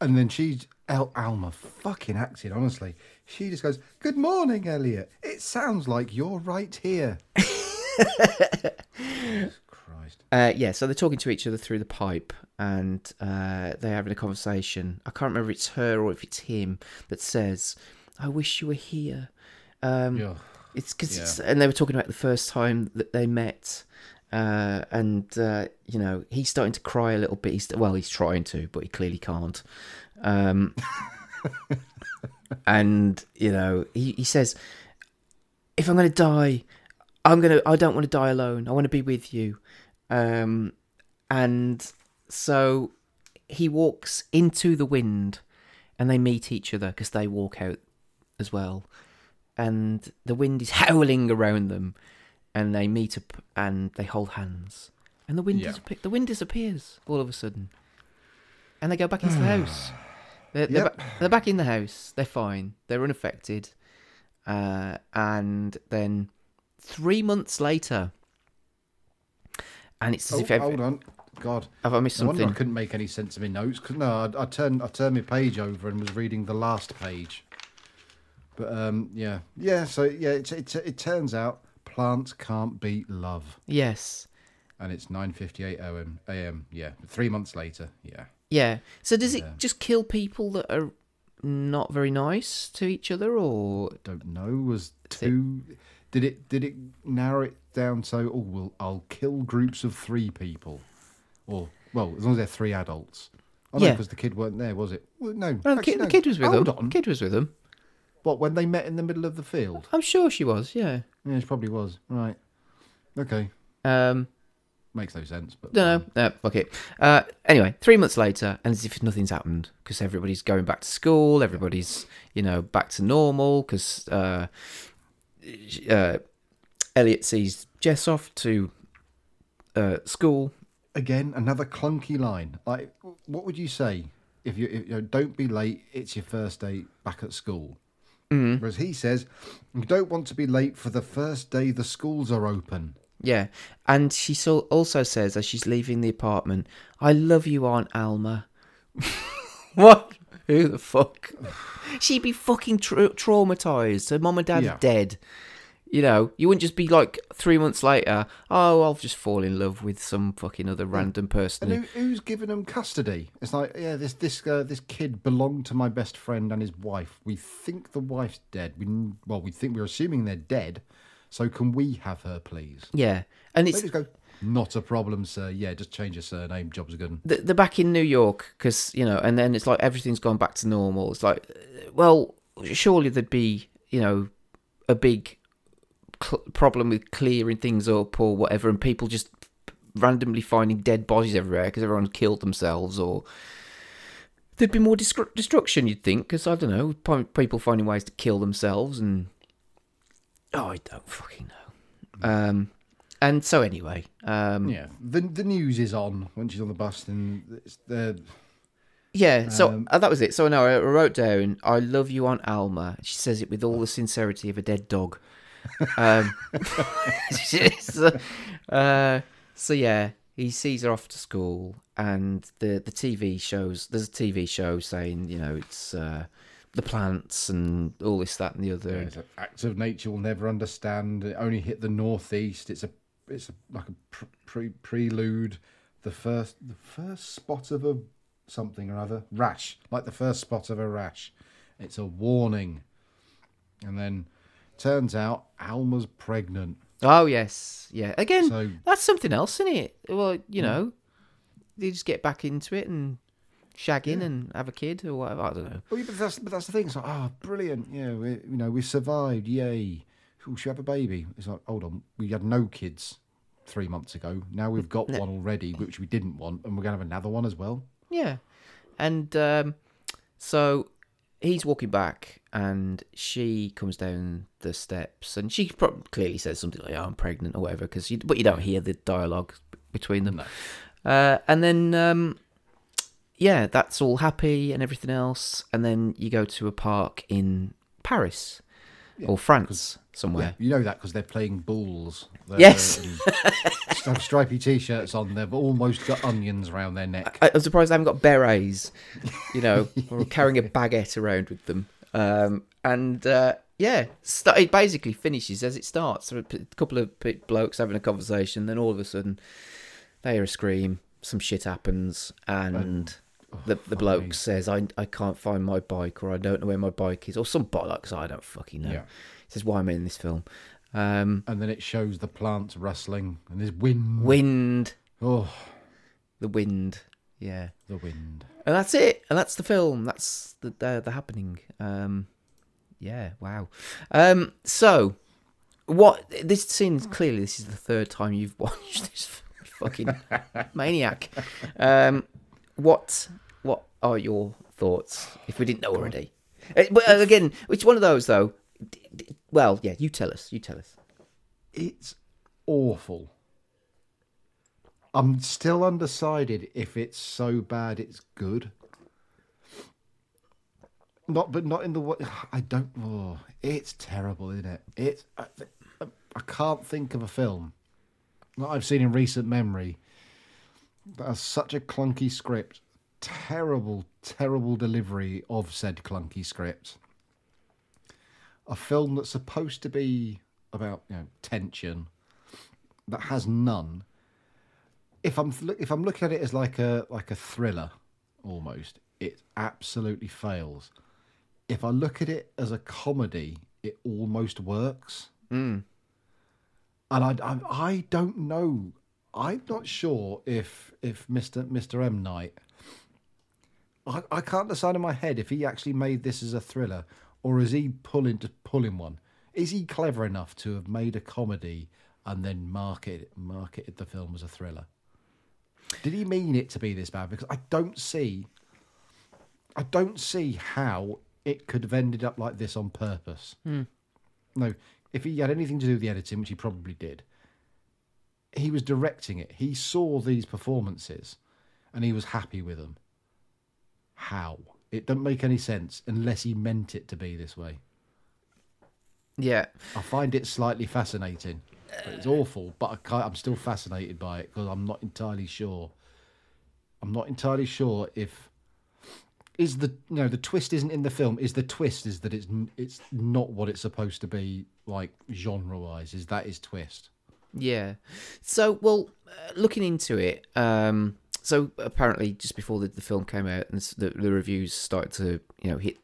Speaker 5: And then she's El Alma fucking acted, honestly. She just goes, Good morning, Elliot. It sounds like you're right here. Christ.
Speaker 4: Uh, yeah, so they're talking to each other through the pipe, and uh, they're having a conversation. I can't remember if it's her or if it's him that says, "I wish you were here." Um,
Speaker 5: Yeah.
Speaker 4: It's because it's,
Speaker 5: Yeah.
Speaker 4: and they were talking about the first time that they met, uh, and uh, you know he's starting to cry a little bit. He's well, he's trying to, but he clearly can't. Um, and you know he, he says, "If I'm going to die, I'm gonna. I don't want to die alone. I want to be with you." Um, and so he walks into the wind, and they meet each other because they walk out as well and the wind is howling around them, and they meet up and they hold hands, and the wind
Speaker 5: Yeah.
Speaker 4: disappear- the wind disappears all of a sudden, and they go back into the house. They're, they're,
Speaker 5: Yep.
Speaker 4: ba- they're back in the house. They're fine. They're unaffected, uh, and then three months later, and it's as
Speaker 5: Oh,
Speaker 4: if every-
Speaker 5: hold on. God.
Speaker 4: Have I missed
Speaker 5: no
Speaker 4: something?
Speaker 5: I couldn't make any sense of my notes. 'cause no, I, I turned I turned my page over and was reading the last page. But um, yeah, yeah. So yeah, it, it, it turns out plants can't beat love,
Speaker 4: yes,
Speaker 5: and it's nine fifty eight a.m. a.m. Yeah, three months later. Yeah.
Speaker 4: yeah. So does it
Speaker 5: Yeah.
Speaker 4: just kill people that are not very nice to each other, or
Speaker 5: Don't know. Was two? Did it did it narrow it down so? Oh, well, I'll kill groups of three people, or well, as long as they're three adults. No,
Speaker 4: Yeah.
Speaker 5: because the kid weren't there, was it? Well, no,
Speaker 4: No, the,
Speaker 5: actually,
Speaker 4: kid,
Speaker 5: no.
Speaker 4: the kid was with
Speaker 5: Hold
Speaker 4: them.
Speaker 5: on.
Speaker 4: Kid was with them.
Speaker 5: What when they met in the middle of the field?
Speaker 4: I'm sure she was. Yeah.
Speaker 5: Yeah, she probably was. Right. Okay.
Speaker 4: Um.
Speaker 5: Makes no sense, but
Speaker 4: No, no, no, fuck it. Uh, anyway, three months later, and as if nothing's happened, because everybody's going back to school, everybody's, you know, back to normal, because uh, uh, Elliot sees Jess off to uh, school.
Speaker 5: again another clunky line. Like, what would you say if you, if, you know, don't be late? It's your first day back at school.
Speaker 4: Mm.
Speaker 5: Whereas he says, you don't want to be late for the first day the schools are open.
Speaker 4: Yeah, and she also says as she's leaving the apartment, "I love you, Aunt Alma." what? Who the fuck? She'd be fucking tra- traumatized. Her mom and dad
Speaker 5: Yeah.
Speaker 4: are dead. You know, you wouldn't just be like three months later. Oh, I'll just fall in love with some fucking other random person.
Speaker 5: And
Speaker 4: who-
Speaker 5: who, who's giving them custody? It's like, yeah, this this uh, this kid belonged to my best friend and his wife. We think the wife's dead. We well, we think we're assuming they're dead. So can we have her, please?
Speaker 4: Yeah, and
Speaker 5: They
Speaker 4: it's
Speaker 5: just go, not a problem, sir. Yeah, just change your surname. Job's are good.
Speaker 4: th- they're back in New York because you know, and then it's like everything's gone back to normal. It's like, well, surely there'd be you know a big cl- problem with clearing things up or whatever, and people just randomly finding dead bodies everywhere because everyone killed themselves, or there'd be more destru- destruction. You'd think, because I don't know, people finding ways to kill themselves, and oh, I don't fucking know. Um, and so anyway, um,
Speaker 5: Yeah, the the news is on when she's on the bus, and it's the
Speaker 4: Yeah, so
Speaker 5: Um,
Speaker 4: uh, that was it. So no, I wrote down, "I love you, Aunt Alma." She says it with all the sincerity of a dead dog. Um, so, uh, so yeah, he sees her off to school, and the the TV shows. There's a TV show saying, you know, it's uh, the plants and all this, that, and the other.
Speaker 5: It's an act of nature we'll never understand. It only hit the northeast. It's a it's like a pre, pre prelude. The first the first spot of a something or other rash, like the first spot of a rash. It's a warning, and then turns out Alma's pregnant.
Speaker 4: Oh yes, yeah. Again,
Speaker 5: So-
Speaker 4: that's something else, isn't it? Well, you hmm. know, they just get back into it and shag in and have a kid or whatever. I don't know.
Speaker 5: Well, yeah, but that's but that's the thing. It's like, oh, brilliant! Yeah, we, you know, we survived. Yay! Oh, should we have a baby? It's like, hold on, we had no kids three months ago. Now we've got one already, which we didn't want, and we're gonna have another one as well.
Speaker 4: Yeah. And um, so he's walking back and she comes down the steps and she pro- clearly says something like, oh, I'm pregnant or whatever, cause you, but you don't hear the dialogue between them. Uh, and then, um, yeah, that's all happy and everything else. And then you go to a park in Paris or France somewhere.
Speaker 5: Yeah, you know that because they're playing balls. They're,
Speaker 4: Yes.
Speaker 5: have stripy t-shirts on. They've almost got onions around their neck.
Speaker 4: I, I'm surprised they haven't got berets, you know, or carrying a baguette around with them. Um, and uh, yeah, st- it basically finishes as it starts. So a p- couple of p- blokes having a conversation, then all of a sudden they hear a scream, some shit happens, and the the bloke says, I, "I can't find my bike, or I don't know where my bike is, or some bollocks. I don't fucking know."
Speaker 5: Yeah.
Speaker 4: He says, "Why am I in this film?" Um,
Speaker 5: and then it shows the plants rustling and there's wind.
Speaker 4: wind,
Speaker 5: Oh,
Speaker 4: the wind, yeah.
Speaker 5: the wind.
Speaker 4: And that's it. And that's the film. That's the the, the happening. Um, yeah. Wow. Um, so, what this scene clearly this is the third time you've watched this fucking maniac. Um, what what are your thoughts? If we didn't know already, Uh, but uh, again, it's one of those though. Well, yeah. You tell us. You tell us.
Speaker 5: It's awful. I'm still undecided if it's so bad it's good. Not, but not in the way. I don't. Oh, it's terrible, isn't it? It's. I, I can't think of a film that I've seen in recent memory that has such a clunky script, terrible, terrible delivery of said clunky script. A film that's supposed to be about you know tension that has none. If I'm if I'm looking at it as like a like a thriller, almost, it absolutely fails. If I look at it as a comedy, it almost works.
Speaker 4: Mm.
Speaker 5: And I, I I don't know. I'm not sure if if Mr. Mr. M Night. I, I can't decide in my head if he actually made this as a thriller or is he pulling to pulling one. Is he clever enough to have made a comedy and then market marketed the film as a thriller? Did he mean it to be this bad? Because I don't see, I don't see how it could have ended up like this on purpose.
Speaker 4: Hmm.
Speaker 5: No, if he had anything to do with the editing, which he probably did, he was directing it. He saw these performances, and he was happy with them. How? It doesn't make any sense unless he meant it to be this way.
Speaker 4: Yeah.
Speaker 5: I find it slightly fascinating. It's awful, but I can't, I'm still fascinated by it because I'm not entirely sure. I'm not entirely sure if is the you know the twist isn't in the film. Is the twist is that it's it's not what it's supposed to be like genre wise. Is that his twist?
Speaker 4: Yeah. So, well, uh, looking into it, um, so apparently just before the, the film came out and the, the reviews started to, you know, hit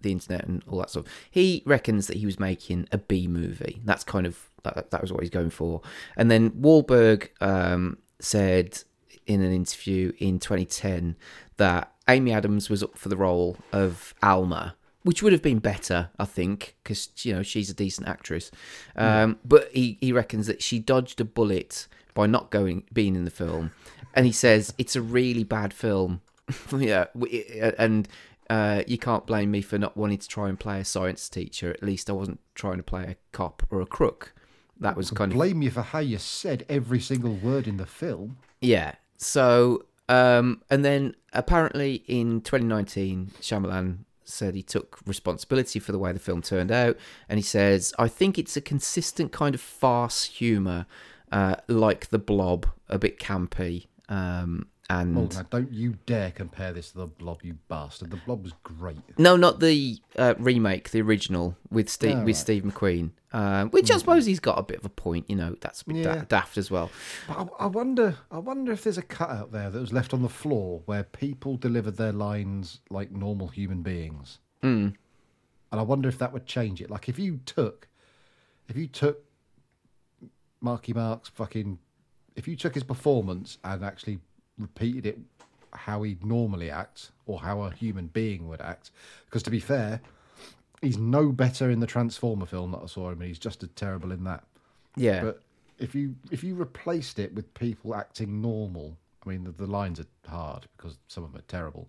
Speaker 4: the internet and all that stuff, he reckons that he was making a B movie. That's kind of, that, that was what he's going for. And then Wahlberg um, said in an interview in 2010 that Amy Adams was up for the role of Alma which would have been better, I think, because you know she's a decent actress. Um, But he, he reckons that she dodged a bullet by not going being in the film, and he says it's a really bad film. yeah, and uh, you can't blame me for not wanting to try and play a science teacher. At least I wasn't trying to play a cop or a crook. That was kind of
Speaker 5: Blame you for how you said every single word in the film.
Speaker 4: yeah. So, um, and then apparently in 2019, Shyamalan said he took responsibility for the way the film turned out, and he says, "I think it's a consistent kind of farce humor, uh, like The Blob, a bit campy." Um, and
Speaker 5: don't you dare compare this to the Blob, you bastard. The Blob was great.
Speaker 4: no, not the uh, remake, the original with Steve
Speaker 5: Oh,
Speaker 4: with
Speaker 5: right.
Speaker 4: Steve McQueen, um, which I suppose he's got a bit of a point. You know, that's a bit da- daft as well.
Speaker 5: But I, I wonder, I wonder if there's a cut out there that was left on the floor where people delivered their lines like normal human beings.
Speaker 4: Mm.
Speaker 5: And I wonder if that would change it. Like if you took, if you took Marky Mark's fucking, if you took his performance and actually repeated it how he normally acts or how a human being would act, because to be fair, he's no better in the Transformer film that I saw him, and he's just as terrible in that.
Speaker 4: Yeah.
Speaker 5: But if you if you replaced it with people acting normal, I mean the, the lines are hard because some of them are terrible.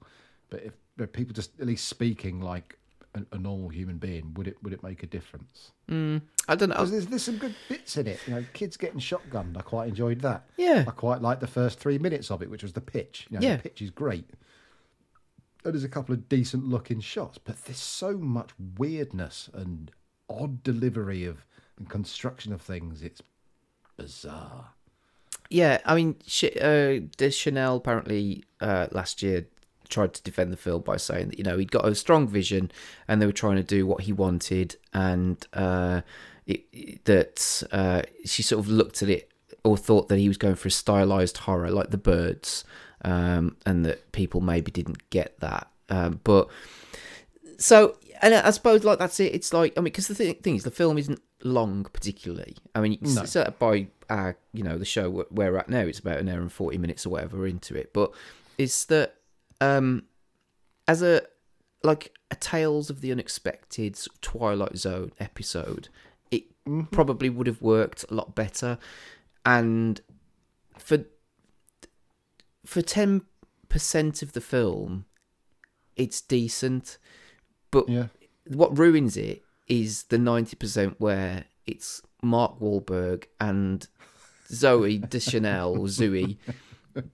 Speaker 5: But if, if people just at least speaking like a, a normal human being, would it would it make a difference?
Speaker 4: Mm, I don't know.
Speaker 5: there's, there's some good bits in it. You know, kids getting shotgunned. I quite enjoyed that.
Speaker 4: Yeah.
Speaker 5: I quite liked the first three minutes of it, which was the pitch. You know,
Speaker 4: Yeah.
Speaker 5: the pitch is great. And there's a couple of decent looking shots, but there's so much weirdness and odd delivery of and construction of things. It's bizarre.
Speaker 4: Yeah, I mean, Ch- uh, Chanel apparently uh, last year tried to defend the film by saying that you know he'd got a strong vision and they were trying to do what he wanted, and uh, it, it- that uh, she sort of looked at it or thought that he was going for a stylized horror like The Birds, um, and that people maybe didn't get that, um, but so and I suppose like that's it. It's like I mean, because the thing, thing is, the film isn't long particularly. I mean, it's,
Speaker 5: No.
Speaker 4: it's uh, by our you know the show where we're at now, it's about an hour and forty minutes or whatever into it. But it's that um as a like a Tales of the Unexpected Twilight Zone episode, it probably would have worked a lot better. And for for ten percent of the film, it's decent. But
Speaker 5: Yeah.
Speaker 4: what ruins it is the ninety percent where it's Mark Wahlberg and Zooey Deschanel Zoe.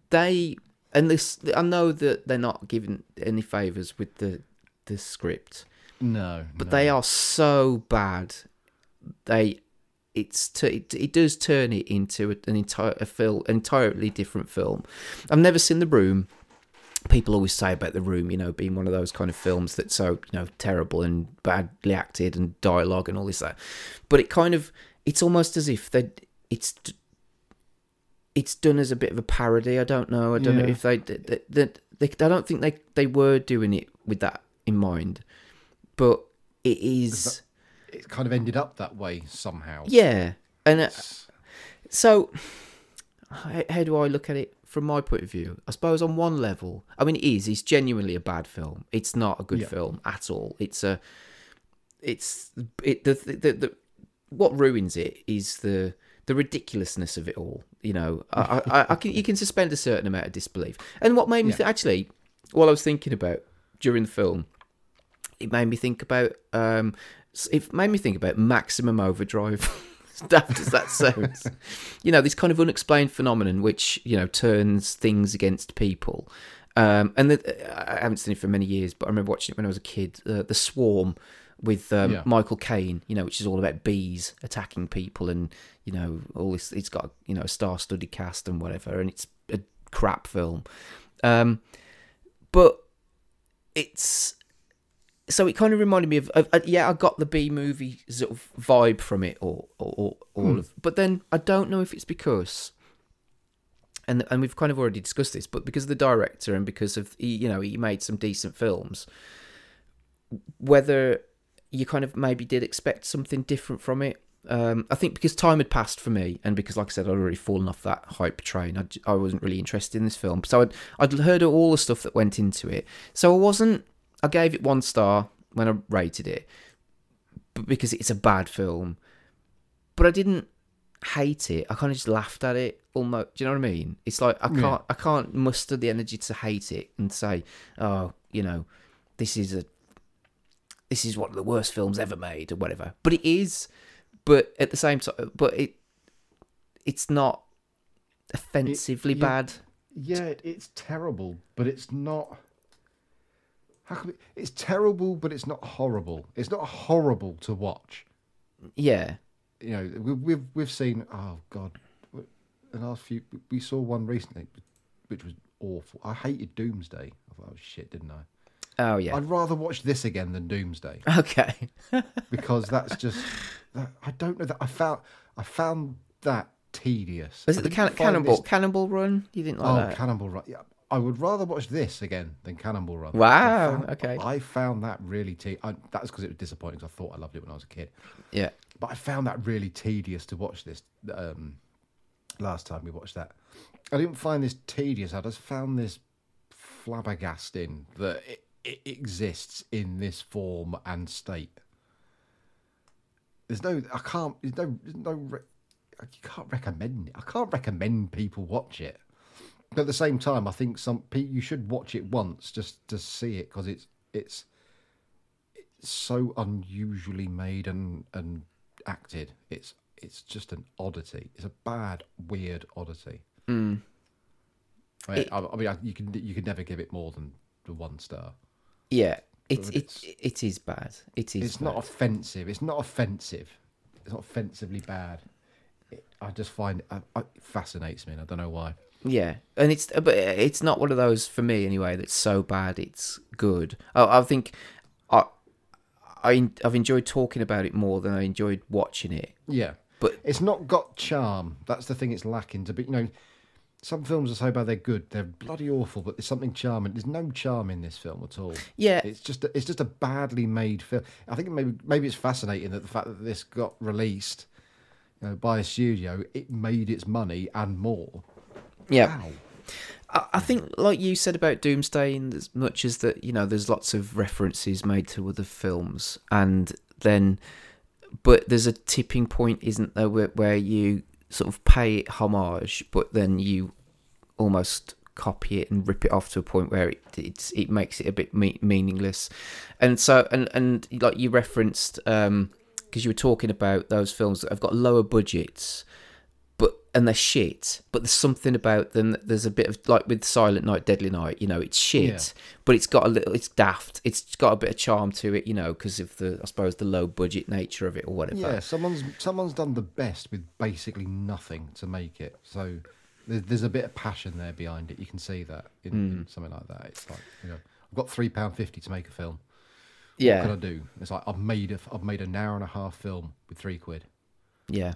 Speaker 4: They and this I know that they're not given any favors with the the script,
Speaker 5: No,
Speaker 4: but
Speaker 5: no.
Speaker 4: they are so bad. They it's t- it, it does turn it into an entire a film entirely different film. I've never seen The Room. People always say about The Room, you know, being one of those kind of films that's so you know terrible and badly acted and dialogue and all this that. But it kind of it's almost as if they it's it's done as a bit of a parody. I don't know. I don't know if they they, they, they I don't think they they were doing it with that in mind, but it is.
Speaker 5: It kind of ended up that way somehow.
Speaker 4: Yeah, and uh, so how, do I look at it from my point of view? I suppose on one level, I mean, it is. It's genuinely a bad film. It's not a good
Speaker 5: Yeah.
Speaker 4: film at all. It's a, it's it the, the the what ruins it is the the ridiculousness of it all. You know, I, I, I can you can suspend a certain amount of disbelief. And what made me
Speaker 5: Yeah.
Speaker 4: think actually, what I was thinking about during the film, it made me think about um it made me think about maximum overdrive daft as that sounds you know this kind of unexplained phenomenon which you know turns things against people um and the, i haven't seen it for many years but i remember watching it when i was a kid uh, the swarm with um,
Speaker 5: Yeah.
Speaker 4: michael caine you know which is all about bees attacking people and you know all this it's got you know a star-studded cast and whatever and it's a crap film um but it's so it kind of reminded me of, of uh, yeah, I got the B movie sort of vibe from it, or or, or all
Speaker 5: Hmm.
Speaker 4: of. But then I don't know if it's because, and and we've kind of already discussed this, but because of the director and because of he, you know he made some decent films, whether you kind of maybe did expect something different from it. Um, I think because time had passed for me, and because, like I said, I'd already fallen off that hype train. I wasn't really interested in this film, so I'd I'd heard all the stuff that went into it. So I wasn't. I gave it one star, when I rated it, but because it's a bad film. But I didn't hate it. I kind of just laughed at it almost. Do you know what I mean? It's like I can't
Speaker 5: Yeah.
Speaker 4: I can't muster the energy to hate it and say, oh, you know, this is a this is one of the worst films ever made or whatever. But it is. But at the same time, but it it's not offensively
Speaker 5: yeah.
Speaker 4: bad.
Speaker 5: Yeah, it's terrible, but it's not. How can it, it's terrible, but it's not horrible. It's not horrible to watch.
Speaker 4: Yeah.
Speaker 5: You know, we- we've we've seen. Oh God, the last few we saw one recently, which was awful. I hated Doomsday. I thought, oh shit, didn't I?
Speaker 4: Oh yeah.
Speaker 5: I'd rather watch this again than Doomsday.
Speaker 4: Okay.
Speaker 5: because that's just. That, I don't know that I found I found that tedious.
Speaker 4: Was it the can- Cannonball
Speaker 5: this-
Speaker 4: Cannonball Run? You didn't like
Speaker 5: oh,
Speaker 4: that?
Speaker 5: Cannonball Run. Yeah, I would rather watch this again than Cannonball Run.
Speaker 4: Wow,
Speaker 5: I found-
Speaker 4: okay.
Speaker 5: I found that really te- I, That was because it was disappointing. 'cause I thought I loved it when I was a kid.
Speaker 4: Yeah.
Speaker 5: But I found that really tedious to watch this. Um, last time we watched that, I didn't find this tedious. I just found this flabbergasting that it, it exists in this form and state. There's no, I can't. There's no, there's no. You can't recommend it. I can't recommend people watch it. But at the same time, I think some you should watch it once just to see it because it's it's it's so unusually made and and acted. It's it's just an oddity. It's a bad, weird oddity.
Speaker 4: Mm.
Speaker 5: I mean,
Speaker 4: It-
Speaker 5: I, I mean, I, you can you can never give it more than the one star.
Speaker 4: Yeah. It
Speaker 5: But
Speaker 4: it it is bad. It is.
Speaker 5: It's not offensive. It's not offensive. It's not offensively bad. It, I just find it, I, I, it fascinates me. and I don't know why.
Speaker 4: Yeah, and it's but it's not one of those for me anyway. That's so bad it's good. I, I think I I I've enjoyed talking about it more than I enjoyed watching it.
Speaker 5: Yeah,
Speaker 4: but
Speaker 5: it's not got charm. That's the thing. It's lacking to be. You know, some films are so bad they're good. They're bloody awful, but there's something charming. There's no charm in this film at all.
Speaker 4: Yeah.
Speaker 5: it's just a, it's just a badly made film. I think maybe maybe it's fascinating that the fact that this got released you know, by a studio, it made its money and more.
Speaker 4: Yeah.
Speaker 5: Wow.
Speaker 4: I, I think, like you said about Doomsday, in as much as that, you know, there's lots of references made to other films, and then, but there's a tipping point, isn't there, where, where you sort of pay homage, but then you almost copy it and rip it off to a point where it it's, it makes it a bit me- meaningless, and so and and like you referenced, um, because you were talking about those films that have got lower budgets and they're shit. But there's something about them. that There's a bit of like with Silent Night, Deadly Night. You know, it's shit,
Speaker 5: Yeah.
Speaker 4: but it's got a little. It's daft. It's got a bit of charm to it. You know, because of the I suppose the low budget nature of it or whatever.
Speaker 5: Yeah, someone's someone's done the best with basically nothing to make it. So there's, there's a bit of passion there behind it. You can see that in, in
Speaker 4: Mm.
Speaker 5: something like that. It's like you know, I've got three pound fifty to make a film.
Speaker 4: Yeah.
Speaker 5: What can I do? It's like I've made a I've made an hour and a half film with three quid.
Speaker 4: Yeah.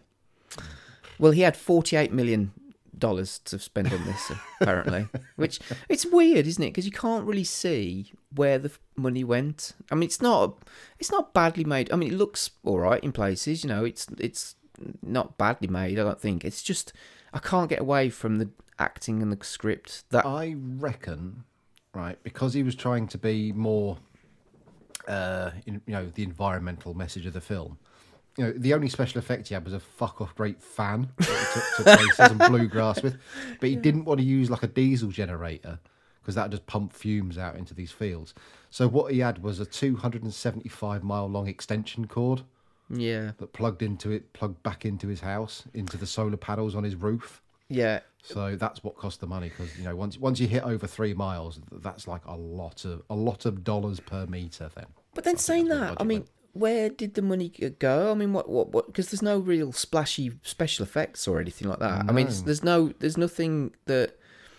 Speaker 4: Well, he had forty-eight million dollars to spend on this, apparently. Which it's weird, isn't it? Because you can't really see where the money went. I mean, it's not it's not badly made. I mean, it looks all right in places. You know, it's it's not badly made. I don't think it's just I can't get away from the acting and the script. That
Speaker 5: I reckon, right, because he was trying to be more, uh, in, you know, the environmental message of the film. You know, the only special effect he had was a fuck off great fan that he took to places and bluegrass with, but he didn't want to use like a diesel generator because that would just pump fumes out into these fields. So what he had was a 275 mile long extension cord.
Speaker 4: Yeah.
Speaker 5: That plugged into it, plugged back into his house, into the solar panels on his roof.
Speaker 4: Yeah.
Speaker 5: So that's what cost the money because you know once once you hit over three miles, that's like a lot of a lot of dollars per meter. Then
Speaker 4: But then saying that, I mean, where did the money go? I mean, what, what, what? Because there's no real splashy special effects or anything like that. I mean, there's no, there's nothing that,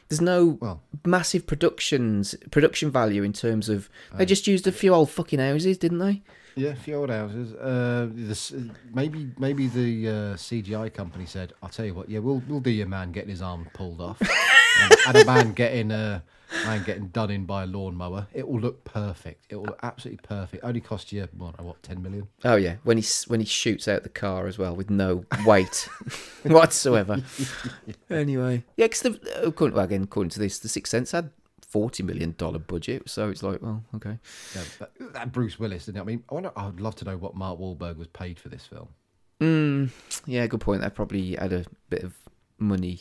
Speaker 4: there's no well, massive productions, production value in terms of. They just used a few old fucking houses, didn't they?
Speaker 5: yeah, a few old houses. Uh, this, maybe maybe the uh, CGI company said, "I'll tell you what, yeah, we'll we'll do your man getting his arm pulled off, and, a man getting uh, man getting done in by a lawnmower. It will look perfect. It will look absolutely perfect. Only cost you what, what ten million?
Speaker 4: Oh yeah, when he when he shoots out the car as well with no weight whatsoever. anyway, yeah, because according well, again according to this, the Sixth Sense had forty million dollar budget, so it's like, well, okay.
Speaker 5: Yeah, that, that Bruce Willis, didn't it? I mean, I wonder. I'd love to know what Mark Wahlberg was paid for this film.
Speaker 4: Mm, yeah, good point. They probably had a bit of money,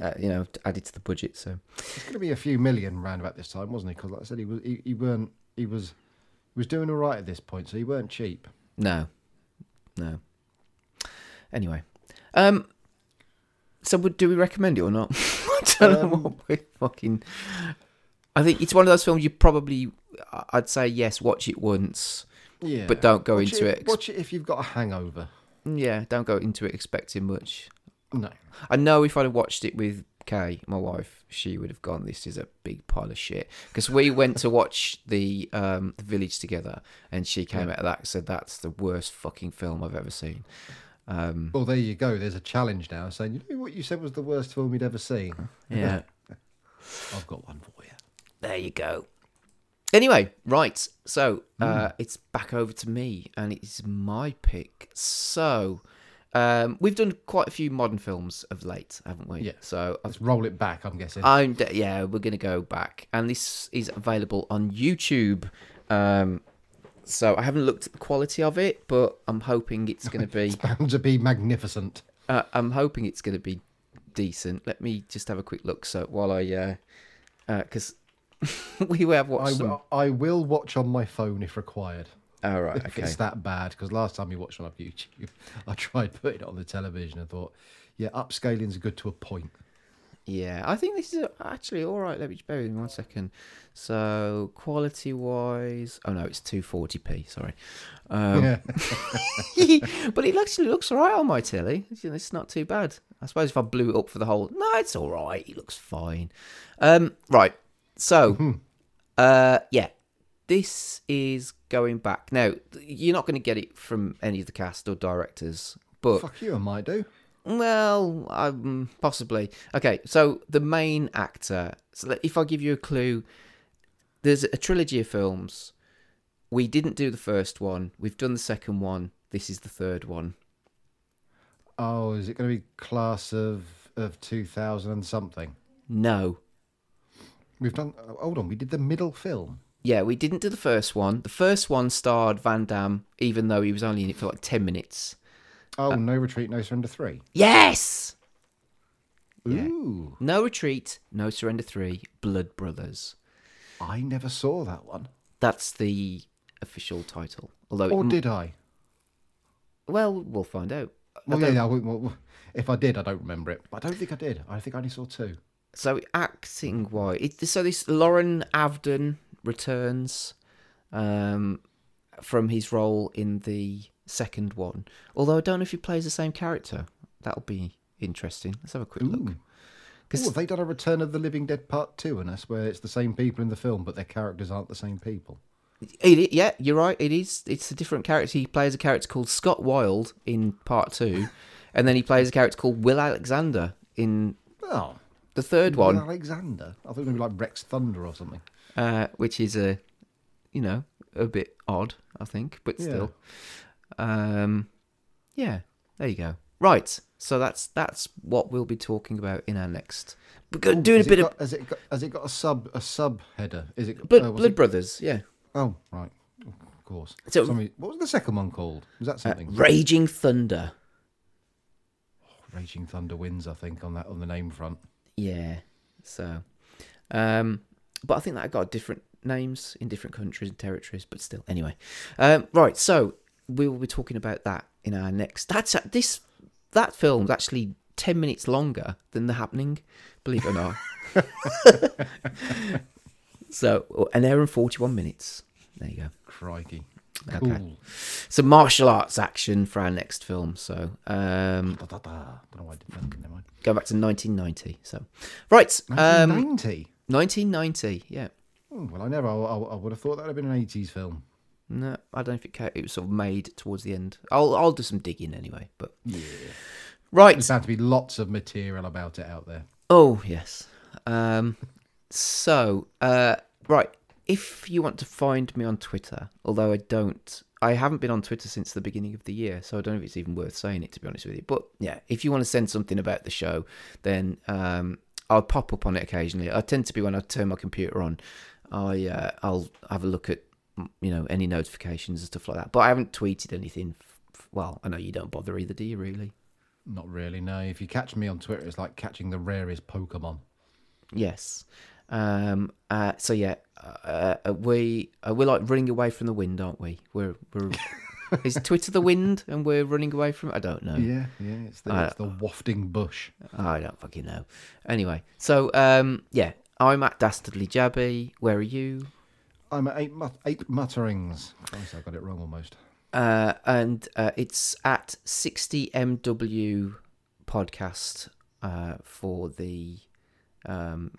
Speaker 4: uh, you know, added to the budget. So
Speaker 5: It's going to be a few million round about this time, wasn't he? Because, like I said, he was he, he weren't he was he was doing all right at this point, so he weren't cheap.
Speaker 4: no, no. Anyway, um, so would, do we recommend it or not? I don't know
Speaker 5: Um,
Speaker 4: what we fucking. I think it's one of those films you probably, I'd say yes, watch it once,
Speaker 5: Yeah,
Speaker 4: but don't go
Speaker 5: Watch
Speaker 4: into
Speaker 5: it,
Speaker 4: it.
Speaker 5: Watch it if you've got a hangover.
Speaker 4: Yeah, don't go into it expecting much.
Speaker 5: No,
Speaker 4: I know if I'd have watched it with Kay, my wife, she would have gone, "This is a big pile of shit." Because we went to watch the um, the Village together, and she came
Speaker 5: Yeah.
Speaker 4: out of that and said, "That's the worst fucking film I've ever seen." Um,
Speaker 5: well, there you go. There's a challenge now saying, you know what you said was the worst film you'd ever seen.
Speaker 4: yeah,
Speaker 5: I've got one for you.
Speaker 4: there you go. Anyway, right. So uh,
Speaker 5: Hmm.
Speaker 4: it's back over to me, and it's my pick. So um, we've done quite a few modern films of late, haven't we?
Speaker 5: Yeah.
Speaker 4: So I've
Speaker 5: Let's roll it back. I'm guessing.
Speaker 4: I'm de- yeah, we're gonna go back, and this is available on YouTube. Um, so I haven't looked at the quality of it, but I'm hoping it's gonna be.
Speaker 5: it's bound to be magnificent.
Speaker 4: Uh, I'm hoping it's gonna be decent. Let me just have a quick look. So while I, because we have
Speaker 5: I,
Speaker 4: watched some.
Speaker 5: I will watch on my phone if required.
Speaker 4: All right,
Speaker 5: if
Speaker 4: okay.
Speaker 5: it's that bad. Because last time we watched one on YouTube, I tried putting it on the television and thought, yeah, upscaling's good to a point.
Speaker 4: Yeah, I think this is actually all right. Let me just bear with me one second. So quality wise, oh no, it's 240p. Sorry, um,
Speaker 5: Yeah.
Speaker 4: but it actually looks all right on my telly. It's, you know, it's not too bad. I suppose if I blew it up for the whole, no, it's all right. It looks fine. Um, right. So, uh, yeah, this is going back now. You're not going to get it from any of the cast or directors, but
Speaker 5: Fuck you, I might do.
Speaker 4: well, um, possibly. Okay, so the main actor. So if I give you a clue, there's a trilogy of films. We didn't do the first one. We've done the second one. This is the third one.
Speaker 5: Oh, is it going to be class of of 2000 and something?
Speaker 4: No.
Speaker 5: We've done. Hold on, we did the middle film.
Speaker 4: Yeah, we didn't do the first one. The first one starred Van Damme, even though he was only in it for like 10 minutes.
Speaker 5: Oh, uh, no retreat, no surrender three.
Speaker 4: Yes! Yeah.
Speaker 5: Ooh,
Speaker 4: No Retreat, No Surrender 3, Blood Brothers.
Speaker 5: I never saw that one.
Speaker 4: That's the official title. Although,
Speaker 5: Or did I?
Speaker 4: well, we'll find out.
Speaker 5: Well, yeah. I well, if I did, I don't remember it. But I don't think I did. I think I only saw two.
Speaker 4: So acting wise, so this Loren Avedon returns um, from his role in the second one. Although I don't know if he plays the same character. That'll be interesting. Let's have a quick look.
Speaker 5: Ooh.
Speaker 4: 'Cause-
Speaker 5: Oh, have they done a Return of the Living Dead Part Two And I swear it's the same people in the film, but their characters aren't the same people?
Speaker 4: It, yeah, you're right. It is. It's a different character. He plays a character called Scott Wylde in part two, and then he plays a character called Will Alexander in
Speaker 5: Oh,
Speaker 4: the third
Speaker 5: Will
Speaker 4: one,
Speaker 5: Alexander. I thought it was like Rex Thunder or something.
Speaker 4: Uh, which is a, you know, a bit odd, I think, but
Speaker 5: Yeah.
Speaker 4: still, um, yeah. There you go. Right. So that's that's what we'll be talking about in our next. We're go- doing a bit
Speaker 5: got,
Speaker 4: of
Speaker 5: Has it got? Has it got a sub? A sub header? Is it?
Speaker 4: Blood,
Speaker 5: uh,
Speaker 4: Blood
Speaker 5: it-
Speaker 4: Brothers. Yeah.
Speaker 5: Oh, right. Of course.
Speaker 4: So-
Speaker 5: Somebody- what was the second one called? Was that
Speaker 4: Uh,
Speaker 5: something?
Speaker 4: Raging Thunder.
Speaker 5: Raging Thunder wins, I think, on that on the name front.
Speaker 4: Yeah. So, um, but I think that I got different names in different countries and territories, but still. Anyway, um, right. So we will be talking about that in our next. That's a- this. That film's actually ten minutes longer than the happening. Believe it or not. so an hour and forty-one minutes. There you go.
Speaker 5: Crikey.
Speaker 4: Okay.
Speaker 5: Cool.
Speaker 4: So martial arts action for our next film. So um, go back to 1990. So right, um,
Speaker 5: 1990.
Speaker 4: 1990. Yeah.
Speaker 5: Oh, well, I never. I, I, would have thought that would have been an 80s film.
Speaker 4: No, I don't if it it was sort of made towards the end. I'll I'll do some digging anyway. But
Speaker 5: Yeah.
Speaker 4: right.
Speaker 5: There's had to be lots of material about it out there.
Speaker 4: Oh yes. Um. So uh. Right. If you want to find me on Twitter, although I don't, I haven't been on Twitter since the beginning of the year, so I don't know if it's even worth saying it to be honest with you. But yeah, if you want to send something about the show, then um, I'll pop up on it occasionally. I tend to be when I turn my computer on, I uh, I'll have a look at you know any notifications and stuff like that. But I haven't tweeted anything. f- Well, I know you don't bother either, do you? Really?
Speaker 5: Not really. No. If you catch me on Twitter, it's like catching the rarest Pokemon.
Speaker 4: Yes. Um. Uh. So yeah. Uh. uh, We uh, we're like running away from the wind, aren't we? We're we're. is Twitter the wind and we're running away from it? I don't know.
Speaker 5: Yeah, yeah. It's the, it's the wafting bush.
Speaker 4: I don't fucking know. Anyway, so um, yeah, I'm at Dastardly Jabby. Where are you?
Speaker 5: I'm at Ape, mut- eight mutterings. Christ, I got it wrong almost.
Speaker 4: Uh, and uh, it's at 60MW podcast uh, for the um,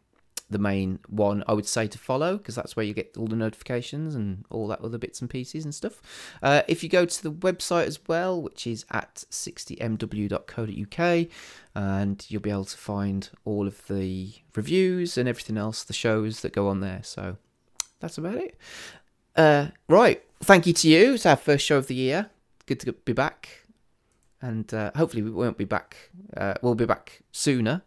Speaker 4: the main one. I would say to follow because that's where you get all the notifications and all that other bits and pieces and stuff. Uh, if you go to the website as well, which is at 60mw.co.uk, and you'll be able to find all of the reviews and everything else, the shows that go on there. So that's about it. Uh, right. Thank you to you. It's our first show of the year. Good to be back. And uh, hopefully we won't be back. Uh, we'll be back sooner.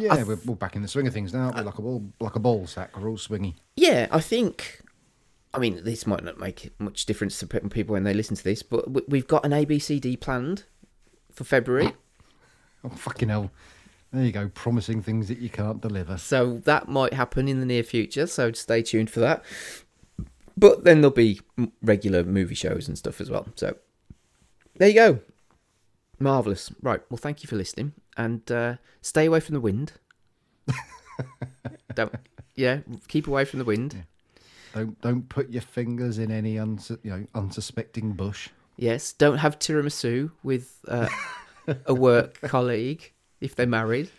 Speaker 5: Yeah, we're, we're back in the swing of things now. We're like a ball, like a ball sack. We're all swingy.
Speaker 4: Yeah, I think. I mean, this might not make much difference to people when they listen to this, but we- we've got an ABCD planned for February.
Speaker 5: Oh fucking hell! There you go, promising things that you can't deliver.
Speaker 4: So that might happen in the near future. So stay tuned for that. But then there'll be regular movie shows and stuff as well. So there you go. Marvelous. Right. Well, thank you for listening, and uh, stay away from the wind. Don't. Yeah, keep away from the wind.
Speaker 5: Don't don't put your fingers in any unsu- you know unsuspecting bush.
Speaker 4: Yes. Don't have tiramisu with uh, a work colleague if they're married.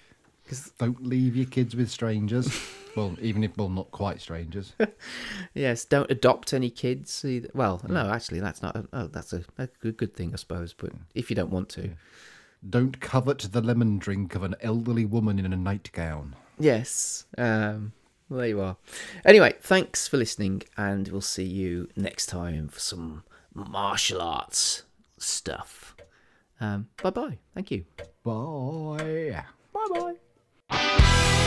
Speaker 4: Cause...
Speaker 5: Don't leave your kids with strangers. well, even if well, not quite strangers.
Speaker 4: Yes, don't adopt any kids. Either. Well, no, actually, that's not. A, oh, that's a, a good, good thing, I suppose. But if you don't want to,
Speaker 5: don't covet the lemon drink of an elderly woman in a nightgown.
Speaker 4: Yes. Um, well, there you are. Anyway, thanks for listening, and we'll see you next time for some martial arts stuff. Um, bye bye. Thank you. Bye.
Speaker 5: Bye bye.